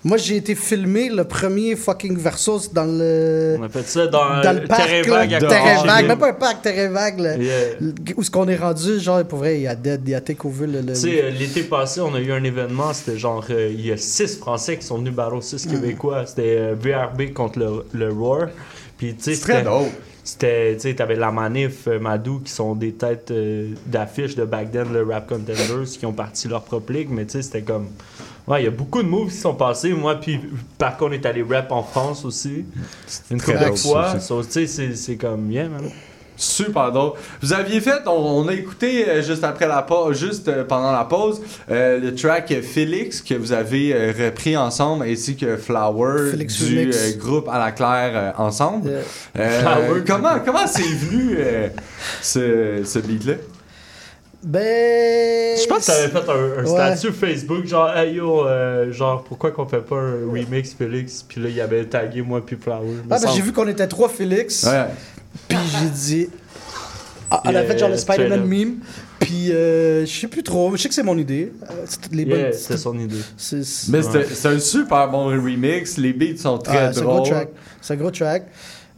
Moi, j'ai été filmé le premier fucking Versus dans le. On a fait ça dans, dans euh, le parc, terrain là, vague même pas un parc, terrain vague, là. Yeah. Où est-ce qu'on est rendu, genre, pour vrai, il a dead, il a take over le. le- Tu sais, euh, l'été passé, on a eu un événement, c'était genre, euh, il y a six Français qui sont venus battre six Mm. Québécois. C'était euh, VRB contre le, le Roar. Puis, tu sais, c'était-. C'était, tu sais, t'avais la manif, euh, Madou, qui sont des têtes euh, d'affiches de back then, le Rap Contenders, qui ont parti leur propre ligue, mais tu sais, c'était comme. Ouais, il y a beaucoup de moves qui sont passés. Moi, puis par contre, on est allé rap en France aussi. Une Très couple fois. tu sais, c'est- c'est comme, yeah, man. Super drôle. Vous aviez fait, on, on a écouté euh, juste après la pause, juste euh, pendant la pause, euh, le track Félix que vous avez euh, repris ensemble, ainsi que Flower Félix du euh, groupe à la claire euh, ensemble. Yeah. Euh, Flower. comment comment c'est venu euh, ce, ce beat-là? Ben. Je pense que t'avais fait un, un Ouais. statut Facebook, genre, hey yo, euh, genre, pourquoi qu'on fait pas un remix Félix? Puis là, il avait tagué moi puis Flower. Ah, ben, j'ai vu qu'on était trois Félix. Ouais. Puis j'ai dit. Ah, on a Yeah, fait genre le Spider-Man meme. Puis euh, je sais plus trop. Je sais que c'est mon idée. Euh, les Yeah, bonnes. c'était son idée. Mais c'est un super bon remix, les beats sont très Ah, c'est un gros drôles. track. C'est un gros track.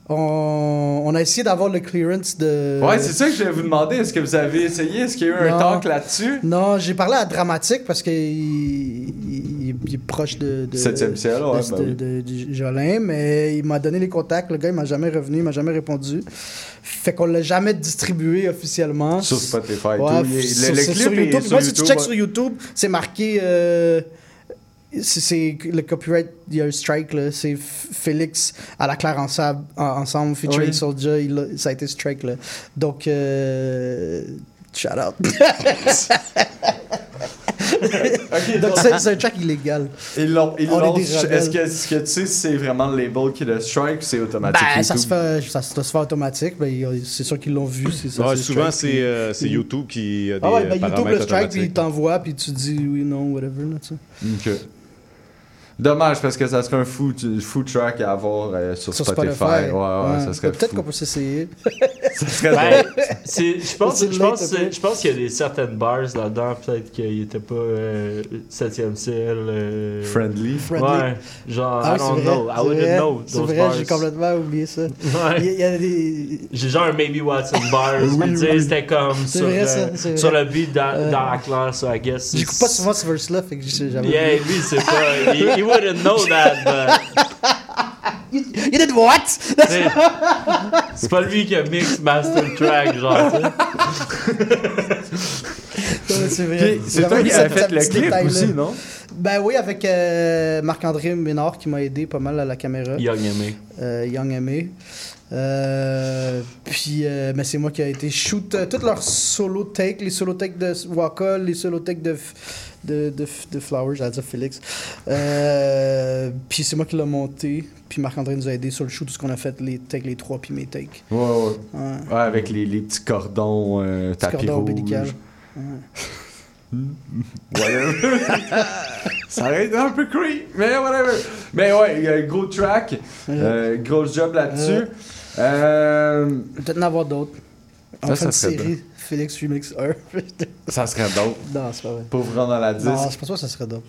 On, on a essayé d'avoir le clearance de. Ouais, c'est ça que je vais vous demander. Est-ce que vous avez essayé? Est-ce qu'il y a eu un Non. talk là-dessus? Non, j'ai parlé à Dramatique parce qu'il il, il- il est proche de. de Septième ciel, ouais, de, bah de- oui. de- de Jolin, mais il m'a donné les contacts. Le gars, il m'a jamais revenu, il m'a jamais répondu. Fait qu'on l'a jamais distribué officiellement. Sur Spotify Ouais, tout. Il est- le- le c'est clip sur est YouTube. sur Moi, si tu YouTube, checkes ouais. sur YouTube, c'est marqué. euh, c'est- le copyright, il y a un strike là. C'est Félix à la claire ensemble, ensemble featuring Oui. Soldier. il ça a été strike là. Donc, euh, shout out. Donc, c'est un track illégal. Ils l'ont. ils Est-ce que, tu sais si c'est vraiment le label qui le strike ou c'est automatique? Ben, ça se, fait, ça, se- ça se fait automatique. C'est sûr qu'ils l'ont vu. c'est ça, Ouais, souvent, c'est euh, YouTube qui a des Ah ouais, ben YouTube le strike, puis il t'envoie, puis tu dis oui, non, whatever. Là, tu sais. Ok. Dommage parce que ça serait un food, food track à avoir euh, sur, Sur Spotify. Spotify. Ouais, ouais, Ouais. ça serait Peut-être qu'on peut s'essayer. Ça serait Ben, je pense, je pense, je pense qu'il y a des certaines bars là-dedans, peut-être qu'il était pas euh, 7e ciel. euh, Friendly. Friendly. Ouais, genre, Ah, I don't know. I wouldn't vrai, know. C'est those vrai, bars. j'ai complètement oublié ça. Ouais. Des. J'ai genre un Maybe Watson Bars, Oui, puis tu sais, oui. c'était comme sur, vrai, euh, ça, c'est sur le beat dans, Euh, dans la classe, so I guess. J'écoute pas souvent ce verse-là, fait que je sais jamais. Yeah, lui, c'est pas. He wouldn't know that, but. You did what? C'est- C'est pas lui qui a mix master track, genre, c'est vrai. Puis, c'est J'avais toi qui cette- fait le clip aussi, non? Ben oui, avec euh, Marc-André Ménard qui m'a aidé pas mal à la caméra. Young Aimé. Euh, Young Aimé. Euh, puis, euh, mais c'est moi qui a été shoot euh, toutes leurs solo takes, les solo takes de Waka, les solo takes de, de, de, de Flowers, j'allais dire Félix. Euh, puis c'est moi qui l'ai monté. Puis Marc-André nous a aidé sur le shoot, tout ce qu'on a fait, les takes, les trois, puis mes takes. Ouais, ouais. Ouais. Ouais, avec les, les petits cordons, euh, Petit tapis cordon rouge. ombilical. Ouais. Whatever. ça aurait été un peu creep, mais whatever. Mais ouais, il y a un gros track, euh, gros job là-dessus. Euh, Peut-être en avoir d'autres. Ça, En ça fin de serait série, Félix Remix 1. ça serait dope. non, c'est pas vrai. Pour vous rendre dans la disque. Non, je pense pas que ça serait dope.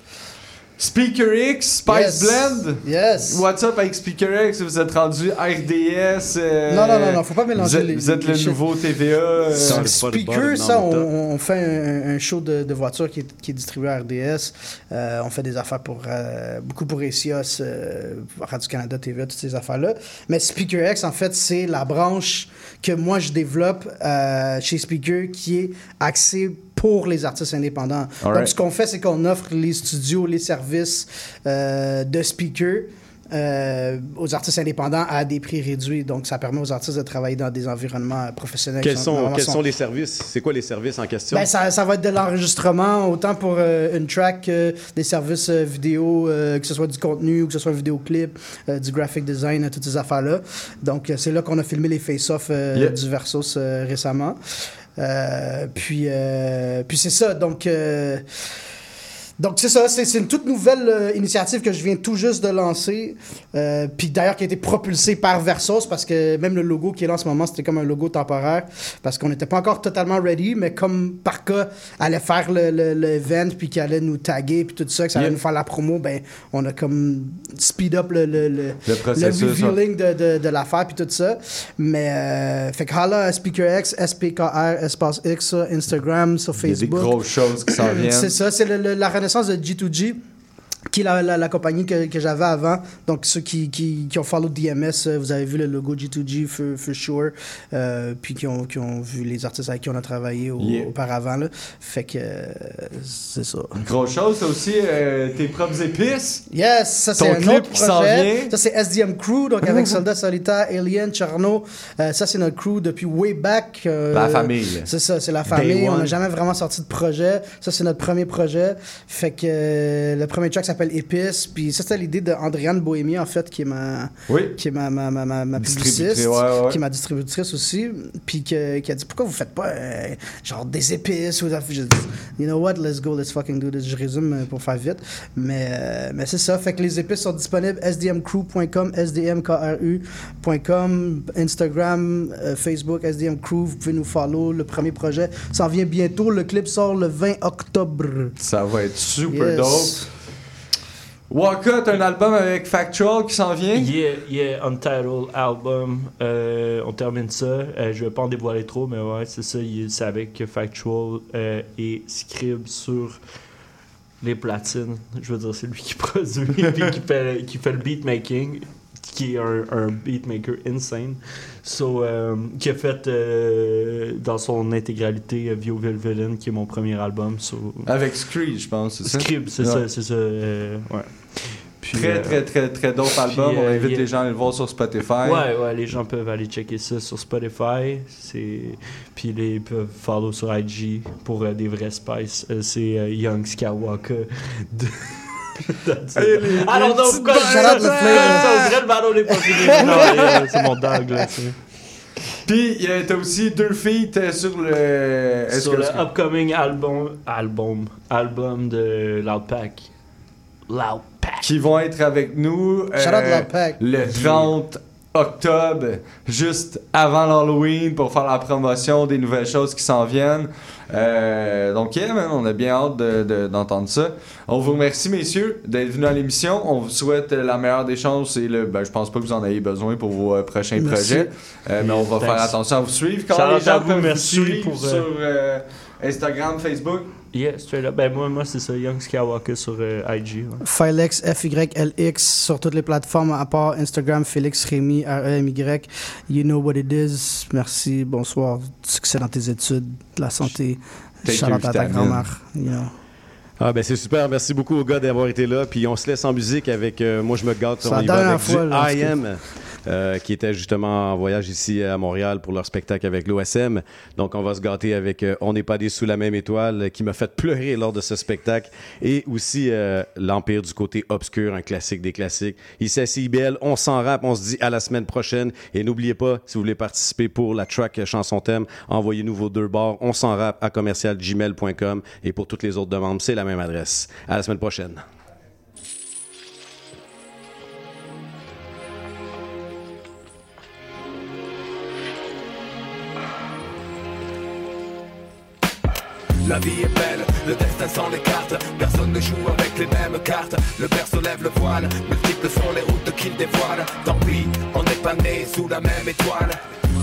Speaker X, Spice Yes. Blend? Yes. What's up avec Speaker X? Vous êtes rendu RDS. euh, Non, non, non, non, faut pas mélanger vous êtes, les- Vous êtes les le shit. nouveau TVA. euh, Speaker, ça, on, on fait un, un show de, de voiture qui est, qui est distribué à RDS. Euh, on fait des affaires pour euh, beaucoup pour Esios, euh, Radio-Canada, TVA, toutes ces affaires-là. Mais Speaker X, en fait, c'est la branche que moi je développe euh, chez Speaker qui est axée pour les artistes indépendants. Alright. Donc, ce qu'on fait, c'est qu'on offre les studios, les services euh, de Speaker. euh, aux artistes indépendants à des prix réduits. Donc, ça permet aux artistes de travailler dans des environnements professionnels. Quels sont, quels sont- sont les services? C'est quoi les services en question? ben, ça, ça va être de l'enregistrement, autant pour euh, une track que des services euh, vidéo, euh, que ce soit du contenu ou que ce soit un vidéoclip, euh, du graphic design, euh, toutes ces affaires-là. Donc, euh, c'est là qu'on a filmé les face-off euh, Yeah. du Versus euh, récemment. Euh, puis, euh, puis c'est ça. Donc, euh, donc c'est ça, c'est une toute nouvelle euh, initiative que je viens tout juste de lancer, euh, puis d'ailleurs qui a été propulsée par Versos parce que même le logo qui est là en ce moment, c'était comme un logo temporaire parce qu'on n'était pas encore totalement ready, mais comme par cas allait faire le, le, le event puis qu'il allait nous taguer puis tout ça, que ça allait Yeah. nous faire la promo, ben on a comme speed up le, le, le, revealing de, de, de l'affaire puis tout ça. Mais euh, fait que holla SpeakerX, SPKR, espace X, Instagram, sur Il y a des Facebook. grosses choses qui s'en viennent. C'est ça, c'est la renaissance de G2G qui est la, la- la compagnie que, que j'avais avant. Donc, ceux qui, qui, qui ont follow DMS, euh, vous avez vu le logo G2G for, for sure. Euh, puis qui ont, qui ont vu les artistes avec qui on a travaillé au- Yeah. auparavant. Là. Fait que euh, c'est ça. Grosse chose, c'est aussi euh, tes propres épices. Yes, ça c'est un autre qui s'en projet. vient. Ça c'est SDM Crew, donc avec Soldat Solitaire, Alien, Charno. Euh, ça c'est notre crew depuis way back. euh, La famille. C'est ça, c'est la Day famille. On n'a jamais vraiment sorti de projet. Ça c'est notre premier projet. Fait que euh, le premier track s'appelle Épice. Puis ça c'était l'idée de Andréane Bohémie en fait, qui est ma, Oui. qui est ma, ma, ma, ma, publiciste, ouais, ouais. qui est ma distributrice aussi. Puis que- qui a dit pourquoi vous faites pas euh, genre des épices ou J'ai dit, You know what, let's go, let's fucking do this. Je résume euh, pour faire vite. Mais, euh, mais c'est ça. Fait que les épices sont disponibles sdmcrew.com, sdmkru.com, Instagram, euh, Facebook, SDM Crew. Vous pouvez nous follow. Le premier projet s'en vient bientôt. Le clip sort le 20 octobre. Ça va être super Yes. dope. T'as un album avec Factual qui s'en vient? Yeah, yeah, Untitled Album. Euh, on termine ça. Euh, je vais pas en dévoiler trop, mais ouais, c'est ça. il- C'est avec Factual euh, et Scrib sur les platines. Je veux dire, c'est lui qui produit puis qui fait, qui fait le beatmaking, qui est un, un beatmaker insane. So, euh, qui a fait euh, dans son intégralité euh, Vioville Villain, qui est mon premier album. So, Avec Screed, je pense, c'est ça? Scrib, c'est Ouais. ça, c'est ça. ouais. Puis, Très, très, très, très dope album. puis, On invite les gens à le voir sur Spotify. Ouais, ouais, les gens peuvent aller checker ça sur Spotify. C'est... Puis les ils peuvent follow sur IG pour des vrais spice. C'est Young Skywalker. De... Know petites pourquoi ça, on dirait le ballon des pas fini. Non, euh, c'est mon dog, là. tu sais. Puis, t'as aussi deux feats euh, sur le. Sur le upcoming album, album, album de Loud Pack. Loud Pack. qui vont être avec nous euh, le 30 octobre, juste avant l'Halloween, pour faire la promotion des nouvelles choses qui s'en viennent. Euh, donc, yeah, man, on a bien hâte de- de- d'entendre ça. On vous remercie, messieurs, d'être venus à l'émission. On vous souhaite la meilleure des chances et le, ben, je pense pas que vous en ayez besoin pour vos euh, prochains Merci. projets. Euh, mais on va Thanks. faire attention à vous suivre. Shout les gens vous, peuvent vous merci suivre pour, sur Instagram, Facebook? Yeah, straight up. Ben, moi, moi c'est ça, Young Skywalker sur euh, IG. ouais. Filex, F-Y-L-X, sur toutes les plateformes, à part Instagram, Félix Rémy, R-E-M-Y. You know what it is. Merci, bonsoir. Succès dans tes études, de la santé. Out à ta grand-mère. You know. Ah ben c'est super, merci beaucoup aux gars d'avoir été là. Puis on se laisse en musique avec, euh, moi je me gâte, on la y va dernière avec fois, du là, I Am, euh, qui était justement en voyage ici à Montréal pour leur spectacle avec l'OSM. Donc on va se gâter avec euh, On n'est pas des sous la même étoile, qui m'a fait pleurer lors de ce spectacle. Et aussi euh, L'Empire du côté obscur, un classique des classiques. Ici à CIBL, on s'en rappe, on se dit à la semaine prochaine. Et n'oubliez pas, si vous voulez participer pour la track chanson thème, envoyez-nous vos deux bars. On s'en rappe à commercialgmail.com. Et pour toutes les autres demandes, c'est la même adresse. À la semaine prochaine. La vie est belle, le destin s'en écarte Personne ne joue avec les mêmes cartes. Le berceau lève le voile, multiples sont les routes qu'il dévoile. Tant pis, on n'est pas né sous la même étoile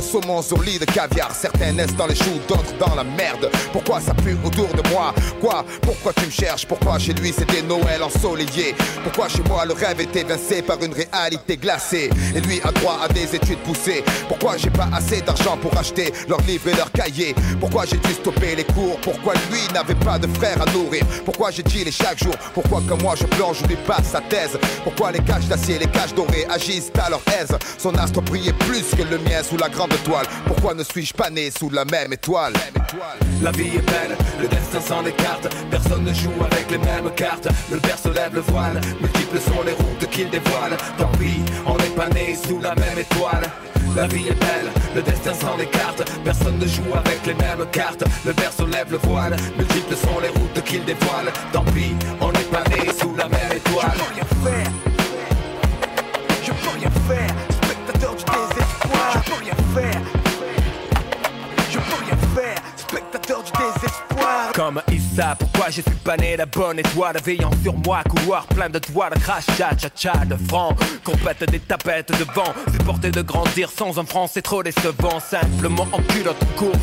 saumon sur lit de caviar. Certains naissent dans les choux, d'autres dans la merde. Pourquoi ça pue autour de moi? Quoi? Pourquoi tu me cherches? Pourquoi chez lui c'est des Noëls ensoleillés? Pourquoi chez moi le rêve est évincé par une réalité glacée? Et lui a droit à des études poussées. Pourquoi j'ai pas assez d'argent pour acheter leurs livres et leurs cahiers? Pourquoi j'ai dû stopper les cours? Pourquoi lui n'avait pas de frère à nourrir? Pourquoi j'ai chaque jour? Pourquoi comme moi je plonge, je lui passe sa thèse? Pourquoi les cages d'acier, les cages dorées agissent à leur aise? Son astre brillait plus que le mien sous la grande Pourquoi ne suis-je pas né sous la même étoile? La vie est belle, le destin s'en écarte. Personne ne joue avec les mêmes cartes. Le berceau lève le voile, multiples sont les routes qu'il dévoile. Tant pis, on n'est pas né sous la même étoile. La vie est belle, le destin s'en écarte. Personne ne joue avec les mêmes cartes. Le berceau lève le voile, multiples sont les routes qu'il dévoile. Tant pis, on n'est pas né sous la même étoile Comme Issa, pourquoi je suis pas né la bonne étoile Veillant sur moi, couloir plein de de crachat, cha-cha, de francs Qu'on pète des tapettes de vent Supporter de grandir sans un franc, c'est trop décevant Simplement en culotte courte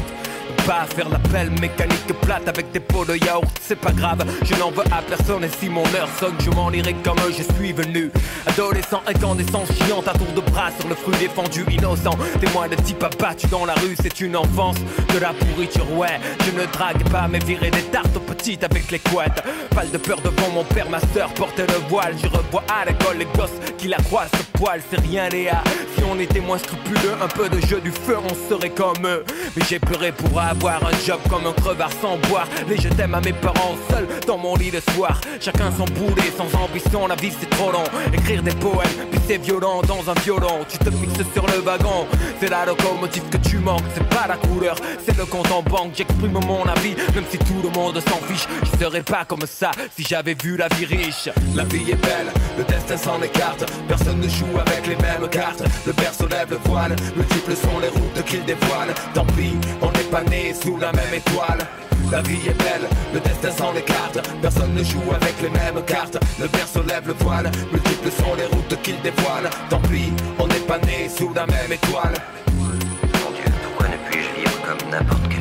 pas faire l'appel mécanique plate avec des pots de yaourt, c'est pas grave, je n'en veux à personne et si mon heure sonne, je m'en irai comme je suis venu. Adolescent, incandescence, chiante à tour de bras sur le fruit défendu, innocent. Témoin de type abattu dans la rue, c'est une enfance de la pourriture, ouais. Je ne drague pas, mais virer des tartes aux petites avec les couettes. Pas de peur devant mon père, ma soeur portait le voile. Je revois à l'école les gosses qui la croisent ce poil, c'est rien, Léa. Si on était moins scrupuleux, un peu de jeu du feu, on serait comme eux. Mais j'ai pleuré pour avoir un job comme un crevard sans boire. Les je t'aime à mes parents seuls dans mon lit le soir. Chacun son boulet, sans ambition, la vie c'est trop long. Écrire des poèmes, puis c'est violent dans un violon. Tu te fixes sur le wagon, c'est la locomotive que tu manques. C'est pas la couleur, c'est le compte en banque. J'exprime mon avis, même si tout le monde s'en fiche. Je serais pas comme ça si j'avais vu la vie riche. La vie est belle, le destin s'en écarte. Personne ne joue avec les mêmes cartes. Le berceau lève le voile, multiples sont les routes qu'il dévoile. Tant pis, on n'est pas né sous la même étoile. La vie est belle, le destin s'en écarte. Personne ne joue avec les mêmes cartes. Le berceau lève le voile, multiples sont les routes qu'il dévoile. Tant pis, on n'est pas né sous la même étoile. Mon Dieu, pourquoi ne puis-je vivre comme n'importe quel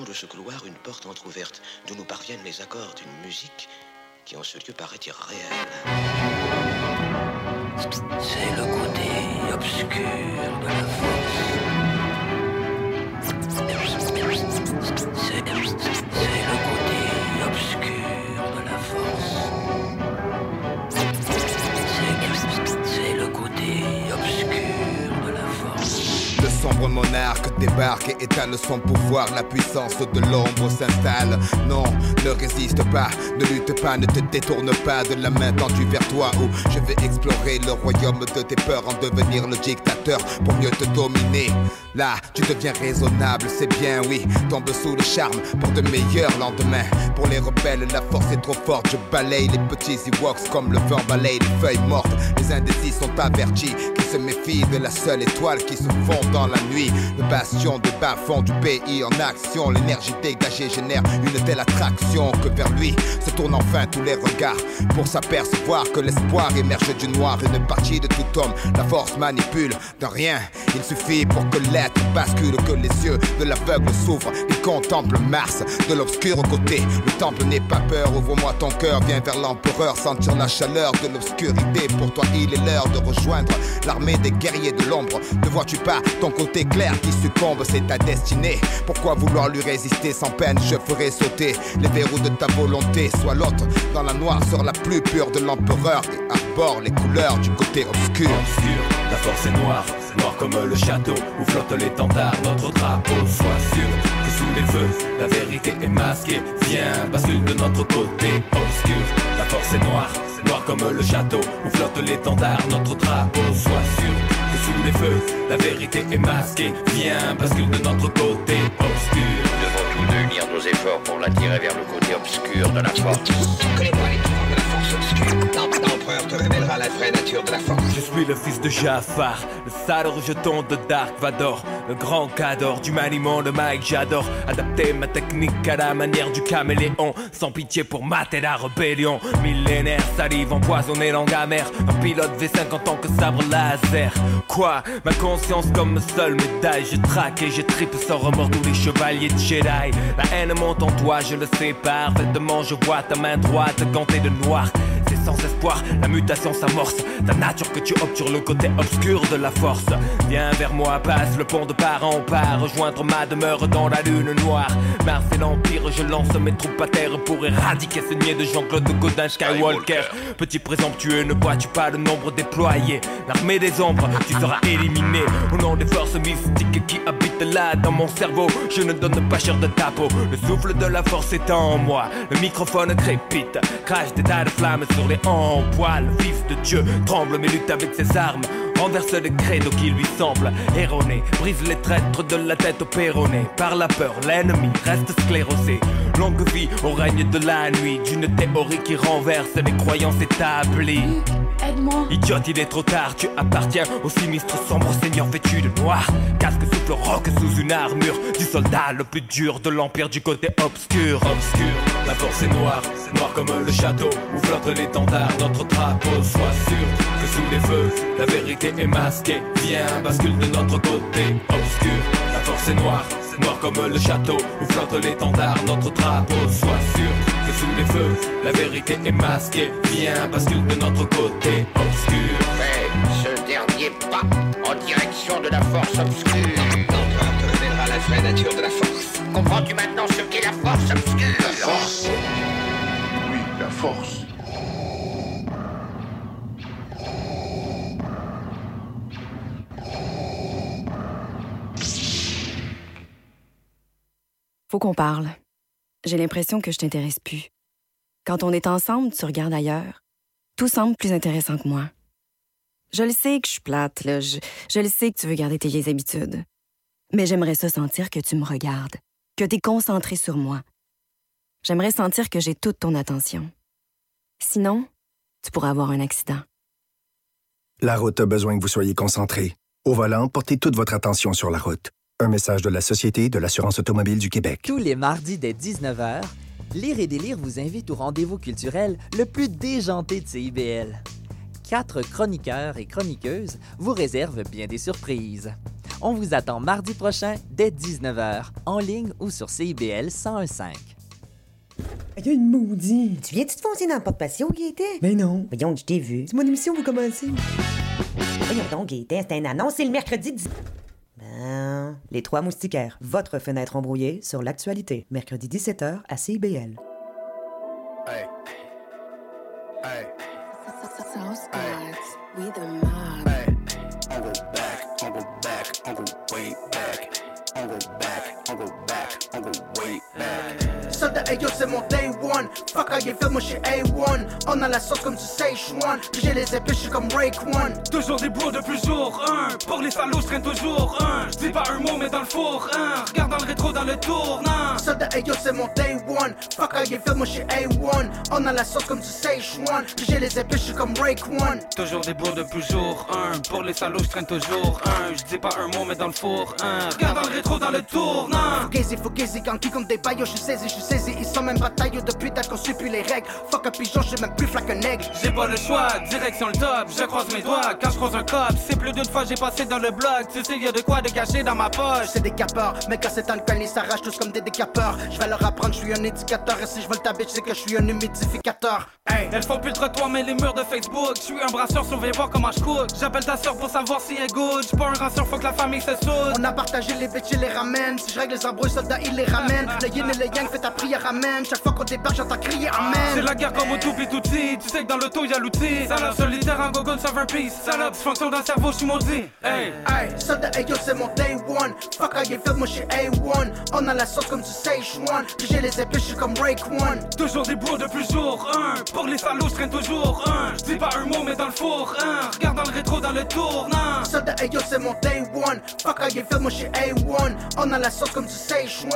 de ce couloir, une porte entr'ouverte d'où nous parviennent les accords d'une musique qui en ce lieu paraît irréelle. C'est le côté obscur de la force. Monarque débarque et étale son pouvoir. La puissance de l'ombre s'installe. Non, ne résiste pas, ne lutte pas, ne te détourne pas de la main tendue vers toi. Où je vais explorer le royaume de tes peurs, en devenir le dictateur pour mieux te dominer. Là, tu deviens raisonnable, c'est bien, oui. Tombe sous le charme pour de meilleurs lendemains. Pour les rebelles, la force est trop forte. Je balaye les petits Ewoks comme le vent balaye les feuilles mortes. Les indécis sont avertis se méfient de la seule étoile qui se fond dans la nuit. Le bastion de bas-fond du pays en action. L'énergie dégagée génère une telle attraction que vers lui se tournent enfin tous les regards pour s'apercevoir que l'espoir émerge du noir. Une partie de tout homme, la force manipule de rien. Il suffit pour que l'être bascule, que les yeux de l'aveugle s'ouvrent. Il contemple Mars de l'obscur côté. Le temple n'est pas peur, ouvre-moi ton cœur. Viens vers l'empereur, sentir la chaleur de l'obscurité. Pour toi, il est l'heure de rejoindre l'armée des guerriers de l'ombre. Ne vois-tu pas ton côté clair qui succombe, c'est ta destinée. Pourquoi vouloir lui résister sans peine Je ferai sauter les verrous de ta volonté. Sois l'autre dans la noirceur la plus pure de l'empereur et arbore les couleurs du côté obscur. Obscur, la force est noire, noire comme le château où flotte l'étendard, notre drapeau. Sois sûr sous les feux, la vérité est masquée. Viens, bascule de notre côté. Obscur, la force est noire, noire comme le château où flotte l'étendard, notre drapeau. Sois sûr que sous les feux, la vérité est masquée. Viens, bascule de notre côté. Obscur. Nous devons tous deux unir nos efforts pour l'attirer vers le côté obscur de la force. Connais-toi les pouvoirs de la force obscure. Je suis le fils de Jafar, le sale rejeton de Dark Vador, le grand cador du maniement de Mike, j'adore adapter ma technique à la manière du caméléon, sans pitié pour mater la rébellion. Millénaire, salive empoisonnée, langue amère, un pilote V5 en tant que sabre laser. Quoi? Ma conscience comme seule médaille, je traque et je tripe sans remords tous les chevaliers de Jedi. La haine monte en toi, je le sais parfaitement, je vois ta main droite gantée de noir. Sans espoir, la mutation s'amorce. Ta nature que tu sur le côté obscur de la force. Viens vers moi, passe le pont de part en part. Rejoindre ma demeure dans la lune noire. Mars et l'Empire, je lance mes troupes à terre pour éradiquer ce niais de Jean-Claude Godin Skywalker. Petit présomptueux, ne vois-tu pas le nombre déployé? L'armée des ombres, tu seras éliminé. Au nom des forces mystiques qui habitent là dans mon cerveau, je ne donne pas cher de ta peau. Le souffle de la force est en moi. Le microphone crépite, crache des tas de flammes sur les en poil. Fils de Dieu, tremble mais lutte avec ses armes. Renverse le credo qui lui semble erroné. Brise les traîtres de la tête au péroné. Par la peur, l'ennemi reste sclérosé. Longue vie au règne de la nuit. D'une théorie qui renverse les croyances établies. Aide-moi. Idiote, il est trop tard, tu appartiens au sinistre sombre seigneur vêtu de noir. Casque souffle roc sous une armure du soldat le plus dur de l'empire du côté obscur. Obscur, la force est noire, noire comme le château où flotte l'étendard, notre drapeau. Sois sûr que sous les feux, la vérité est masquée. Viens, bascule de notre côté. Obscur, la force est noire, noire comme le château où flotte l'étendard, notre drapeau. Sois sûr sous les feux, la vérité est masquée. Viens, bascule de notre côté. Obscur. Fais ce dernier pas en direction de la force obscure. L'empereur te révélera la vraie nature de la force. Comprends-tu maintenant ce qu'est la force obscure? La force Oui, la force. Faut qu'on parle. J'ai l'impression que je t'intéresse plus. Quand on est ensemble, tu regardes ailleurs. Tout semble plus intéressant que moi. Je le sais que je suis plate, là. Je, je le sais que tu veux garder tes vieilles habitudes. Mais j'aimerais ça sentir que tu me regardes, que tu es concentré sur moi. J'aimerais sentir que j'ai toute ton attention. Sinon, tu pourrais avoir un accident. La route a besoin que vous soyez concentré. Au volant, portez toute votre attention sur la route. Un message de la Société de l'assurance automobile du Québec. Tous les mardis dès 19h, Lire et Délire vous invite au rendez-vous culturel le plus déjanté de CIBL. Quatre chroniqueurs et chroniqueuses vous réservent bien des surprises. On vous attend mardi prochain dès 19h, en ligne ou sur CIBL 1015. Il y a une maudite. Tu viens-tu te foncer dans le porte-patio, Gaëtan? Mais non. Voyons, je t'ai vu. C'est mon émission, vous commencez. Voyons donc, Gaëtan, c'est une annonce, c'est le mercredi 10... Les Trois Moustiquaires, votre fenêtre embrouillée sur l'actualité. Mercredi 17h à CIBL. Hey. Hey. Hey. Hey yo, c'est mon day one. Fuck you feel, moi j'suis A1. On a la sauce comme du Szechuan. Puis j'ai les épées, j'suis comme Rake One. Toujours des bros depuis jour 1 Pour les salauds, je traîne toujours un Je dis pas un mot mais dans le four un Regarde dans le rétro dans le tournant Soldat, hey yo, c'est mon day one. Fuck you feel, moi j'suis A1. On a la sauce comme du Szechuan. Puis j'ai les épées, j'suis comme Rake One. Toujours des bros depuis jour 1 Pour les salauds, je traîne toujours un Je dis pas un mot mais dans le four un Regarde dans le rétro dans le tournant Fugazi, fugazi, qui comme des baillots, j'suis saisi, j'suis saisi. Ils sont même batailleux depuis date qu'on suit plus les règles. Fuck un pigeon, j'suis même plus flaque qu'un aigle. J'ai pas le choix, direction le top, je croise mes doigts quand je croise un cop. C'est plus d'une fois j'ai passé dans le bloc, tu sais, y a de quoi de cacher dans ma poche. C'est des capeurs, mais quand c'est alcool, ils s'arrachent tous comme des décapeurs. Je vais leur apprendre, je suis un éducateur. Et si je veux le taber, je sais que je suis un humidificateur. Hey, elles font plus le trottoir mais les murs de Facebook. Je suis un brasseur, viens voir comment je cook. J'appelle ta soeur pour savoir si elle good. J'suis pas un ranceur, faut que la famille se soude. On a partagé les bitches, les ramène. Si je règle les embrouilles, soldats, ils les ramènent. Le yin et le yang, fais ta prière, Chaque fois qu'on débarque, j'entends crier amen. C'est la guerre comme au tout tout petit. Tu sais que dans l'auto y'a l'outil. Salope solitaire en gogo, ça un piece. Salope, fonction le cerveau, j'suis maudit. Hey, Hey, soldat, hey yo, c'est mon day one. Fuck how you feel, moi j'suis A1. On a la sauce comme du Szechuan. Puis j'ai les épées, j'suis comme Rake One. Toujours des bros depuis jour 1 Pour les salauds, je traîne toujours un Je dis pas un mot mais dans le four un Regarde dans le rétro dans le tournant Soldat, hey yo, c'est mon day one. Fuck how you feel, moi j'suis A1. On a la sauce comme du Szechuan.